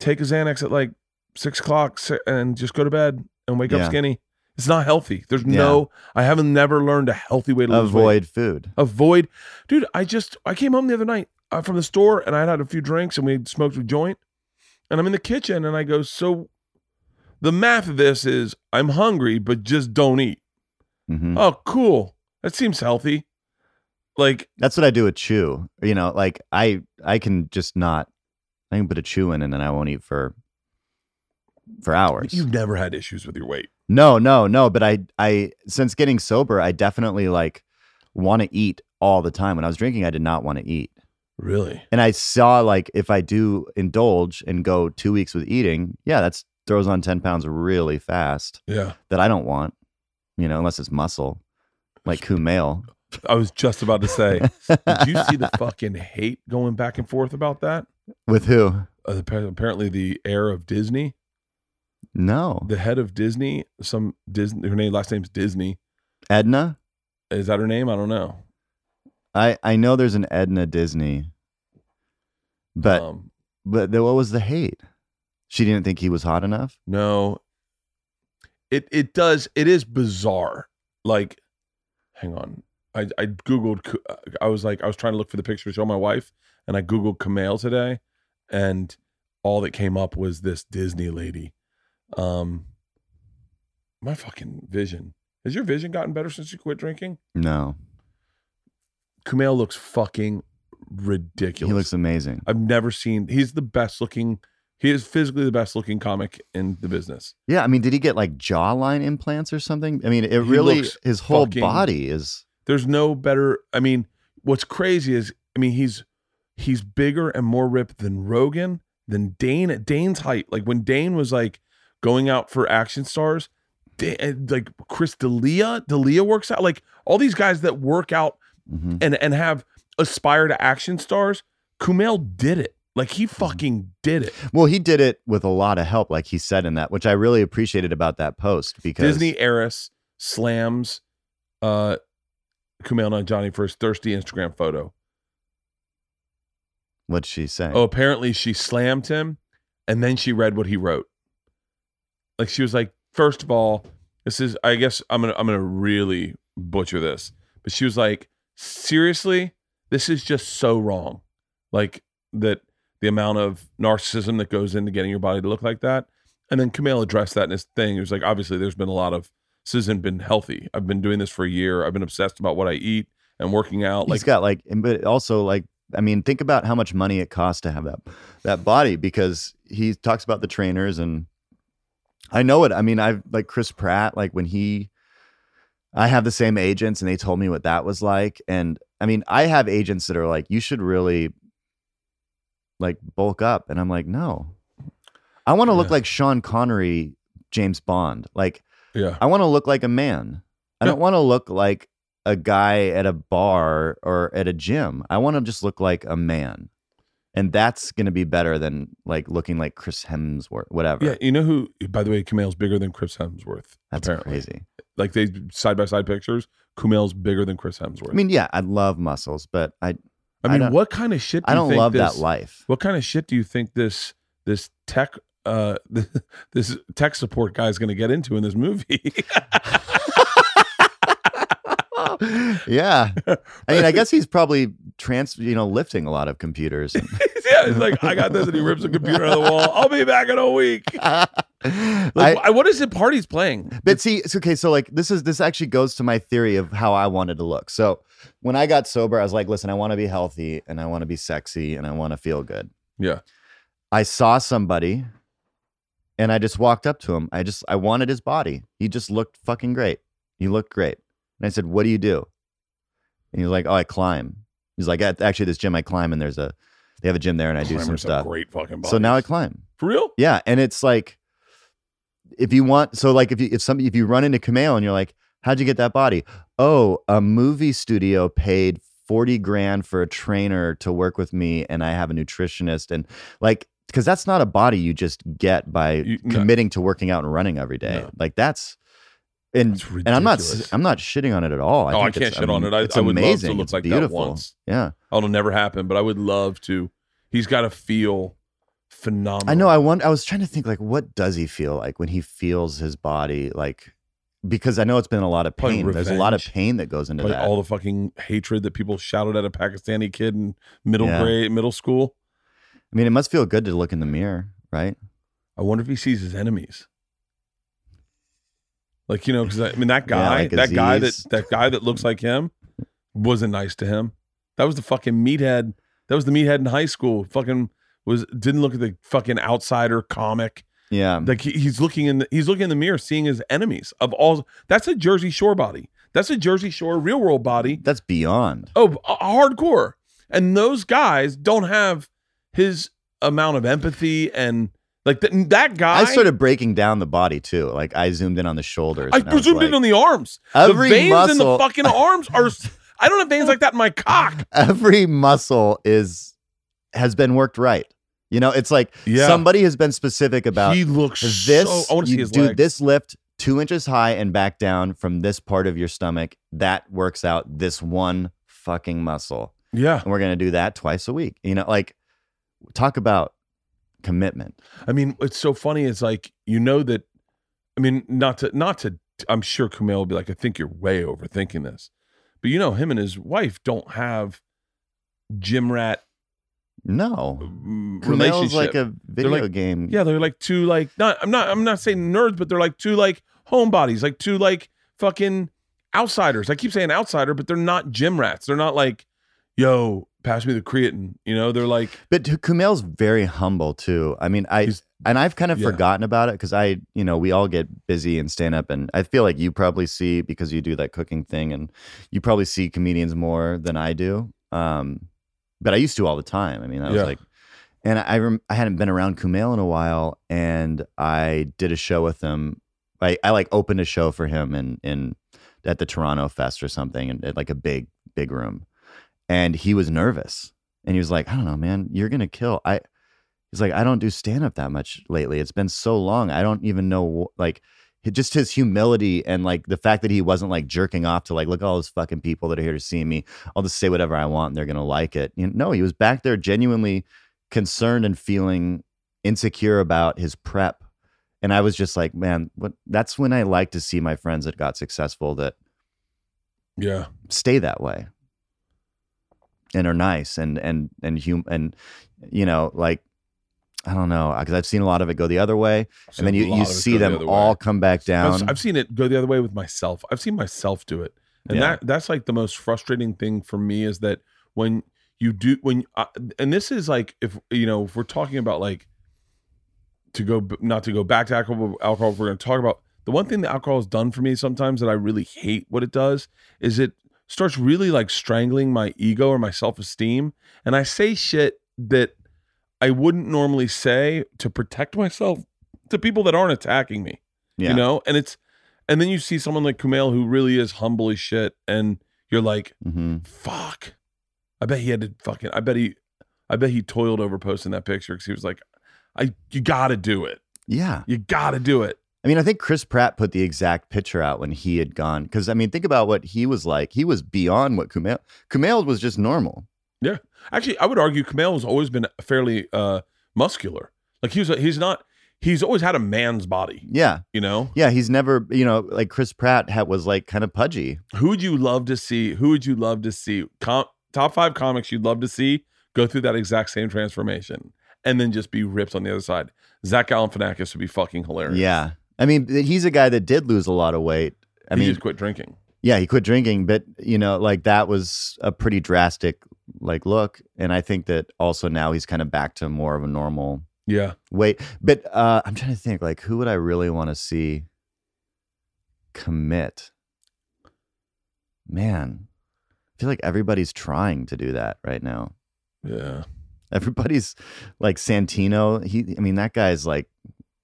take a Xanax at like six o'clock and just go to bed and wake Yeah. up skinny. It's not healthy. There's no. I haven't never learned a healthy way to lose weight. Avoid food. Avoid, dude. I just I came home the other night uh, from the store and I had had a few drinks and we smoked a joint, and I'm in the kitchen and I go, so the math of this is I'm hungry, but just don't eat. hmm Oh, cool. That seems healthy. Like, That's what I do with chew. You know, like I I can just not. I can put a chew in and then I won't eat for for hours. you've never had issues with your weight. No, no, no. But I, I since getting sober, I definitely like want to eat all the time. When I was drinking, I did not want to eat, Really? and I saw like if I do indulge and go two weeks with eating, yeah, that's throws on ten pounds really fast Yeah. that I don't want. You know, unless it's muscle, like Kumail. I was just about to say, did you see the fucking hate going back and forth about that? With who? Uh, apparently, the heir of Disney, No, the head of Disney, some Disney, her name, last name's Disney. Edna. Is that her name? I don't know. I I know there's an Edna Disney, but um, but the, what was the hate? She didn't think he was hot enough. no, it it does. It is bizarre. Like, hang on. I I googled. Uh, I was like, I was trying to look for the picture to show my wife, and I googled Kumail today, and all that came up was this Disney lady. Um, my fucking vision. Has your vision gotten better since you quit drinking? No, Kumail looks fucking ridiculous. he looks amazing. I've never seen. He's the best looking. He is physically the best looking comic in the business. Yeah, I mean, did he get like jawline implants or something? I mean, it He really his whole fucking- body is. There's no better. I mean, what's crazy is, I mean, he's he's bigger and more ripped than Rogan, than Dane at Dane's height. Like when Dane was like going out for action stars, Da- and, like Chris D'Elia, D'Elia works out. Like all these guys that work out Mhm. and and have aspire to action stars. Kumail did it. Like he fucking did it. Well, he did it with a lot of help, like he said in that, which I really appreciated about that post because Disney heiress slams uh Kumail Nanjiani for his thirsty Instagram photo. What'd she say? Oh, apparently she slammed him and then she read what he wrote. Like she was like, first of all, this is I guess I'm gonna I'm gonna really butcher this. But she was like, seriously, this is just so wrong. Like that the amount of narcissism that goes into getting your body to look like that. And then Kumail addressed that in his thing. He was like, obviously, there's been a lot of this hasn't been healthy. I've been doing this for a year. I've been obsessed about what I eat and working out. He's Like got like, and- but also like, I mean, think about how much money it costs to have that that body because he talks about the trainers and I know it. I mean, I've like Chris Pratt, like when he, I have the same agents and they told me what that was like, and I mean, I have agents that are like, you should really like bulk up, and I'm like, no, I want to look like Sean Connery, James Bond, like. yeah. I want to look like a man. I Yeah. don't want to look like a guy at a bar or at a gym. I want to just look like a man. And that's going to be better than like looking like Chris Hemsworth, whatever. Yeah, you know who? By the way, Kumail's bigger than Chris Hemsworth. that's apparently, crazy. like they side by side pictures. Kumail's bigger than Chris Hemsworth. I mean, yeah, I love muscles, but I I I mean, don't- what kind of shit? Do I don't love this, that life. What kind of shit do you think this this tech uh this tech support guy is going to get into in this movie? yeah. I mean, I guess he's probably trans, you know, lifting a lot of computers. and- yeah, he's like I got this, and he rips a computer out of the wall. I'll be back in a week. Like, wh- what is it? Party's playing. But see, it's okay. So like this is this actually goes to my theory of how I wanted to look. So when I got sober, I was like, listen, I want to be healthy and I want to be sexy and I want to feel good. Yeah, I saw somebody and I just walked up to him. I just I wanted his body. He just looked fucking great. He looked great. And I said, What do you do? And he was like, Oh, I climb. He's like, actually, this gym I climb and there's a they have a gym there, and I do some Climber's stuff. Great fucking. So now I climb. for real. Yeah, and it's like if you want, so like if you if some if you run into Kumail and you're like, how'd you get that body? Oh, a movie studio paid forty grand for a trainer to work with me, and I have a nutritionist, and like because that's not a body you just get by You- no. committing to working out and running every day. No. Like that's. And, and I'm not. I'm not shitting on it at all. I Oh, I can't shit on it. I- it's I would love to look it's like that beautiful. once. Yeah, oh, It'll never happen, but I would love to. He's got to feel phenomenal. I know. I want. I was trying to think like, what does he feel like when he feels his body like? Because I know it's been a lot of Probably pain. There's a lot of pain that goes into like that. all the fucking hatred that people shouted at a Pakistani kid in middle Yeah. grade, middle school. I mean, it must feel good to look in the mirror, right? I wonder if he sees his enemies. Like you know, because I mean that Yeah, guy, like that guy that that guy that looks like him, wasn't nice to him. That was the fucking meathead. That was the meathead in high school. Fucking was didn't look at the fucking outsider comic. Yeah. Like he, he's looking in the he's looking in the mirror, seeing his enemies of all. That's a Jersey Shore body. That's a Jersey Shore real world body. That's beyond. Oh, a- hardcore. And those guys don't have his amount of empathy and like th- that guy. I started breaking down the body too. Like I zoomed in on the shoulders. I was zoomed in on the arms. Every the veins in the fucking arms are. I don't have veins like that in my cock. every muscle is has been worked right. You know, it's like Yeah. somebody has been specific about he looks this. So, I want to see you do legs. this lift two inches high and back down from this part of your stomach. That works out this one fucking muscle, Yeah, and we're gonna do that twice a week. You know, like talk about commitment. I mean, it's so funny. It's like you know that. I mean, not to not to. I'm sure Kumail will be like, I think you're way overthinking this, but you know, him and his wife don't have gym rat No, mm, Kumail's relationship. like a video like- game. Yeah, they're like two like not I'm not I'm not saying nerds, but they're like two like homebodies, like two like fucking outsiders. I keep saying outsider, but they're not gym rats. They're not like, yo, pass me the creatine. You know, they're like But Kumail's very humble too. I mean, I and I've kind of yeah. forgotten about it because I, you know, we all get busy and stand up, and I feel like you probably see because you do that cooking thing, and you probably see comedians more than I do. Um, but I used to all the time. I mean, I was Yeah. like, and I rem- I hadn't been around Kumail in a while, and I did a show with him. I, I like opened a show for him in in at the Toronto Fest or something, and like a big big room, and he was nervous, and he was like, I don't know, man, you're gonna kill. I he's like, I don't do stand up that much lately. It's been so long. I don't even know like just his humility and like the fact that he wasn't like jerking off to like look at all those fucking people that are here to see me. I'll just say whatever I want and they're gonna like it. You know, no, he was back there genuinely concerned and feeling insecure about his prep. And I was just like, man, what that's when I like to see my friends that got successful that Yeah. stay that way and are nice and and and hum and you know like I don't know because I've seen a lot of it go the other way and then you, you see go the them all come back I've, down. I've seen it go the other way with myself. I've seen myself do it, and Yeah. that that's like the most frustrating thing for me is that when you do when uh, and this is like if you know if we're talking about like to go not to go back to alcohol alcohol we're going to talk about the one thing that alcohol has done for me sometimes that I really hate what it does is it starts really like strangling my ego or my self-esteem and I say shit that I wouldn't normally say to protect myself to people that aren't attacking me yeah. you know? And it's and then you see someone like kumail who really is humble as shit and you're like hmm fuck. I bet he had to fucking i bet he i bet he toiled over posting that picture because he was like i you gotta do it. Yeah. you gotta do it I mean, I think Chris Pratt put the exact picture out when he had gone because I mean, think about what he was like. He was beyond what Kumail. Kumail was just normal. Yeah, actually i would argue kumail has always been fairly uh muscular like he was a, he's not he's always had a man's body Yeah, you know yeah. He's never, you know, like Chris Pratt had, was like kind of pudgy. who would you love to see who would you love to see Com- top five comics you'd love to see go through that exact same transformation and then just be ripped on the other side zach galifianakis would be fucking hilarious Yeah, I mean, he's a guy that did lose a lot of weight. I he mean, just quit drinking yeah, he quit drinking, but you know, like that was a pretty drastic like look, and I think that also now he's kind of back to more of a normal yeah weight. But uh, I'm trying to think, like, who would I really want to see commit? Man, I feel like everybody's trying to do that right now. yeah Everybody's like Santino. He, I mean, that guy's like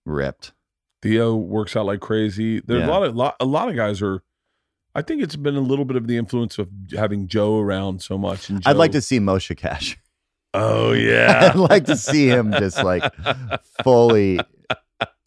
ripped. Theo works out like crazy. There's Yeah. a lot of lot, a lot of guys are. I think it's been a little bit of the influence of having Joe around so much. And I'd like to see Moshe Kasher. Oh yeah. I'd like to see him just like fully.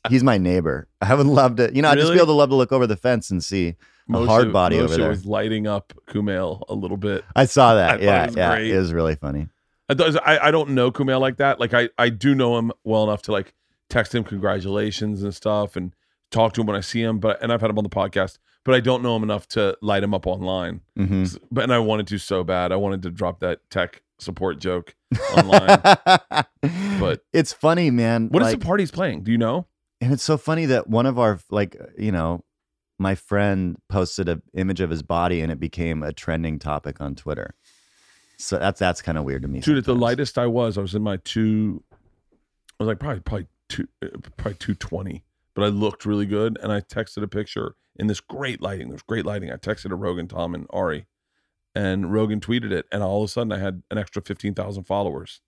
He's my neighbor. I would love to, you know, I'd just be able to love to look over the fence and see a hard body Moshe over there. was lighting up Kumail a little bit. I saw I that. it Yeah, was yeah, great. it was really funny. I, I I don't know Kumail like that. Like I I do know him well enough to like text him congratulations and stuff and talk to him when I see him. But and I've had him on the podcast, but I don't know him enough to light him up online. hmm S- But and I wanted to so bad. I wanted to drop that tech support joke online. but it's funny, man. What is like, the party he's playing? Do you know? and it's so funny that one of our like you know my friend posted an image of his body and it became a trending topic on twitter so that's that's kind of weird to me Dude, at the lightest I was, I was in my two. I was like probably probably two uh, probably two twenty, but I looked really good, and I texted a picture in this great lighting. There's great lighting. I texted to Rogan, Tom, and Ari, and Rogan tweeted it, and all of a sudden I had an extra fifteen thousand followers,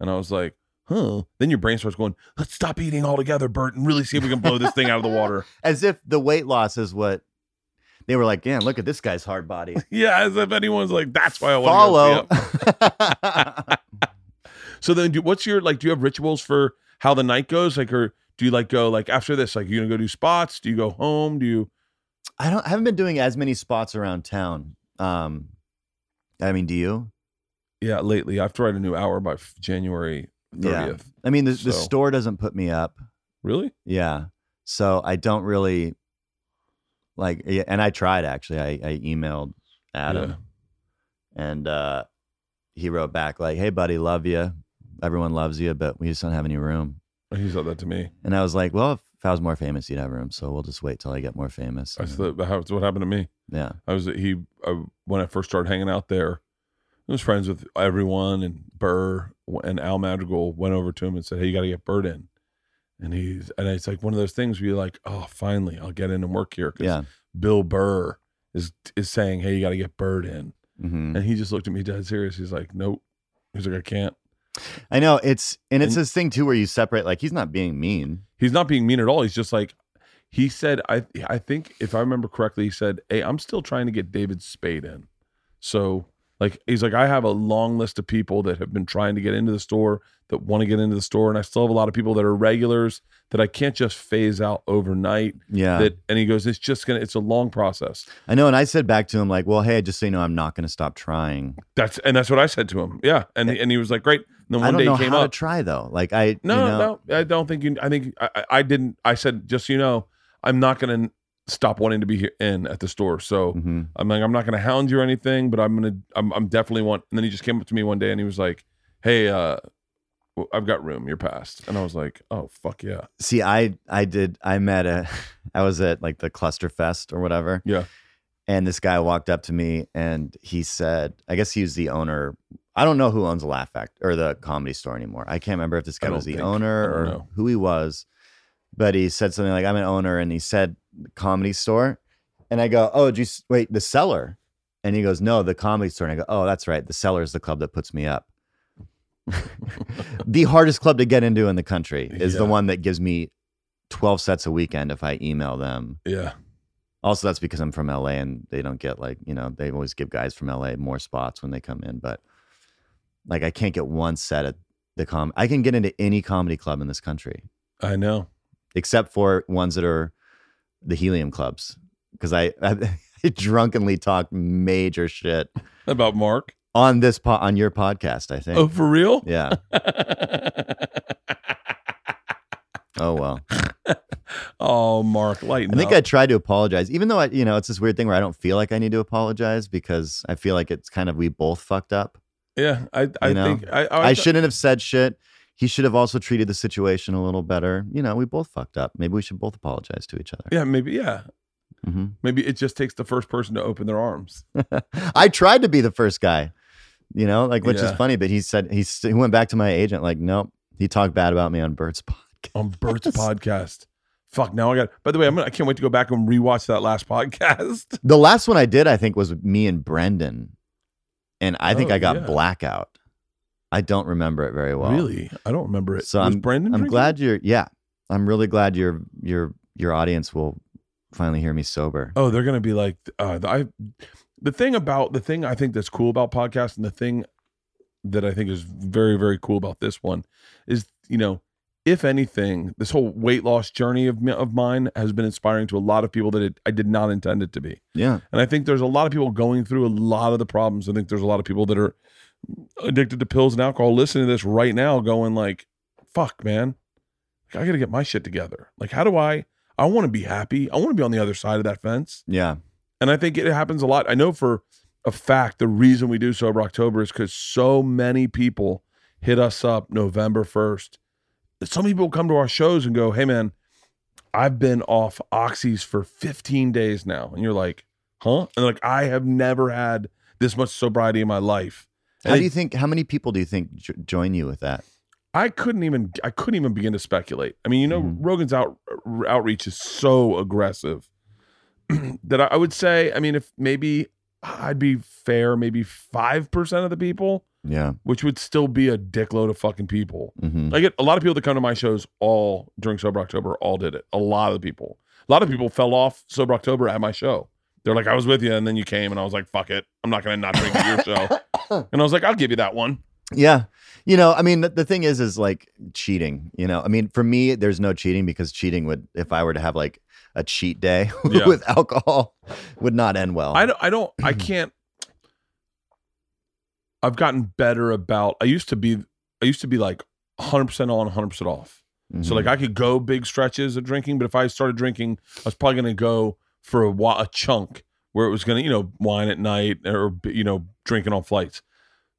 and I was like, huh. Then your brain starts going, let's stop eating altogether, Bert, and really see if we can blow this thing out of the water. as if the weight loss is what they were like yeah look at this guy's hard body Yeah, as if anyone's like, that's why I want to follow So then, do, what's your like? Do you have rituals for how the night goes? Like, or do you like go like after this? Like, you gonna go do spots? Do you go home? Do you? i don't I haven't been doing as many spots around town um i mean do you Yeah, lately I have to write a new hour by January Yeah. i mean the, the store doesn't put me up Really? Yeah. So I don't really like, and I tried actually. I, I emailed Adam and uh, he wrote back like, "Hey, buddy, love you. Everyone loves you, but we just don't have any room." He said that to me. And I was like, "Well, if, I was more famous, you'd have room. So we'll just wait till I get more famous." I And said that's what happened to me. yeah. I was he I, when I first started hanging out there. I was friends with everyone, and Burr and Al Madrigal went over to him and said, "Hey, you got to get Bert in." And he's and it's like one of those things where you're like, "Oh, finally, I'll get in and work here." 'cause Yeah. Bill Burr is is saying, "Hey, you got to get Bert in," hmm and he just looked at me dead serious. He's like, "Nope." He's like, "I can't." I know it's, and it's And- this thing too where you separate. Like he's not being mean. He's not being mean at all. He's just like, he said, "I I think if I remember correctly, he said, hey, I'm still trying to get David Spade in." So like, he's like, I have a long list of people that have been trying to get into the store that want to get into the store, and I still have a lot of people that are regulars that I can't just phase out overnight. Yeah. That and he goes, it's just gonna, it's a long process. I know. And I said back to him like, "Well, hey, just so you know, I'm not going to stop trying." That's and that's what I said to him. Yeah, and eh, and he was like, great. And then I one don't day know he came how up. to try though. Like I, No, you know, no, I don't think you. I think I, I- I didn't. I said just so you know, I'm not going to stop wanting to be here in at the store. So Mhm. I'm like, I'm not going to hound you or anything, but I'm gonna, I'm, I'm definitely want. And then he just came up to me one day and he was like, "Hey, uh, I've got room. You're passed." And I was like, "Oh fuck yeah, See, I I did I met a I was at like the Clusterfest or whatever. Yeah. And this guy walked up to me and he said, I guess he was the owner. I don't know who owns the Laugh Act or the comedy store anymore. I can't remember if this guy was the think- owner or know. who he was. But he said something like, I'm an owner. And he said comedy store. And I go, Oh, did you wait, the cellar? And he goes, No, the comedy store. And I go, Oh, that's right. The cellar is the club that puts me up. the hardest club to get into in the country is the one that gives me 12 sets a weekend if I email them. yeah, Also, that's because I'm from LA and they don't get like, you know, they always give guys from LA more spots when they come in. But like, I can't get one set at the com. I can get into any comedy club in this country I know." except for ones that are the helium clubs because I, I, drunkenly talk major shit About Mark? on this po- on your podcast. I think. Oh, for real? Yeah. Oh well. oh, Mark, lighten I think up. I tried to apologize, even though I, you know, it's this weird thing where I don't feel like I need to apologize because I feel like it's kind of we both fucked up. yeah, I, I You know, think I, I, I shouldn't have said shit. He should have also treated the situation a little better. You know, we both fucked up. Maybe we should both apologize to each other. Yeah, maybe. Yeah, hmm maybe it just takes the first person to open their arms. I tried to be the first guy, you know, like which is funny. But he said he, he went back to my agent like, nope. He talked bad about me on Bert's podcast. on Bert's podcast. Fuck, now I got. By the way, I'm gonna, I can't wait to go back and rewatch that last podcast. The last one I did, I think, was me and Brendan, and I think Oh, I got yeah. blackout. I don't remember it very well. Really? I don't remember it. So Was I'm Brandon I'm drinking? glad you're yeah. I'm really glad your your your audience will finally hear me sober. Oh, they're gonna be like, uh, I. The thing about the thing I think that's cool about podcasts, and the thing that I think is very very cool about this one, is you know, if anything, this whole weight loss journey of of mine has been inspiring to a lot of people that it, I did not intend it to be. Yeah. And I think there's a lot of people going through a lot of the problems. I think there's a lot of people that are addicted to pills and alcohol listening to this right now going like, fuck, man. I got to get my shit together. Like, how do I? I want to be happy. I want to be on the other side of that fence. Yeah. And I think it happens a lot. I know for a fact the reason we do Sober October is because so many people hit us up November 1st. Some people come to our shows and go, hey, man, I've been off oxys for 15 days now. And you're like, huh? And like, I have never had this much sobriety in my life. How do you think how many people do you think jo- join you with that? I couldn't even I couldn't even begin to speculate. I mean, you know, Mhm. Rogan's out outreach is so aggressive that I, I would say, I mean, if maybe I'd be fair, maybe five percent of the people, Yeah. which would still be a dickload of fucking people. hmm I get a lot of people that come to my shows all during Sober October, all did it. A lot of the people. A lot of people fell off Sober October at my show. They're like, I was with you, and then you came, and I was like, fuck it. I'm not gonna not drink at your show. And I was like, I'll give you that one. Yeah. You know, I mean, the, the thing is, is like cheating. You know, I mean, for me, there's no cheating because cheating would, if I were to have like a cheat day Yeah. with alcohol, would not end well. I don't, I don't, I can't. I've gotten better about. I used to be, I used to be like 100 percent on, 100 percent off. So Mhm. like I could go big stretches of drinking, but if I started drinking, I was probably going to go for a, wa- a chunk where it was going to, you know, wine at night or you know, drinking on flights.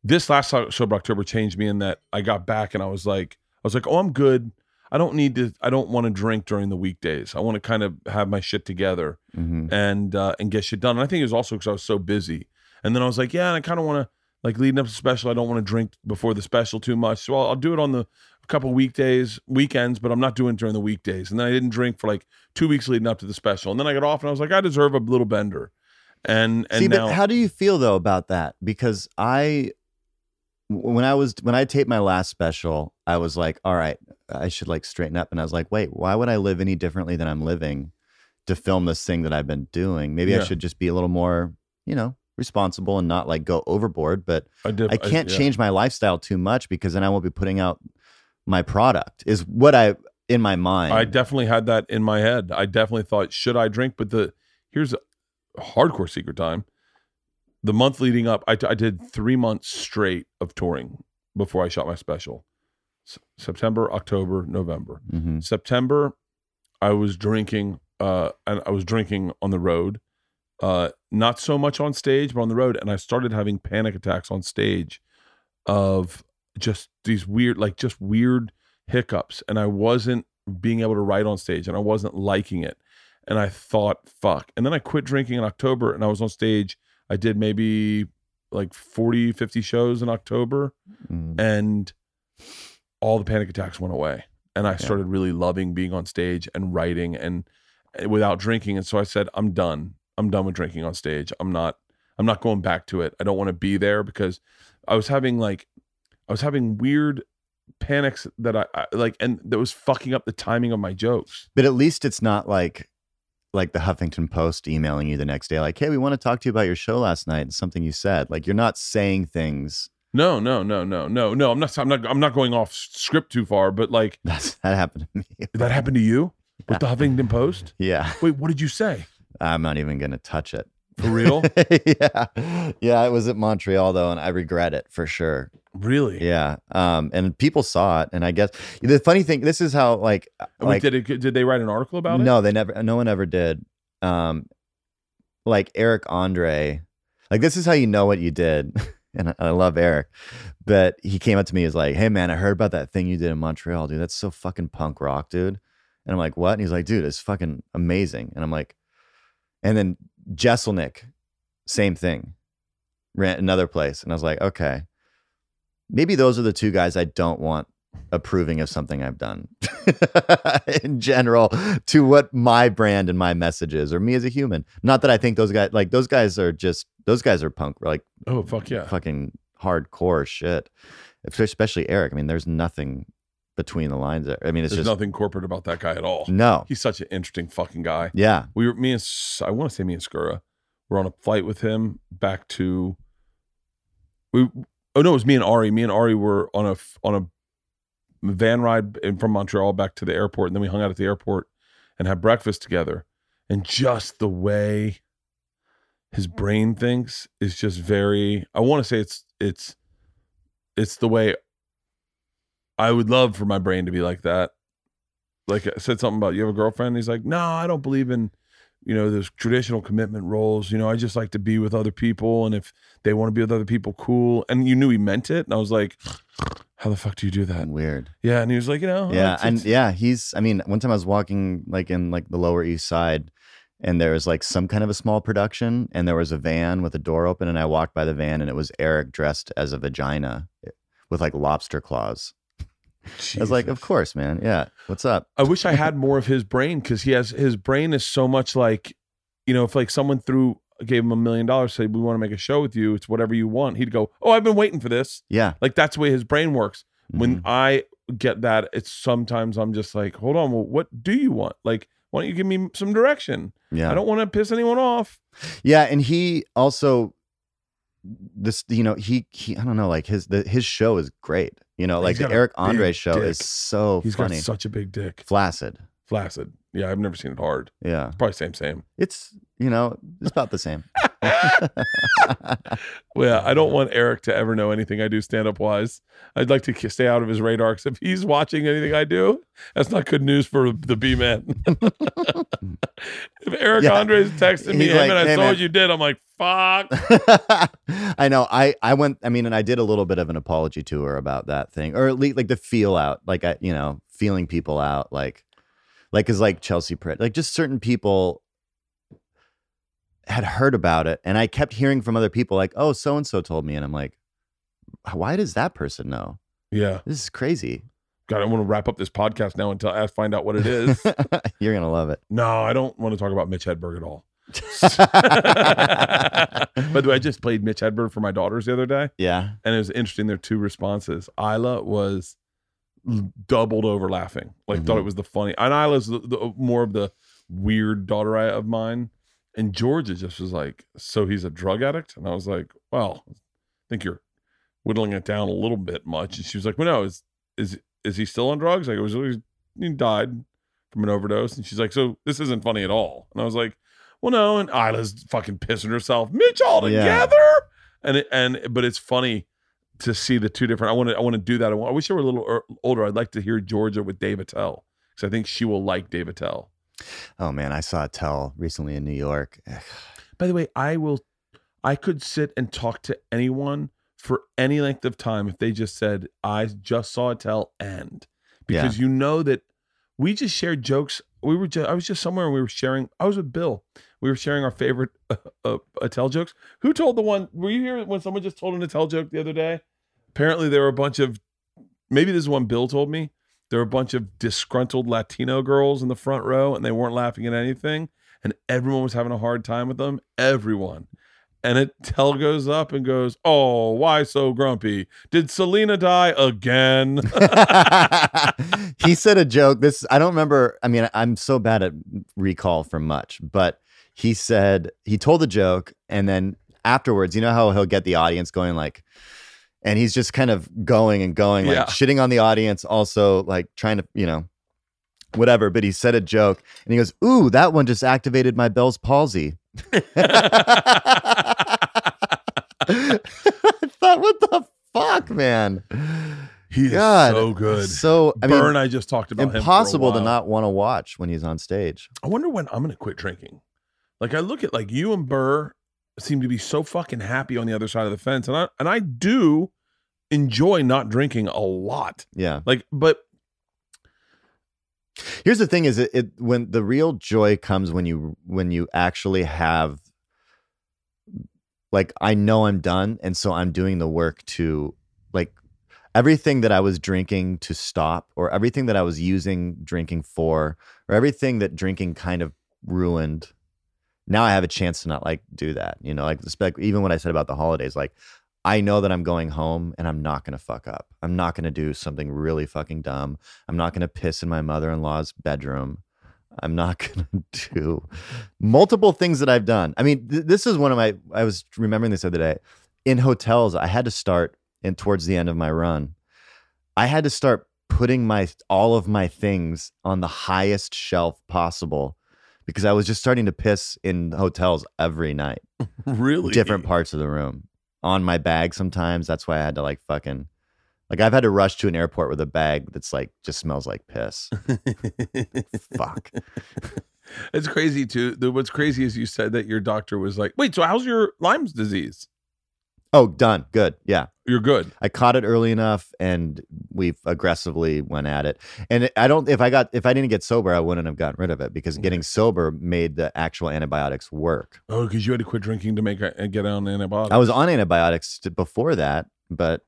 This last so- sober October changed me in that I got back and I was like, I was like, oh, I'm good. I don't need to. I don't want to drink during the weekdays. I want to kind of have my shit together Mhm. and uh, and get shit done. And I think it was also because I was so busy. And then I was like, yeah, and I kind of want to like leading up to the special. I don't want to drink before the special too much, so I'll, I'll do it on the a couple weekdays, weekends, but I'm not doing it during the weekdays. And then I didn't drink for like two weeks leading up to the special. And then I got off and I was like, I deserve a little bender. And and See, now but how do you feel though about that? Because I when I was when I taped my last special, I was like, all right, I should like straighten up, and I was like, wait, why would I live any differently than I'm living to film this thing that I've been doing? Maybe I should just be a little more, you know, responsible and not like go overboard. But I did. I can't yeah. change my lifestyle too much because then I won't be putting out my product. Is what I in my mind. I definitely had that in my head. I definitely thought, should I drink? But the here's hardcore secret time. The month leading up, I, I did three months straight of touring before I shot my special. S- September, October, November. Mhm. September, I was drinking. Uh, and I was drinking on the road. Uh, not so much on stage, but on the road. And I started having panic attacks on stage, of just these weird, like just weird hiccups. And I wasn't being able to write on stage, and I wasn't liking it. And I thought, fuck. And then I quit drinking in October, and I was on stage. I did maybe like 40, 50 shows in October Mhm. and all the panic attacks went away. And i started really loving being on stage and writing and and without drinking. And so i said i'm done. I'm done with drinking on stage. I'm not i'm not going back to it. I don't want to be there because i was having like i was having weird panics that I, I like and that was fucking up the timing of my jokes. But at least it's not like like the Huffington Post emailing you the next day, like, "Hey, we want to talk to you about your show last night and something you said." Like you're not saying things. no no no no no no i'm not i'm not i'm not going off script too far but like That's that happened to me. that happened to you with the huffington post Yeah, wait what did you say I'm not even gonna touch it. For real yeah, yeah. I was at Montreal though, and I regret it for sure. really Yeah, um, and people saw it, and I guess the funny thing, this is how like Wait, like did it? Did they write an article about it? no, they never, no one ever did. Um, like Eric Andre, like this is how you know what you did. and I, I love Eric, but he came up to me, he was like, "Hey man, I heard about that thing you did in Montreal, dude. That's so fucking punk rock, dude." And I'm like, "What?" And he's like, "Dude, it's fucking amazing." And I'm like, and then Jeselnik, same thing, ran another place, and I was like, okay, maybe those are the two guys I don't want approving of something I've done in general to what my brand and my message is, or me as a human. Not that I think those guys like those guys are just those guys are punk like Oh fuck yeah! fucking hardcore shit. especially Eric. I mean, there's nothing between the lines there. I mean, it's There's just nothing corporate about that guy at all. no. He's such an interesting fucking guy. Yeah. We were me and I want to say me and Segura were on a flight with him back to we oh no it was me and Ari me and Ari were on a on a van ride in, from Montreal back to the airport and then we hung out at the airport and had breakfast together and just the way his brain thinks is just very I want to say it's it's it's the way I would love for my brain to be like that like I said something about you have a girlfriend. He's like, no, I don't believe in, you know, those traditional commitment roles. You know, I just like to be with other people, and if they want to be with other people, cool. And you knew he meant it, and I was like, how the fuck do you do that? Weird. Yeah, and he was like, you know, Yeah, it's- and it's- yeah, he's. I mean, one time I was walking like in like the Lower East Side, and there was like some kind of a small production, and there was a van with a door open, and I walked by the van, and it was Eric dressed as a vagina eh, with like lobster claws. I was like, of course, man. Yeah, what's up? I wish I had more of his brain because he has his brain is so much like, you know, if like someone threw gave him a million dollars, say we want to make a show with you, it's whatever you want. He'd go, oh, I've been waiting for this. Yeah. Like that's the way his brain works. When Mhm. I get that, it's sometimes I'm just like, hold on, well, what do you want? Like, why don't you give me some direction? yeah, I don't want to piss anyone off. Yeah, and he also this you know he he I don't know like his the his show is great. You know, like the Eric Andre big show is dick. so He's funny. got such a big dick. Flaccid. Flaccid. Yeah, I've never seen it hard. Yeah. Probably same, same. It's you know, it's about the same. Well, yeah, I don't want Eric to ever know anything I do stand up wise. I'd like to stay out of his radar because if he's watching anything I do, that's not good news for the B men. if Eric Yeah. Andre's texting me, He's like, man, I "Hey, saw man." what you did. I'm like, fuck. I know. I I went. I mean, and I did a little bit of an apology to her about that thing, or at least like the feel out, like I, you know, feeling people out, like, like is like Chelsea Peretti, like just certain people had heard about it, and I kept hearing from other people, like, oh, so and so told me, and I'm like, why does that person know? Yeah. This is crazy. God, I want to wrap up this podcast now until I find out what it is. You're gonna love it. no, I don't want to talk about Mitch Hedberg at all. By the way, I just played Mitch Hedberg for my daughters the other day. yeah. and it was interesting. Their two responses. Ila was doubled over laughing, like thought Mhm. it was the funny. And Ila's the, the, more of the weird daughter I- of mine, and Georgia just was like, "So he's a drug addict?" And I was like, "Well, I think you're whittling it down a little bit much." And she was like, "Well, no, is is is he still on drugs?" Like it was he died from an overdose, and she's like, "So this isn't funny at all." And I was like, "Well, no." And Ila's fucking pissing herself. Mitch all Yeah. together, and it, and but it's funny to see the two different. I want to I want to do that. I, want, I wish I were a little er- older. I'd like to hear Georgia with Dave Attell because I think she will like Dave Attell. Oh man, I saw Attell recently in New York. By the way, I will. I could sit and talk to anyone for any length of time if they just said, "I just saw Attell end," because you know that we just shared jokes. We were. Just, I was just somewhere and we were sharing. I was with Bill. We were sharing our favorite uh, uh, Attell jokes. Who told the one? Were you here when someone just told an Attell joke the other day? Apparently, there were a bunch of. Maybe this is one Bill told me. There were a bunch of disgruntled Latino girls in the front row, and they weren't laughing at anything, and everyone was having a hard time with them. Everyone. And Attell goes up and goes, "Oh, why so grumpy? Did Selena die again?" he said a joke. This I don't remember. I mean, I'm so bad at recall from much, but he said he told a joke, and then afterwards, you know how he'll get the audience going like, and he's just kind of going and going, like Yeah. shitting on the audience, also like trying to, you know, whatever. But he said a joke, and he goes, "Ooh, that one just activated my Bell's palsy." I thought, what the fuck, man? he is so good. So I Burn, mean, I just talked about him for a impossible to not want to watch when he's on stage. I wonder when I'm gonna quit drinking. Like I look at like you and Burr seem to be so fucking happy on the other side of the fence, and I and I do enjoy not drinking a lot. Yeah. Like, but Here's the thing: is it, it when the real joy comes when you when you actually have like I know I'm done, and so I'm doing the work to like everything that I was drinking to stop, or everything that I was using drinking for, or everything that drinking kind of ruined. Now I have a chance to not like do that, you know, like, even when I said about the holidays, like I know that I'm going home and I'm not going to fuck up. I'm not going to do something really fucking dumb. I'm not going to piss in my mother-in-law's bedroom. I'm not going to do multiple things that I've done. I mean, th- this is one of my I was remembering this the other day. In hotels, I had to start and towards the end of my run, I had to start putting my all of my things on the highest shelf possible because I was just starting to piss in hotels every night. Really? Different parts of the room. On my bag sometimes that's why i had to like fucking like i've had to rush to an airport with a bag that's like just smells like piss. Fuck. It's crazy too. The, what's crazy is you said that your doctor was like, "Wait, so how's your Lyme's disease? Oh done good yeah You're good." i caught it early enough and we've aggressively went at it and i don't if i got if i didn't get sober i wouldn't have gotten rid of it because getting sober made the actual antibiotics work Oh, because you had to quit drinking to make and get on antibiotics. i was on antibiotics to, before that but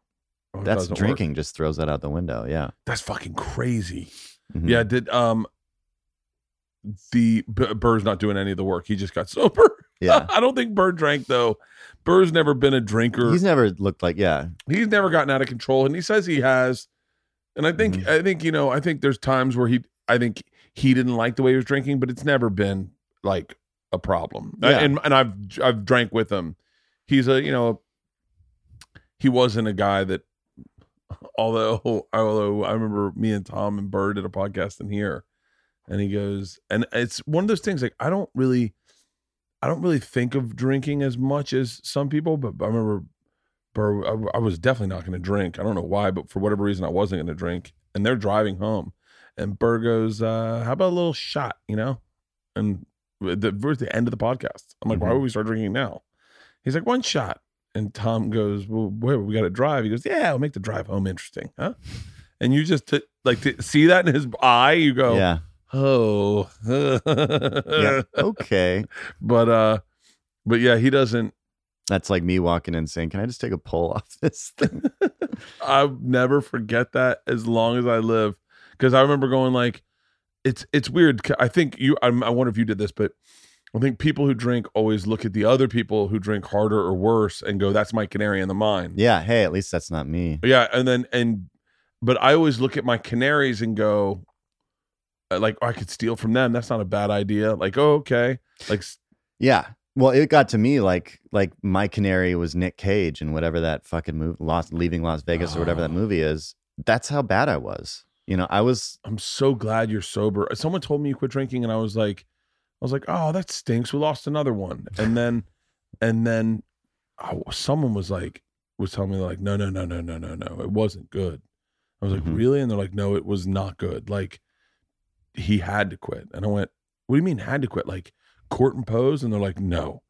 Oh, that's doesn't work. drinking just throws that out the window yeah That's fucking crazy. Mhm. Yeah, did um the Burr's not doing any of the work. He just got sober. Yeah I don't think Burr drank though. Burr's never been a drinker. he's never looked like yeah He's never gotten out of control, and he says he has. And I think Mhm. I think you know I think there's times where he I think he didn't like the way he was drinking, but it's never been like a problem. I- and and I've I've drank with him. He's a you know he wasn't a guy that although although I remember me and Tom and Burr did a podcast in here and he goes and it's one of those things like I don't really I don't really think of drinking as much as some people but I remember Burr I, I was definitely not going to drink. I don't know why but for whatever reason I wasn't going to drink and they're driving home. And Burr goes uh how about a little shot? You know? And the the end of the podcast I'm like why Mhm. would we start drinking now? He's like one shot. And Tom goes, "Well, wait, we got to drive." He goes, "Yeah, we'll make the drive home interesting, huh?" And you just t- like to see that in his eye, you go, yeah "Oh, yeah okay But uh, but yeah, he doesn't. That's like me walking in saying, "Can I just take a pull off this thing?" I'll never forget that as long as I live, because I remember going like, it's it's weird. I think you. I, I wonder if you did this, but I think people who drink always look at the other people who drink harder or worse and go, "That's my canary in the mine." yeah. Hey, at least that's not me. Yeah, and then and but I always look at my canaries and go like oh, I could steal from them. That's not a bad idea. Like, oh, okay. Like Yeah. Well, it got to me like like my canary was Nick Cage and whatever that fucking movie, Lost, leaving Las Vegas or whatever that Oh. movie is. That's how bad I was. You know, I was. I'm so glad you're sober. Someone told me you quit drinking and I was like I was like, "Oh, that stinks. We lost another one." And then and then oh, someone was like was telling me like, "No, no, no, no, no, no, no. It wasn't good." I was like, Mhm. "Really?" And they're like, "No, it was not good." Like he had to quit. And I went, "What do you mean had to quit? Like court imposed?" And they're like, "No.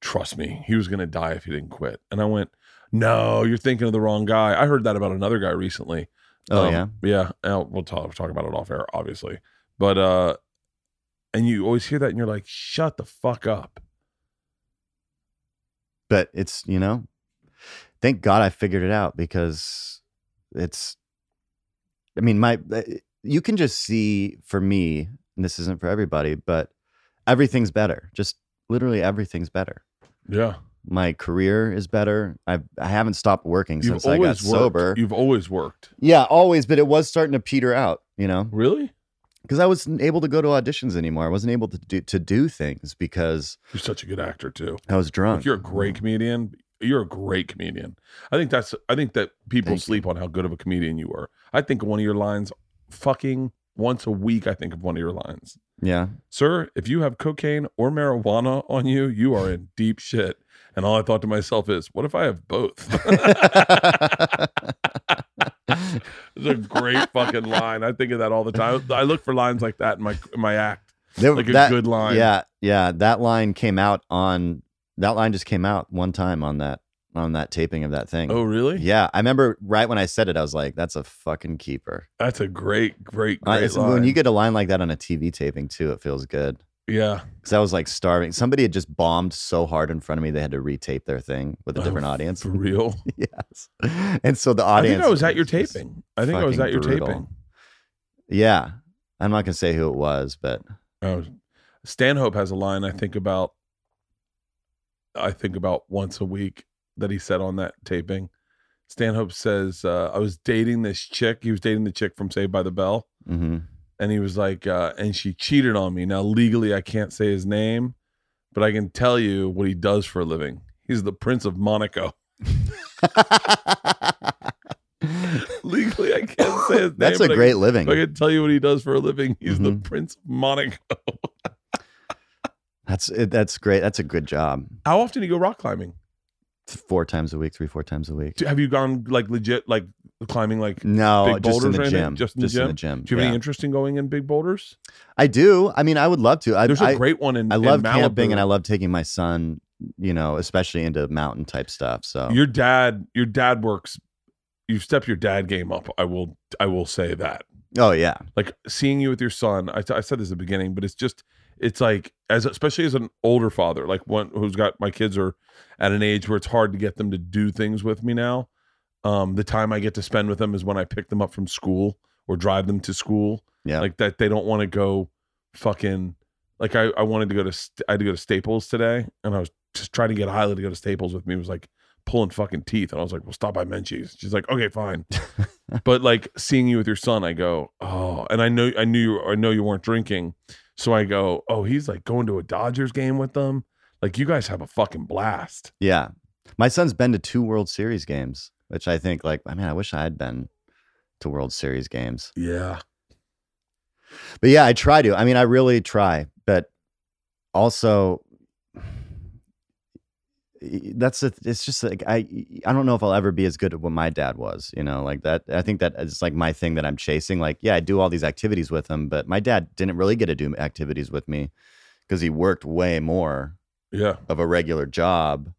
Trust me. He was going to die if he didn't quit." And I went, "No, you're thinking of the wrong guy." I heard that about another guy recently. Oh Um, yeah. yeah. we'll talk, we'll talk about it off air, obviously. But uh, and you always hear that, and you're like, "Shut the fuck up." But it's you know, thank God I figured it out because it's. I mean, my you can just see for me, and this isn't for everybody, but everything's better. Just literally everything's better. Yeah, My career is better. I I haven't stopped working you've since I got worked. sober. You've always worked. Yeah, always, but it was starting to peter out, you know, Really? because I wasn't able to go to auditions anymore. I wasn't able to do to do things because You're such a good actor too. I was drunk. Like, you're a great mm. comedian. You're a great comedian. I think that's. I think that people Thank you. sleep on how good of a comedian you were. I think one of your lines, fucking once a week. I think of one of your lines. Yeah, Sir, if you have cocaine or marijuana on you, you are in deep shit. And all I thought to myself is, what if I have both? it's a great fucking line. I think of that all the time. I look for lines like that in my in my act. There- Like a that- good line. Yeah, yeah, that line came out on that line just came out one time on that on that taping of that thing. Oh, really? Yeah, I remember right when I said it, I was like, "That's a fucking keeper." That's a great, great, Uh, great line. when you get a line like that on a TV taping too, it feels good. yeah. Because I was like starving. Somebody had just bombed so hard in front of me, they had to retape their thing with a Oh, different audience. For real. yes, and so the audience. I think I was at your taping. I think I was at your brutal. taping. Yeah, I'm not gonna say who it was, but Oh, Stanhope has a line I think about. I think about once a week that he said on that taping. Stanhope says, uh, "I was dating this chick. He was dating the chick from Saved by the Bell, hmm and he was like, uh, and she cheated on me. Now legally, I can't say his name, but I can tell you what he does for a living. He's the Prince of Monaco. legally, I can't say his name. That's a but I great living. I can tell you what he does for a living. He's the Mhm. Prince of Monaco. That's that's great. That's a good job. How often do you go rock climbing? Four times a week, three, four times a week. Have you gone like legit, like climbing? Like, No, Big just in boulders or the gym. Just in the in the gym? gym. do you have yeah. any interest in going in big boulders? I do. I mean, I would love to. I, There's a I, great one in. I in love Malibu. camping and I love taking my son, you know, especially into mountain type stuff. So Your dad, your dad works. You step your dad game up. I will. I will say that. oh yeah, Like seeing you with your son. I, I said this at the beginning, but it's just. It's like as especially as an older father, like one who's got my kids are at an age where it's hard to get them to do things with me now. Um, the time I get to spend with them is when I pick them up from school or drive them to school. yeah. like that they don't want to go fucking like I, I wanted to go to St- I had to go to Staples today and I was just trying to get Ila to go to Staples with me it was like pulling fucking teeth and I was like well stop by Menchie's she's like okay fine but like seeing you with your son I go oh and I know I knew you I know you weren't drinking so I go oh he's like going to a Dodgers game with them like you guys have a fucking blast yeah. My son's been to two World Series games, which I think, like, I mean, I wish I had been to World Series games. yeah But yeah, I try to. I mean, I really try. But also, that's it's just like I I don't know if I'll ever be as good at what my dad was. You know, like that. I think that is like my thing that I'm chasing. Like, yeah, I do all these activities with him, but my dad didn't really get to do activities with me because he worked way more yeah of a regular job.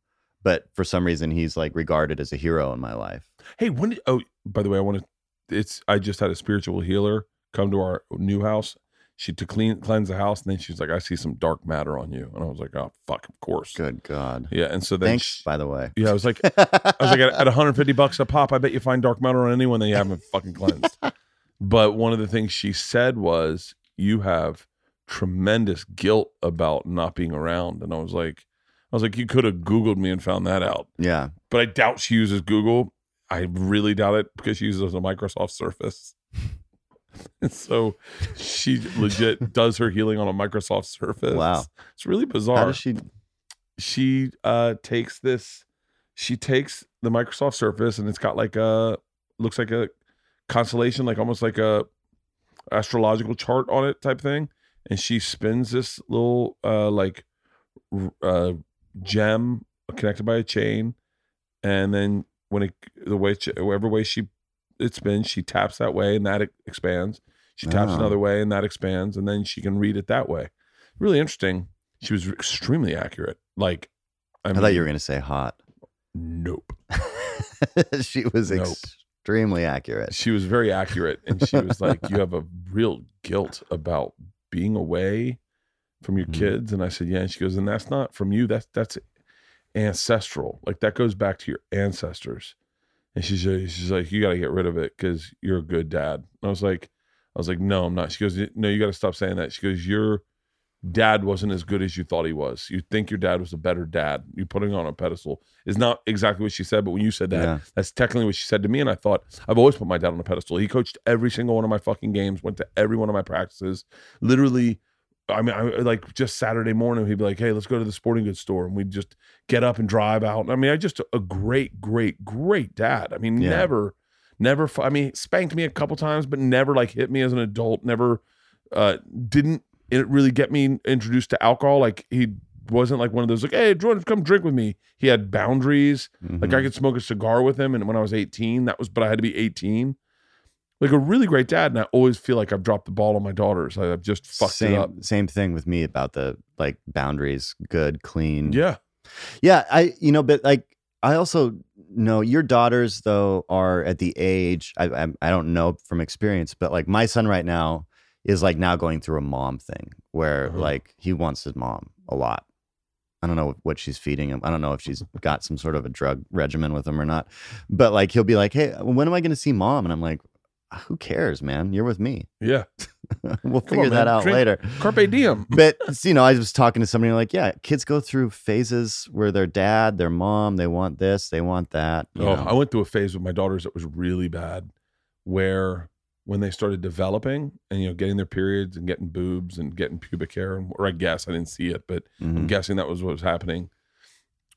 But for some reason, he's like regarded as a hero in my life. Hey, when did oh by the way, I want to it's I just had a spiritual healer come to our new house. She to clean cleanse the house, and then she's like, I see some dark matter on you. And I was like, Oh fuck, of course. Good God. Yeah. And so then Thanks, she- by the way. yeah, I was like I was like at, at 150 bucks a pop, I bet you find dark matter on anyone that you haven't fucking cleansed. but one of the things she said was, You have tremendous guilt about not being around. And I was like, I was like, you could have Googled me and found that out yeah. but I doubt she uses Google. I really doubt it because she uses a Microsoft Surface. And so she legit does her healing on a Microsoft Surface. Wow. It's really bizarre. How does she? she uh takes this she takes the Microsoft Surface and it's got like a looks like a constellation, like almost like a astrological chart on it type thing. And she spins this little uh like uh gem connected by a chain. And then when it the way whatever way she it spins, she taps that way and that expands. She taps Oh. another way and that expands, and then she can read it that way. Really interesting. She was extremely accurate. Like, I, I thought you were going to say hot. Nope. she was Nope. extremely accurate. She was very accurate, and she was like, "You have a real guilt about being away from your Mhm. kids." And I said, "Yeah." And she goes, "And that's not from you. That's that's ancestral. Like that goes back to your ancestors." And she's uh, she's like, "You got to get rid of it because you're a good dad." And I was like, "I was like, no, I'm not." She goes, "No, you got to stop saying that." She goes, "Your dad wasn't as good as you thought he was. You think your dad was a better dad. You putting him on a pedestal is not exactly what she said, but when you said that, Yeah. that's technically what she said to me. And I thought, I've always put my dad on a pedestal. He coached every single one of my fucking games, went to every one of my practices. Literally, I mean, I like just Saturday morning, he'd be like, Hey, let's go to the sporting goods store. And we'd just get up and drive out. I mean, I just a great, great, great dad. I mean, Yeah. never, never, I mean, spanked me a couple times, but never like hit me as an adult, never, uh, didn't it really get me introduced to alcohol. Like he wasn't like one of those like, Hey, Jordan, come drink with me. He had boundaries. Like Mhm. I could smoke a cigar with him, and when I was 18, that was, but I had to be 18. Like a really great dad, and I always feel like I've dropped the ball on my daughters. I've just fucked same it up. same thing with me about the like boundaries, good, clean. Yeah, Yeah, I you know, but like I also know your daughters though are at the age I I, I don't know from experience, but like my son right now is like now going through a mom thing where Uh-huh. like he wants his mom a lot. I don't know what she's feeding him. I don't know if she's got some sort of a drug regimen with him or not. But like he'll be like, "Hey, when am I going to see mom?" And I'm like, "Who cares, man? You're with me." yeah. we'll Come figure on, that out Drink- later. Carpe diem. But you know, I was talking to somebody like, yeah, kids go through phases where their dad, their mom, they want this, they want that. you Oh, know. I went through a phase with my daughters that was really bad, where when they started developing and you know getting their periods and getting boobs and getting pubic hair, and, or I guess I didn't see it, but I'm Mhm. guessing that was what was happening,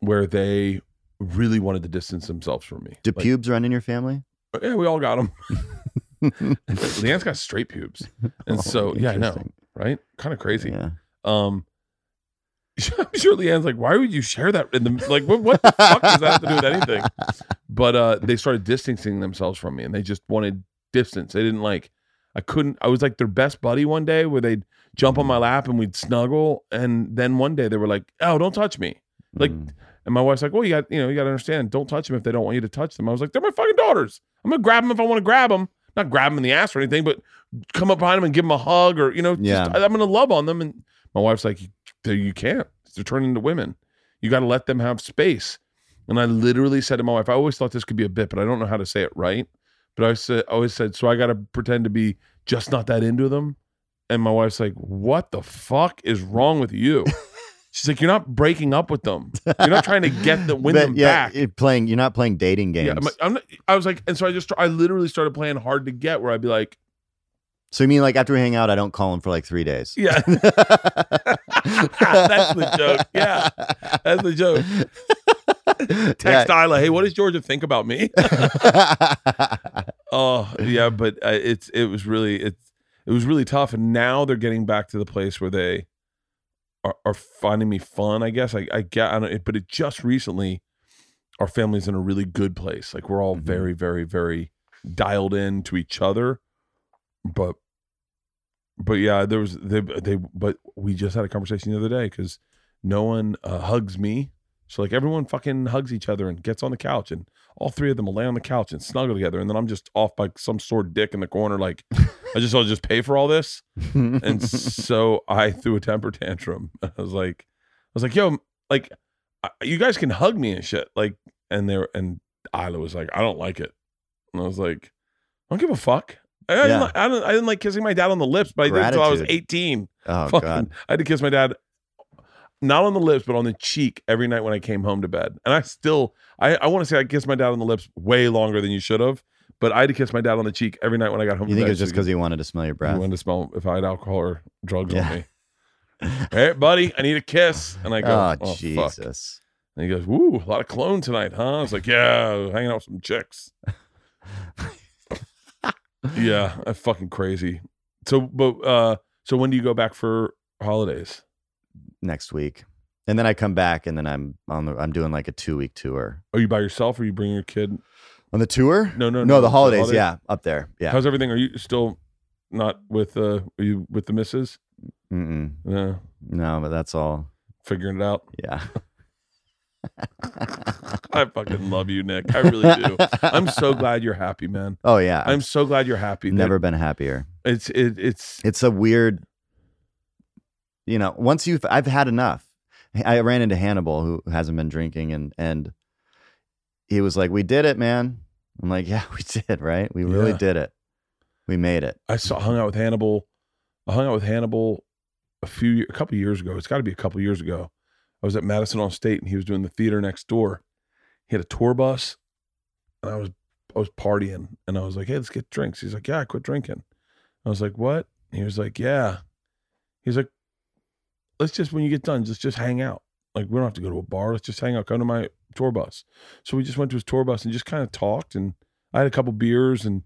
where they really wanted to distance themselves from me. Do Like, pubes run in your family? Yeah, we all got them. LeeAnn's got straight pubes, and Oh, so yeah, I know, right? Kind of crazy. Yeah. Um, I'm sure LeeAnn's like, why would you share that in the like? What, what the fuck does that have to do with anything? But uh, they started distancing themselves from me, and they just wanted distance. They didn't like. I couldn't. I was like their best buddy one day, where they'd jump on my lap and we'd snuggle, and then one day they were like, "Oh, don't touch me." Like, Mm. And my wife's like, "Well, you got you know you got to understand. Don't touch them if they don't want you to touch them." I was like, "They're my fucking daughters. I'm gonna grab them if I want to grab them. Not grab them in the ass or anything, but come up behind them and give them a hug or you know, Yeah. just, I'm gonna love on them." And my wife's like, "You, you can't. They're turning into women. You got to let them have space." And I literally said to my wife, "I always thought this could be a bit, but I don't know how to say it right." But I said, I always said, "So I got to pretend to be just not that into them." And my wife's like, "What the fuck is wrong with you?" She's like, "You're not breaking up with them. You're not trying to get them, win But them yeah, back." You're playing. You're not playing dating games. Yeah, I'm, I'm not, I was like, and so I just, I literally started playing hard to get, where I'd be like, so you mean like after we hang out, I don't call him for like three days? yeah, that's the joke. Yeah, that's the joke. Text Ila, hey, what does Georgia think about me? oh, yeah, but uh, it's, it was really, it's, it was really tough, and now they're getting back to the place where they are, are finding me fun. I guess I, I get, I don't, but it just recently, our family's in a really good place. Like we're all Mhm. very, very, very dialed in to each other. But, but yeah, there was they they. But we just had a conversation the other day because no one uh, hugs me. So like everyone fucking hugs each other and gets on the couch, and all three of them will lay on the couch and snuggle together, and then I'm just off by some sore dick in the corner, like I just I'll just pay for all this. And so I threw a temper tantrum. I was like, I was like, yo, like, you guys can hug me and shit. Like, and there, and Ila was like, I don't like it. And I was like, I don't give a fuck. I, I, didn't, like, I, didn't, I didn't like kissing my dad on the lips, but I did until I was 18. oh Fucking- god. I had to kiss my dad, not on the lips, but on the cheek every night when I came home to bed. And I still, I, I want to say I kissed my dad on the lips way longer than you should have, but I had to kiss my dad on the cheek every night when I got home You think bed. it's just because he wanted to smell your breath? he wanted to smell if I had alcohol or drugs Yeah. on me. Hey, buddy, I need a kiss. And I go, oh, oh, fuck. Jesus. And he goes, Woo, a lot of clone tonight, huh? I was like, Yeah, hanging out with some chicks. yeah, I'm fucking crazy. So, but, uh, so when do you go back for holidays? Next week, and then I come back, and then I'm on the. I'm doing like a two week tour. Are you by yourself or you bring your kid? On the tour? No, no, No, no. the for holidays. Yeah, up there. Yeah. How's everything? Are you still not with, uh, are you with the missus? Mm-mm. Yeah, No, but that's all. figuring it out. Yeah. I fucking love you, Nick. I really do. I'm so glad you're happy, man. Oh yeah. I'm so glad you're happy. never been happier. It's it, it's It's a weird. You know, once you've, I've had enough. I ran into Hannibal who hasn't been drinking, and and he was like, "We did it, man." I'm like, "Yeah, we did, right? We really Yeah. did it. We made it." I saw hung out with Hannibal. I hung out with Hannibal a few a couple years ago. It's got to be a couple years ago. I was at Madison on State and he was doing the theater next door. He had a tour bus, and I was I was partying, and I was like, "Hey, let's get drinks." He's like, "Yeah, I quit drinking." I was like, "What?" He was like, "Yeah." He's like, "Let's just when you get done, just just hang out. Like we don't have to go to a bar. Let's just hang out. Come to my tour bus." So we just went to his tour bus and just kind of talked, and I had a couple beers, and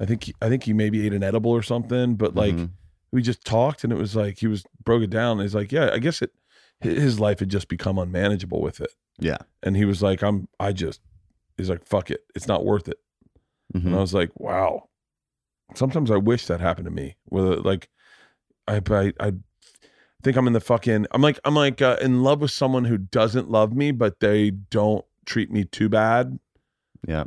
I think he, I think he maybe ate an edible or something, but like Mhm. we just talked, and it was like he was broke it down. He's like, "Yeah, I guess it." His life had just become unmanageable with it yeah. and he was like i'm i just he's like fuck it it's not worth it Mhm. and i was like wow sometimes i wish that happened to me where like i i, I think i'm in the fucking i'm like i'm like uh, in love with someone who doesn't love me but they don't treat me too bad Yeah.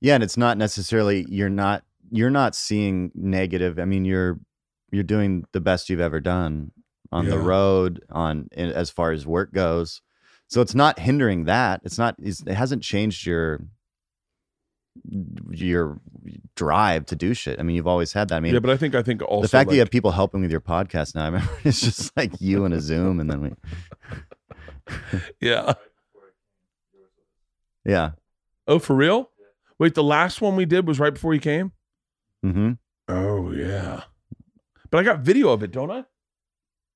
Yeah, and it's not necessarily you're not you're not seeing negative. I mean, you're you're doing the best you've ever done on the road on in, as far as work goes. So it's not hindering that. It's not it's, it hasn't changed your your drive to do shit. I mean, you've always had that. I mean, yeah, but I think I think also the fact that you have people helping with your podcast now, I remember it's just like you and a Zoom, and then we, yeah. yeah, Oh, for real? Wait, the last one we did was right before you came. hmm Oh yeah, but I got video of it, don't I?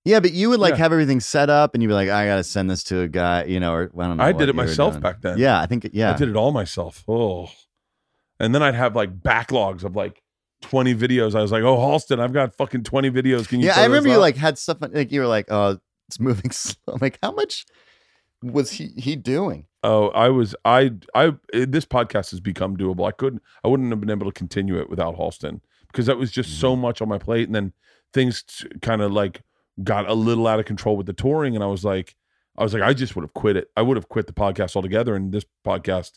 yeah. But you would like Yeah. have everything set up, and you'd be like, I gotta send this to a guy, you know, or I don't know. I did it myself doing. back then. Yeah, I think yeah. I did it all myself. Oh, and then I'd have like backlogs of like twenty videos. I was like, oh, Halston, I've got fucking twenty videos. Can you? yeah, I remember you up?" like had stuff like you were like, oh, it's moving slow. I'm like, how much was he he doing? Oh, I was I I this podcast has become doable. I couldn't I wouldn't have been able to continue it without Halston because that was just Mm-hmm. so much on my plate and then things kind of like got a little out of control with the touring and I was like I was like I just would have quit it. I would have quit the podcast altogether and this podcast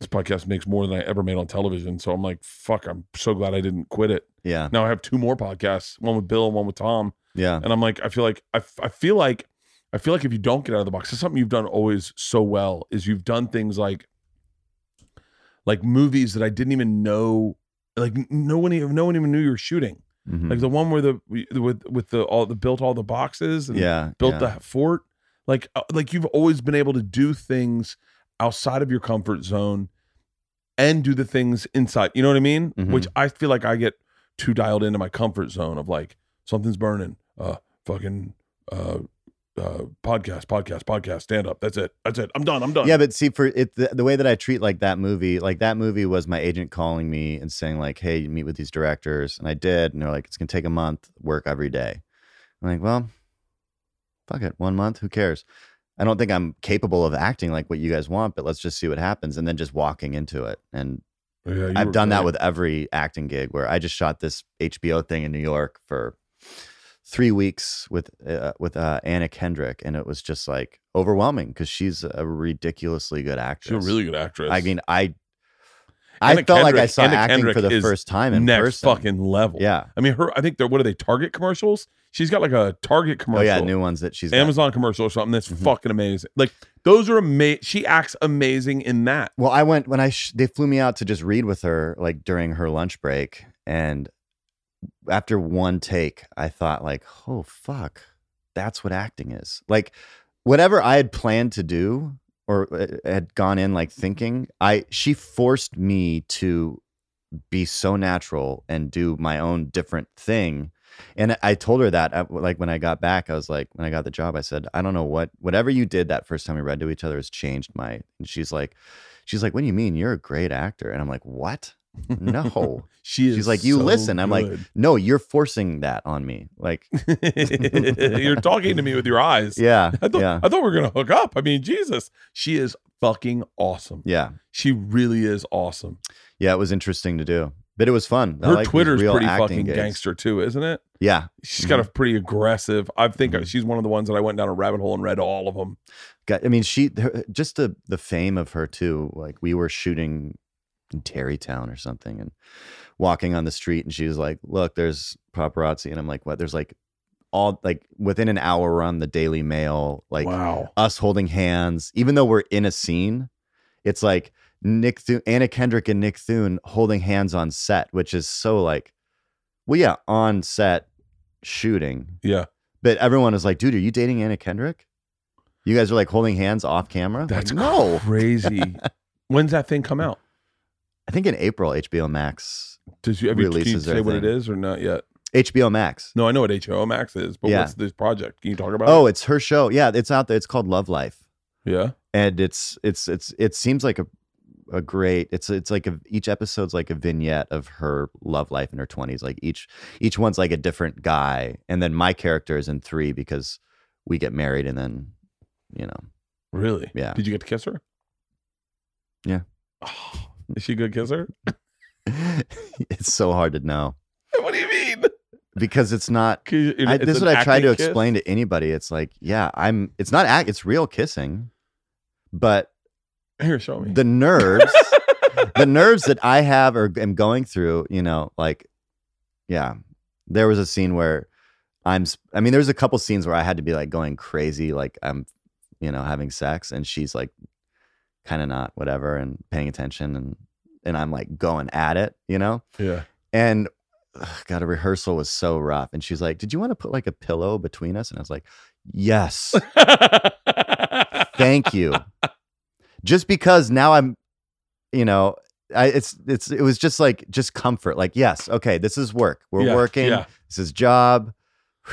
this podcast makes more than I ever made on television. So I'm like fuck, I'm so glad I didn't quit it. Yeah, Now I have two more podcasts, one with Bill and one with Tom. yeah, And I'm like, I feel like I, I feel like I feel like if you don't get out of the box, it's something you've done always so well is you've done things like like movies that I didn't even know like no one even no one even knew you were shooting. Mhm. Like the one where the with with the all the built all the boxes and yeah, built yeah. the fort. Like uh, like you've always been able to do things outside of your comfort zone and do the things inside. You know what I mean? Mhm. Which I feel like I get too dialed into my comfort zone of like something's burning. Uh fucking uh uh podcast, podcast, podcast, stand up. That's it. That's it. I'm done. I'm done. Yeah, but see, for it, the, the way that I treat like that movie, like that movie was my agent calling me and saying like, "Hey, you meet with these directors," and I did, and they're like, "It's gonna take a month, work every day." I'm like, "Well, fuck it, one month, who cares?" I don't think I'm capable of acting like what you guys want, but let's just see what happens, and then just walking into it. And Yeah, I've done that with every acting gig where I just shot this HBO thing in New York for three weeks with uh, with uh, Anna Kendrick, and it was just like overwhelming because she's a ridiculously good actress. She's a really good actress. I mean, I I Anna felt like I saw Anna acting for the first time in next person. fucking level. yeah. I mean, her. I think they're what are they? Target commercials. She's got like a Target commercial. Oh yeah, new ones that she's got. Amazon commercial or something that's Mhm. fucking amazing. Like those are amazing. She acts amazing in that. Well, I went when I sh- they flew me out to just read with her like during her lunch break, and after one take, I thought like, oh fuck, that's what acting is. Like whatever I had planned to do or uh, had gone in like thinking, I she forced me to be so natural and do my own different thing. And I told her that, uh, like when I got back, I was like, when I got the job, I said, I don't know what, whatever you did that first time we read to each other has changed my. And she's like, she's like, what do you mean? You're a great actor. And I'm like, what? No. she is. She's like, you so listen. I'm like, no, you're forcing that on me. Like, you're talking to me with your eyes. yeah, I thought yeah, I thought we were gonna hook up. I mean, Jesus, she is fucking awesome. yeah, She really is awesome. yeah. It was interesting to do, but it was fun. Her like Twitter's pretty fucking gigs. gangster too, isn't it? Yeah, She's got a Mm-hmm. pretty aggressive. I think Mhm. she's one of the ones that I went down a rabbit hole and read all of them. got. I mean, she her, just the the fame of her too. Like we were shooting in Tarrytown or something, and walking on the street, and she was like, "Look, there's paparazzi," and I'm like, "What?" There's like all like within an hour, we're on the Daily Mail, like wow. us holding hands, even though we're in a scene. It's like Nick Thune, Anna Kendrick and Nick Thune holding hands on set, which is so like, well, yeah, on set shooting. Yeah. But everyone is like, dude, are you dating Anna Kendrick? You guys are like holding hands off camera? Like, That's no. crazy. When's that thing come out? I think in April, HBO Max. Does you, have you, can you say what it is or not yet? HBO Max. No, I know what HBO Max is, but Yeah. what's this project? Can you talk about Oh, it? it's her show. Yeah, it's out there. It's called Love Life. Yeah. and it's it's it's it seems like a a great it's it's like a, each episode's like a vignette of her love life in her 20s like each each one's like a different guy and then my character is in three because we get married and then you know Really? Yeah. Did you get to kiss her? Yeah. Oh, is she a good kisser? it's so hard to know what do you mean? because it's not I, this is what I try to kiss? explain to anybody it's like yeah I'm it's not act it's real kissing but Here, show me. the nerves the nerves that I have or am going through, you know, like, yeah, there was a scene where I'm, I mean, there's a couple scenes where I had to be like going crazy, like I'm, you know, having sex, and she's like, kind of not whatever and paying attention, and and I'm like going at it, you know? Yeah. And God, a rehearsal was so rough. And she's like, Did you want to put like a pillow between us? And I was like, Yes, thank you. Just because now I'm, you know, I, it's it's it was just like just comfort. Like, yes, okay, this is work. We're Yeah, working. yeah. This is job.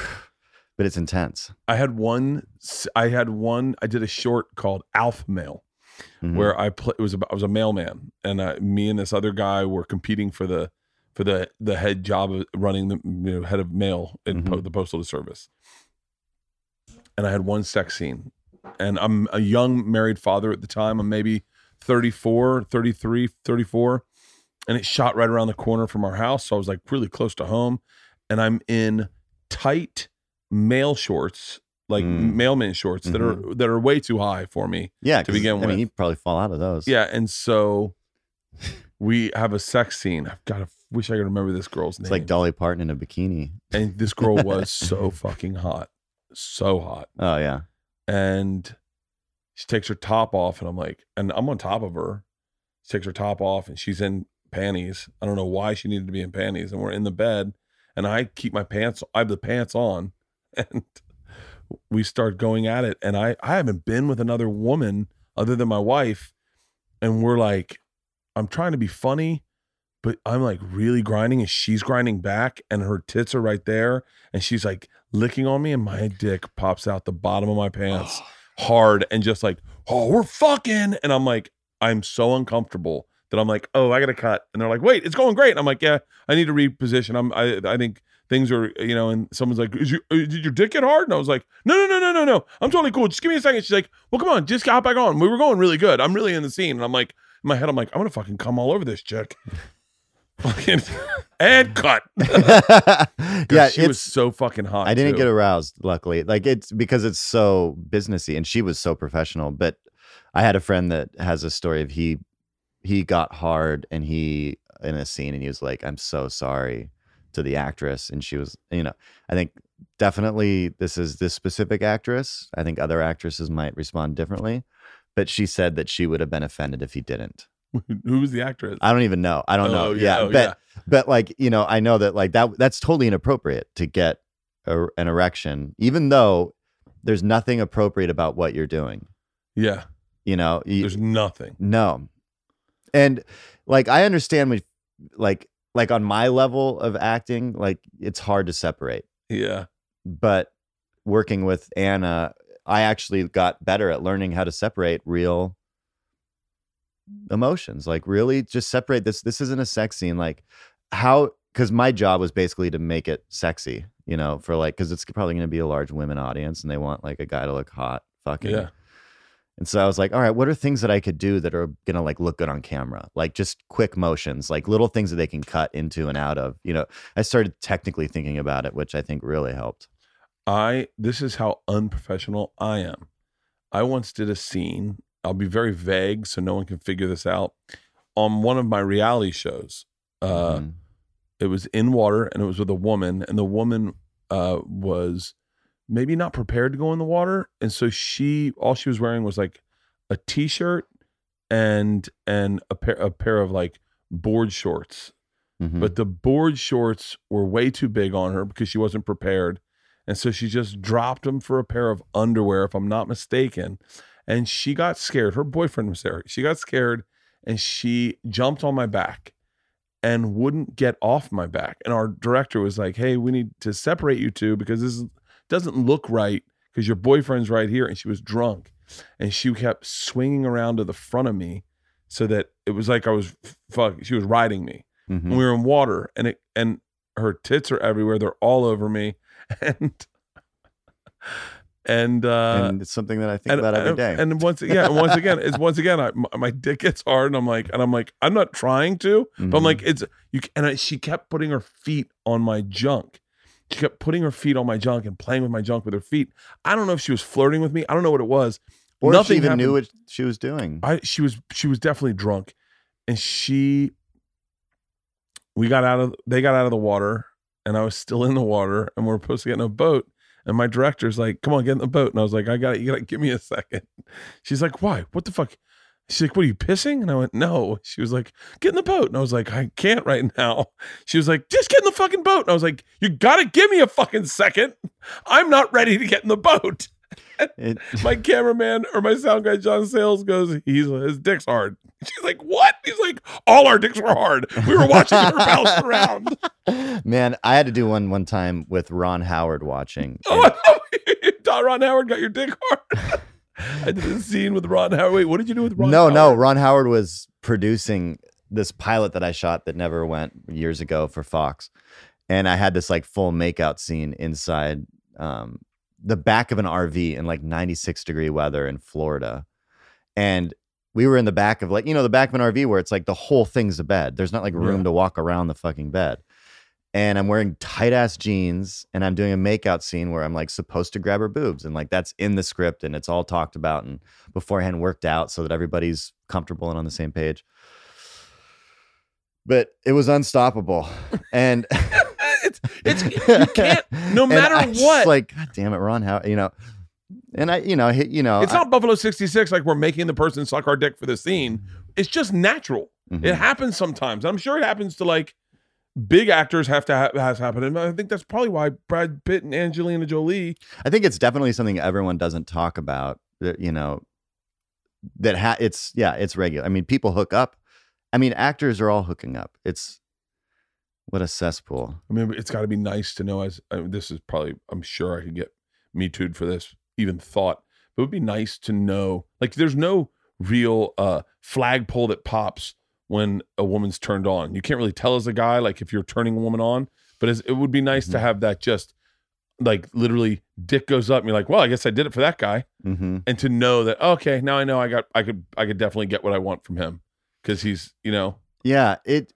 But it's intense. I had one. I had one. I did a short called Alpha Male, Mhm. where I play. It was about. I was a mailman, and I, me and this other guy were competing for the for the the head job of running the you know, head of mail in po- the postal service. And I had one sex scene, and I'm a young married father at the time. I'm maybe 34, 33, 34, and it shot right around the corner from our house. So I was like really close to home, and I'm in tight male shorts, like Mm. mailman shorts that are that are way too high for me. yeah, To begin I mean, with. you'd probably fall out of those. Yeah, and so we have a sex scene. I've got to wish I could remember this girl's name. It's like Dolly Parton in a bikini. and this girl was so fucking hot, so hot. Oh yeah. And she takes her top off, and I'm like, and I'm on top of her. She takes her top off, and she's in panties. I don't know why she needed to be in panties, and we're in the bed, and I keep my pants. I have the pants on, and we start going at it. And I I haven't been with another woman other than my wife, and we're like, I'm trying to be funny, but I'm like really grinding, and she's grinding back, and her tits are right there, and she's like licking on me, and my dick pops out the bottom of my pants hard, and just like, oh, we're fucking, and I'm like, I'm so uncomfortable that I'm like, oh, I gotta cut, and they're like, wait, it's going great, and I'm like, yeah, I need to reposition. I'm, I, I think things are, you know, and someone's like, Is your, uh, did your dick get hard? And I was like, no, no, no, no, no, no, I'm totally cool. Just give me a second. She's like, well, come on, just hop back on. We were going really good. I'm really in the scene, and I'm like, in my head, I'm like, I'm gonna fucking come all over this chick. Fucking and cut. yeah, she was so fucking hot. I didn't too. get aroused, luckily. Like it's because it's so businessy and she was so professional. But I had a friend that has a story of he he got hard and he in a scene and he was like, I'm so sorry to the actress. And she was, you know, I think definitely this is this specific actress. I think other actresses might respond differently. But she said that she would have been offended if he didn't. Who was the actress? I don't even know. I don't know. Oh, Yeah. oh, but but like you know i know that like that that's totally inappropriate to get a, an erection even though there's nothing appropriate about what you're doing yeah. you know you- There's nothing. no and like i understand when like like on my level of acting like it's hard to separate Yeah. but working with anna i actually got better at learning how to separate real emotions like really just separate this this isn't a sex scene like how because my job was basically to make it sexy you know for like because it's probably going to be a large women audience and they want like a guy to look hot fucking Yeah. and so i was like all right what are things that i could do that are going to like look good on camera like just quick motions like little things that they can cut into and out of you know i started technically thinking about it which i think really helped I this is how unprofessional I am. I once did a scene. I'll be very vague so no one can figure this out. On one of my reality shows, uh, Mhm. it was in water and it was with a woman, and the woman uh, was maybe not prepared to go in the water, and so she all she was wearing was like a t-shirt and and a pair a pair of like board shorts Mhm. but the board shorts were way too big on her because she wasn't prepared. And so she just dropped them for a pair of underwear, if I'm not mistaken. And she got scared. Her boyfriend was there. She got scared and she jumped on my back and wouldn't get off my back. And our director was like, Hey, we need to separate you two because this doesn't look right because your boyfriend's right here. And she was drunk and she kept swinging around to the front of me so that it was like I was, fuck, she was riding me Mhm. and we were in water and it and her tits are everywhere they're all over me and and uh and it's something that i think and, about every day. and, once yeah and once again it's once again I, my, dick gets hard and i'm like and i'm like i'm not trying to but i'm Mhm. like it's you and I, she kept putting her feet on my junk she kept putting her feet on my junk and playing with my junk with her feet i don't know if she was flirting with me i don't know what it was or if she nothing even knew what she was doing I she was she was definitely drunk, and she. We got out of they got out of the water, and I was still in the water, and we are supposed to get in a boat. And my director's like, "Come on, get in the boat." And I was like, "I got to You got to give me a second. She's like, "Why? What the fuck?" She's like, "What are you pissing?" And I went, "No." She was like, "Get in the boat." And I was like, "I can't right now." She was like, "Just get in the fucking boat." And I was like, "You gotta give me a fucking second. I'm not ready to get in the boat." It, My cameraman or my sound guy John Sales goes, "He's his dick's hard." She's like, "What?" He's like, "All our dicks were hard. We were watching her bounce around." man, I had to do one one time with Ron Howard watching. Oh, Ron Howard got your dick hard. I did a scene with Ron Howard. Wait, what did you do with Ron? no, no, Ron Howard was producing this pilot that I shot that never went years ago for Fox, and I had this like full makeout scene inside um, the back of an RV in like 96 degree weather in Florida, and we were in the back of like you know the back of an RV where it's like the whole thing's a bed. There's not like room Yeah. to walk around the fucking bed. And I'm wearing tight ass jeans and I'm doing a makeout scene where I'm like supposed to grab her boobs. And like that's in the script and it's all talked about and beforehand worked out so that everybody's comfortable and on the same page. But it was unstoppable. And it's it's you can't no matter I what. Like, God damn it, Ron, how you know. And I, you know, he, you know, it's not Buffalo 66 like we're making the person suck our dick for the scene. It's just natural. I, mhm. It happens sometimes. I'm sure it happens to like big actors have to ha- has happened. And I think that's probably why Brad Pitt and Angelina Jolie. I think it's definitely something everyone doesn't talk about. That you know, that ha- it's yeah, it's regular. I mean, people hook up. I mean, actors are all hooking up. It's what a cesspool. I mean, it's got to be nice to know. As I mean, this is probably, I'm sure I could get me too'd for this. Even thought, but it would be nice to know. Like, there's no real uh flagpole that pops when a woman's turned on. You can't really tell as a guy, like if you're turning a woman on. But as, it would be nice to Mhm. have that just like literally dick goes up and you're like, well, I guess I did it for that guy. hmm And to know that, okay, now I know I got I could I could definitely get what I want from him. Cause he's, you know, Yeah, it.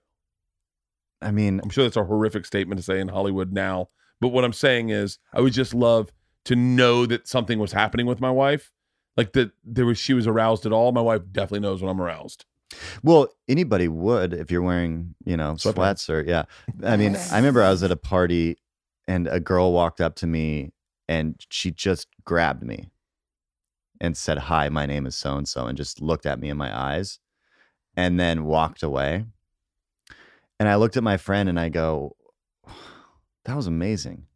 I mean, I'm sure that's a horrific statement to say in Hollywood now. But what I'm saying is I would just love to know that something was happening with my wife. Like that there was she was aroused at all. My wife definitely knows when I'm aroused. well, anybody would if you're wearing, you know, Sweatpants. sweats or yeah. I mean, I remember I was at a party and a girl walked up to me and she just grabbed me and said, "Hi, my name is so and so," and just looked at me in my eyes, and then walked away. And I looked at my friend and I go, "That was amazing.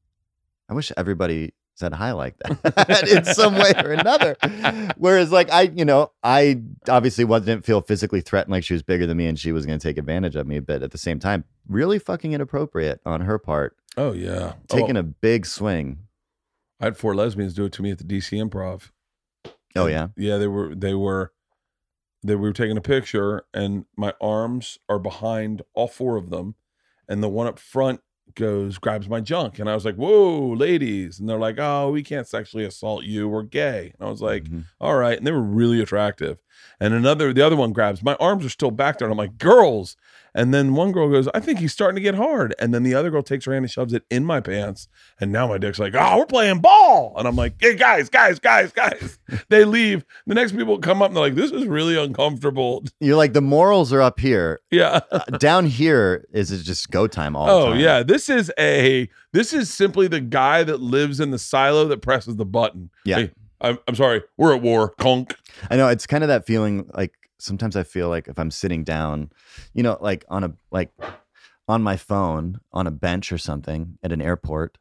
I wish everybody said hi like that in some way or another." Whereas, like I, you know, I obviously wasn't feel physically threatened, like she was bigger than me and she was going to take advantage of me, but at the same time, really fucking inappropriate on her part, Oh yeah. taking oh, a big swing. I had four lesbians do it to me at the DC improv. Oh yeah, Yeah, they were they were they were taking a picture and my arms are behind all four of them and the one up front goes grabs my junk and I was like, "Whoa, ladies." And they're like, "Oh, we can't sexually assault you. We're gay." And I was like, Mhm. "All right." And they were really attractive. And another the other one grabs my arms are still back there and I'm like, "Girls." And then one girl goes, "I think he's starting to get hard." And then the other girl takes her hand and shoves it in my pants and now my dick's like, "Oh, we're playing ball." And I'm like, "Hey guys, guys, guys, guys." they leave. The next people come up and they're like, "This is really uncomfortable." you're like the morals are up here. Yeah. Uh, down here is it just go time all the Oh yeah. This is a. This is simply the guy that lives in the silo that presses the button. Yeah. Hey, I'm, I'm sorry. We're at war. Conk. I know it's kind of that feeling like sometimes I feel like if I'm sitting down, you know, like on a like on my phone on a bench or something at an airport,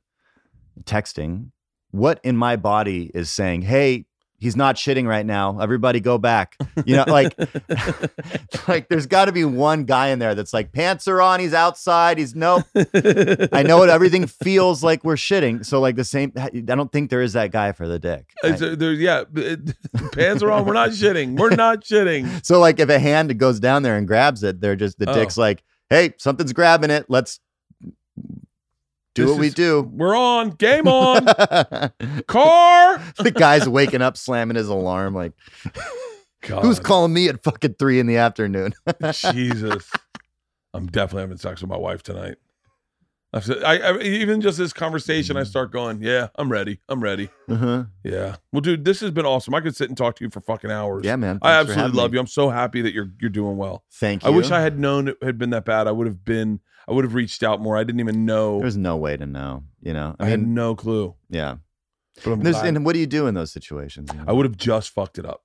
texting, what in my body is saying, "Hey, he's not shitting right now. Everybody go back." You know, like like there's got to be one guy in there that's like, "Pants are on, he's outside, he's nope." I know it everything feels like we're shitting. So like the same I don't think there is that guy for the dick. I- It's, there's yeah. Pants are on. We're not shitting. We're not shitting. So like if a hand goes down there and grabs it, they're just the Oh. dick's like, hey, something's grabbing it. Let's do This what we is- do. We're on. Game on. Car. the guy's waking up, slamming his alarm, like, God, who's calling me at fucking three in the afternoon? Jesus. I'm definitely having sex with my wife tonight. I've said, I, I even just this conversation, I start going, yeah, I'm ready. I'm ready. uh-huh. Yeah. Well, dude, this has been awesome. I could sit and talk to you for fucking hours. Yeah, man. I Thanks absolutely love me. you. I'm so happy that you're you're doing well. Thank you. I wish I had known it had been that bad. I would have been. I would have reached out more. I didn't even know. There's no way to know, you know. I, I had no clue. yeah. But I'm There's, and what do you do in those situations? you know? I would have just fucked it up.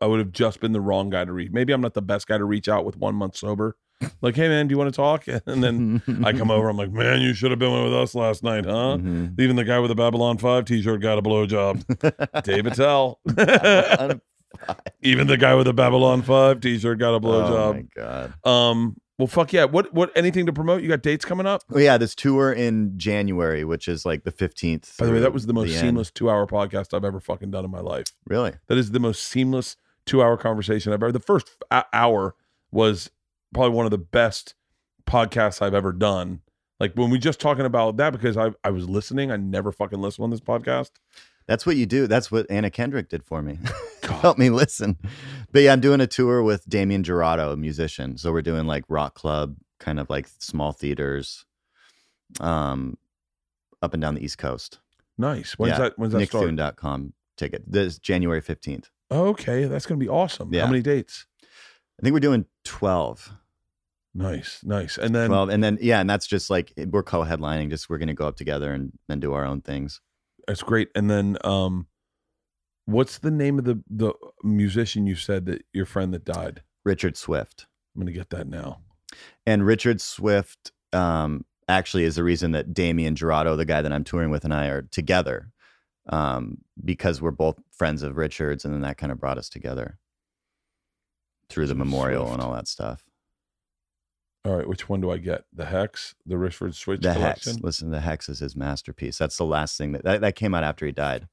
I would have just been the wrong guy to reach. Maybe I'm not the best guy to reach out with one month sober. Like, hey man, do you want to talk? And then I come over. I'm like, man, you should have been with us last night, huh? Mhm. Even the guy with the Babylon Five T-shirt got a blowjob. Dave Attell. Even the guy with the Babylon Five T-shirt got a Oh my god. um. Well, fuck yeah. What? What? Anything to promote? You got dates coming up? Oh yeah, this tour in January, which is like the fifteenth. By the way, that was the most seamless two-hour podcast I've ever fucking done in my life. Really? That is the most seamless two-hour conversation I've ever. The first hour was probably one of the best podcasts I've ever done. Like when we just talking about that because I I was listening. I never fucking listen on this podcast. That's what you do. That's what Anna Kendrick did for me. Help me listen. But yeah, I'm doing a tour with Damien Jurado, a musician. So we're doing like rock club, kind of like small theaters, um, up and down the East Coast. Nice. When's Yeah. that? When's that start? NickThune.com ticket. This January 15th. Okay, that's gonna be awesome. Yeah. How many dates? I think we're doing 12. Nice, nice. And then 12. And then, yeah, and that's just like we're co headlining, just we're going to go up together and then do our own things. that's great. And then um, what's the name of the the musician you said that your friend that died? Richard Swift. I'm gonna get that now. And Richard Swift um, actually is the reason that Damien Jurado, the guy that I'm touring with, and I are together um, because we're both friends of Richard's, and then that kind of brought us together through the memorial and all that stuff. All right, which one do I get? The Hex, the Richard Swift The collection. Hex, listen, the Hex is his masterpiece. That's the last thing that that, that came out after he died.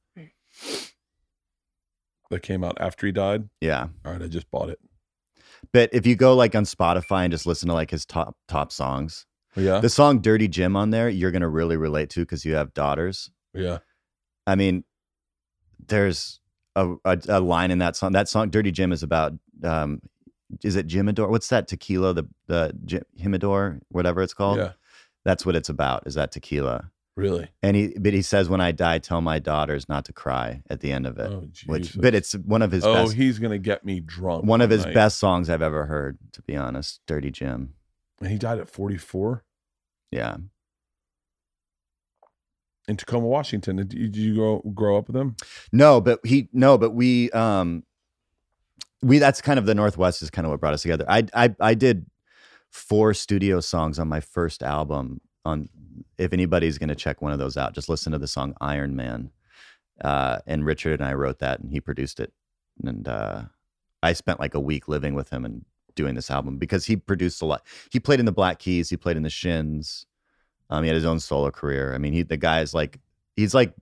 that came out after he died. Yeah, All right, I just bought it. but if you go like on Spotify and just listen to like his top top songs, Oh, yeah, the song "Dirty Jim" on there, you're gonna really relate to because you have daughters. yeah. I mean, there's a, a, a line in that song. That song, "Dirty Jim," is about. Um, is it Jimador? What's that tequila? The the Jim, Jimador, whatever it's called. Yeah, That's what it's about. Is that tequila? really. And he, but he says, "When I die, tell my daughters not to cry." At the end of it, Oh, which, but it's one of his best. oh, best. he's gonna get me drunk. One of his tonight. best songs I've ever heard. To be honest, "Dirty Jim." And he died at 44 Yeah, in Tacoma, Washington. Did you, did you grow grow up with him? No, but he no, but we um we that's kind of the Northwest is kind of what brought us together. I I I did four studio songs on my first album on if anybody's going to check one of those out, just listen to the song Iron Man. Uh and Richard and I wrote that and he produced it. And uh I spent like a week living with him and doing this album because he produced a lot. He played in the Black Keys, he played in the Shins. Um he had his own solo career. I mean, he the guy is like he's like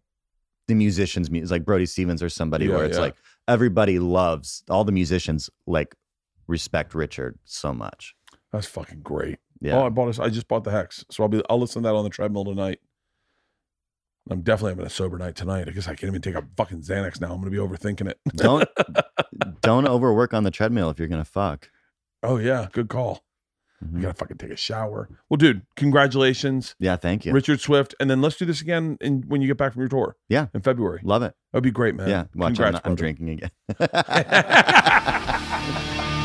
the musicians he's like Brody Stevens or somebody Yeah, where it's yeah. like everybody loves all the musicians like respect Richard so much. That's fucking great. Yeah. Oh, I bought. A, I just bought the Hex, so I'll be. I'll listen to that on the treadmill tonight. I'm definitely having a sober night tonight. I guess I can't even take a fucking Xanax now. I'm gonna be overthinking it. Don't don't overwork on the treadmill if you're gonna fuck. oh yeah, good call. I Mhm. gotta fucking take a shower. Well, dude, congratulations, Yeah, thank you. Richard Swift, and then let's do this again in when you get back from your tour. Yeah. in February. Love it. That'd be great, man. yeah, watch. I'm, not- I'm drinking again.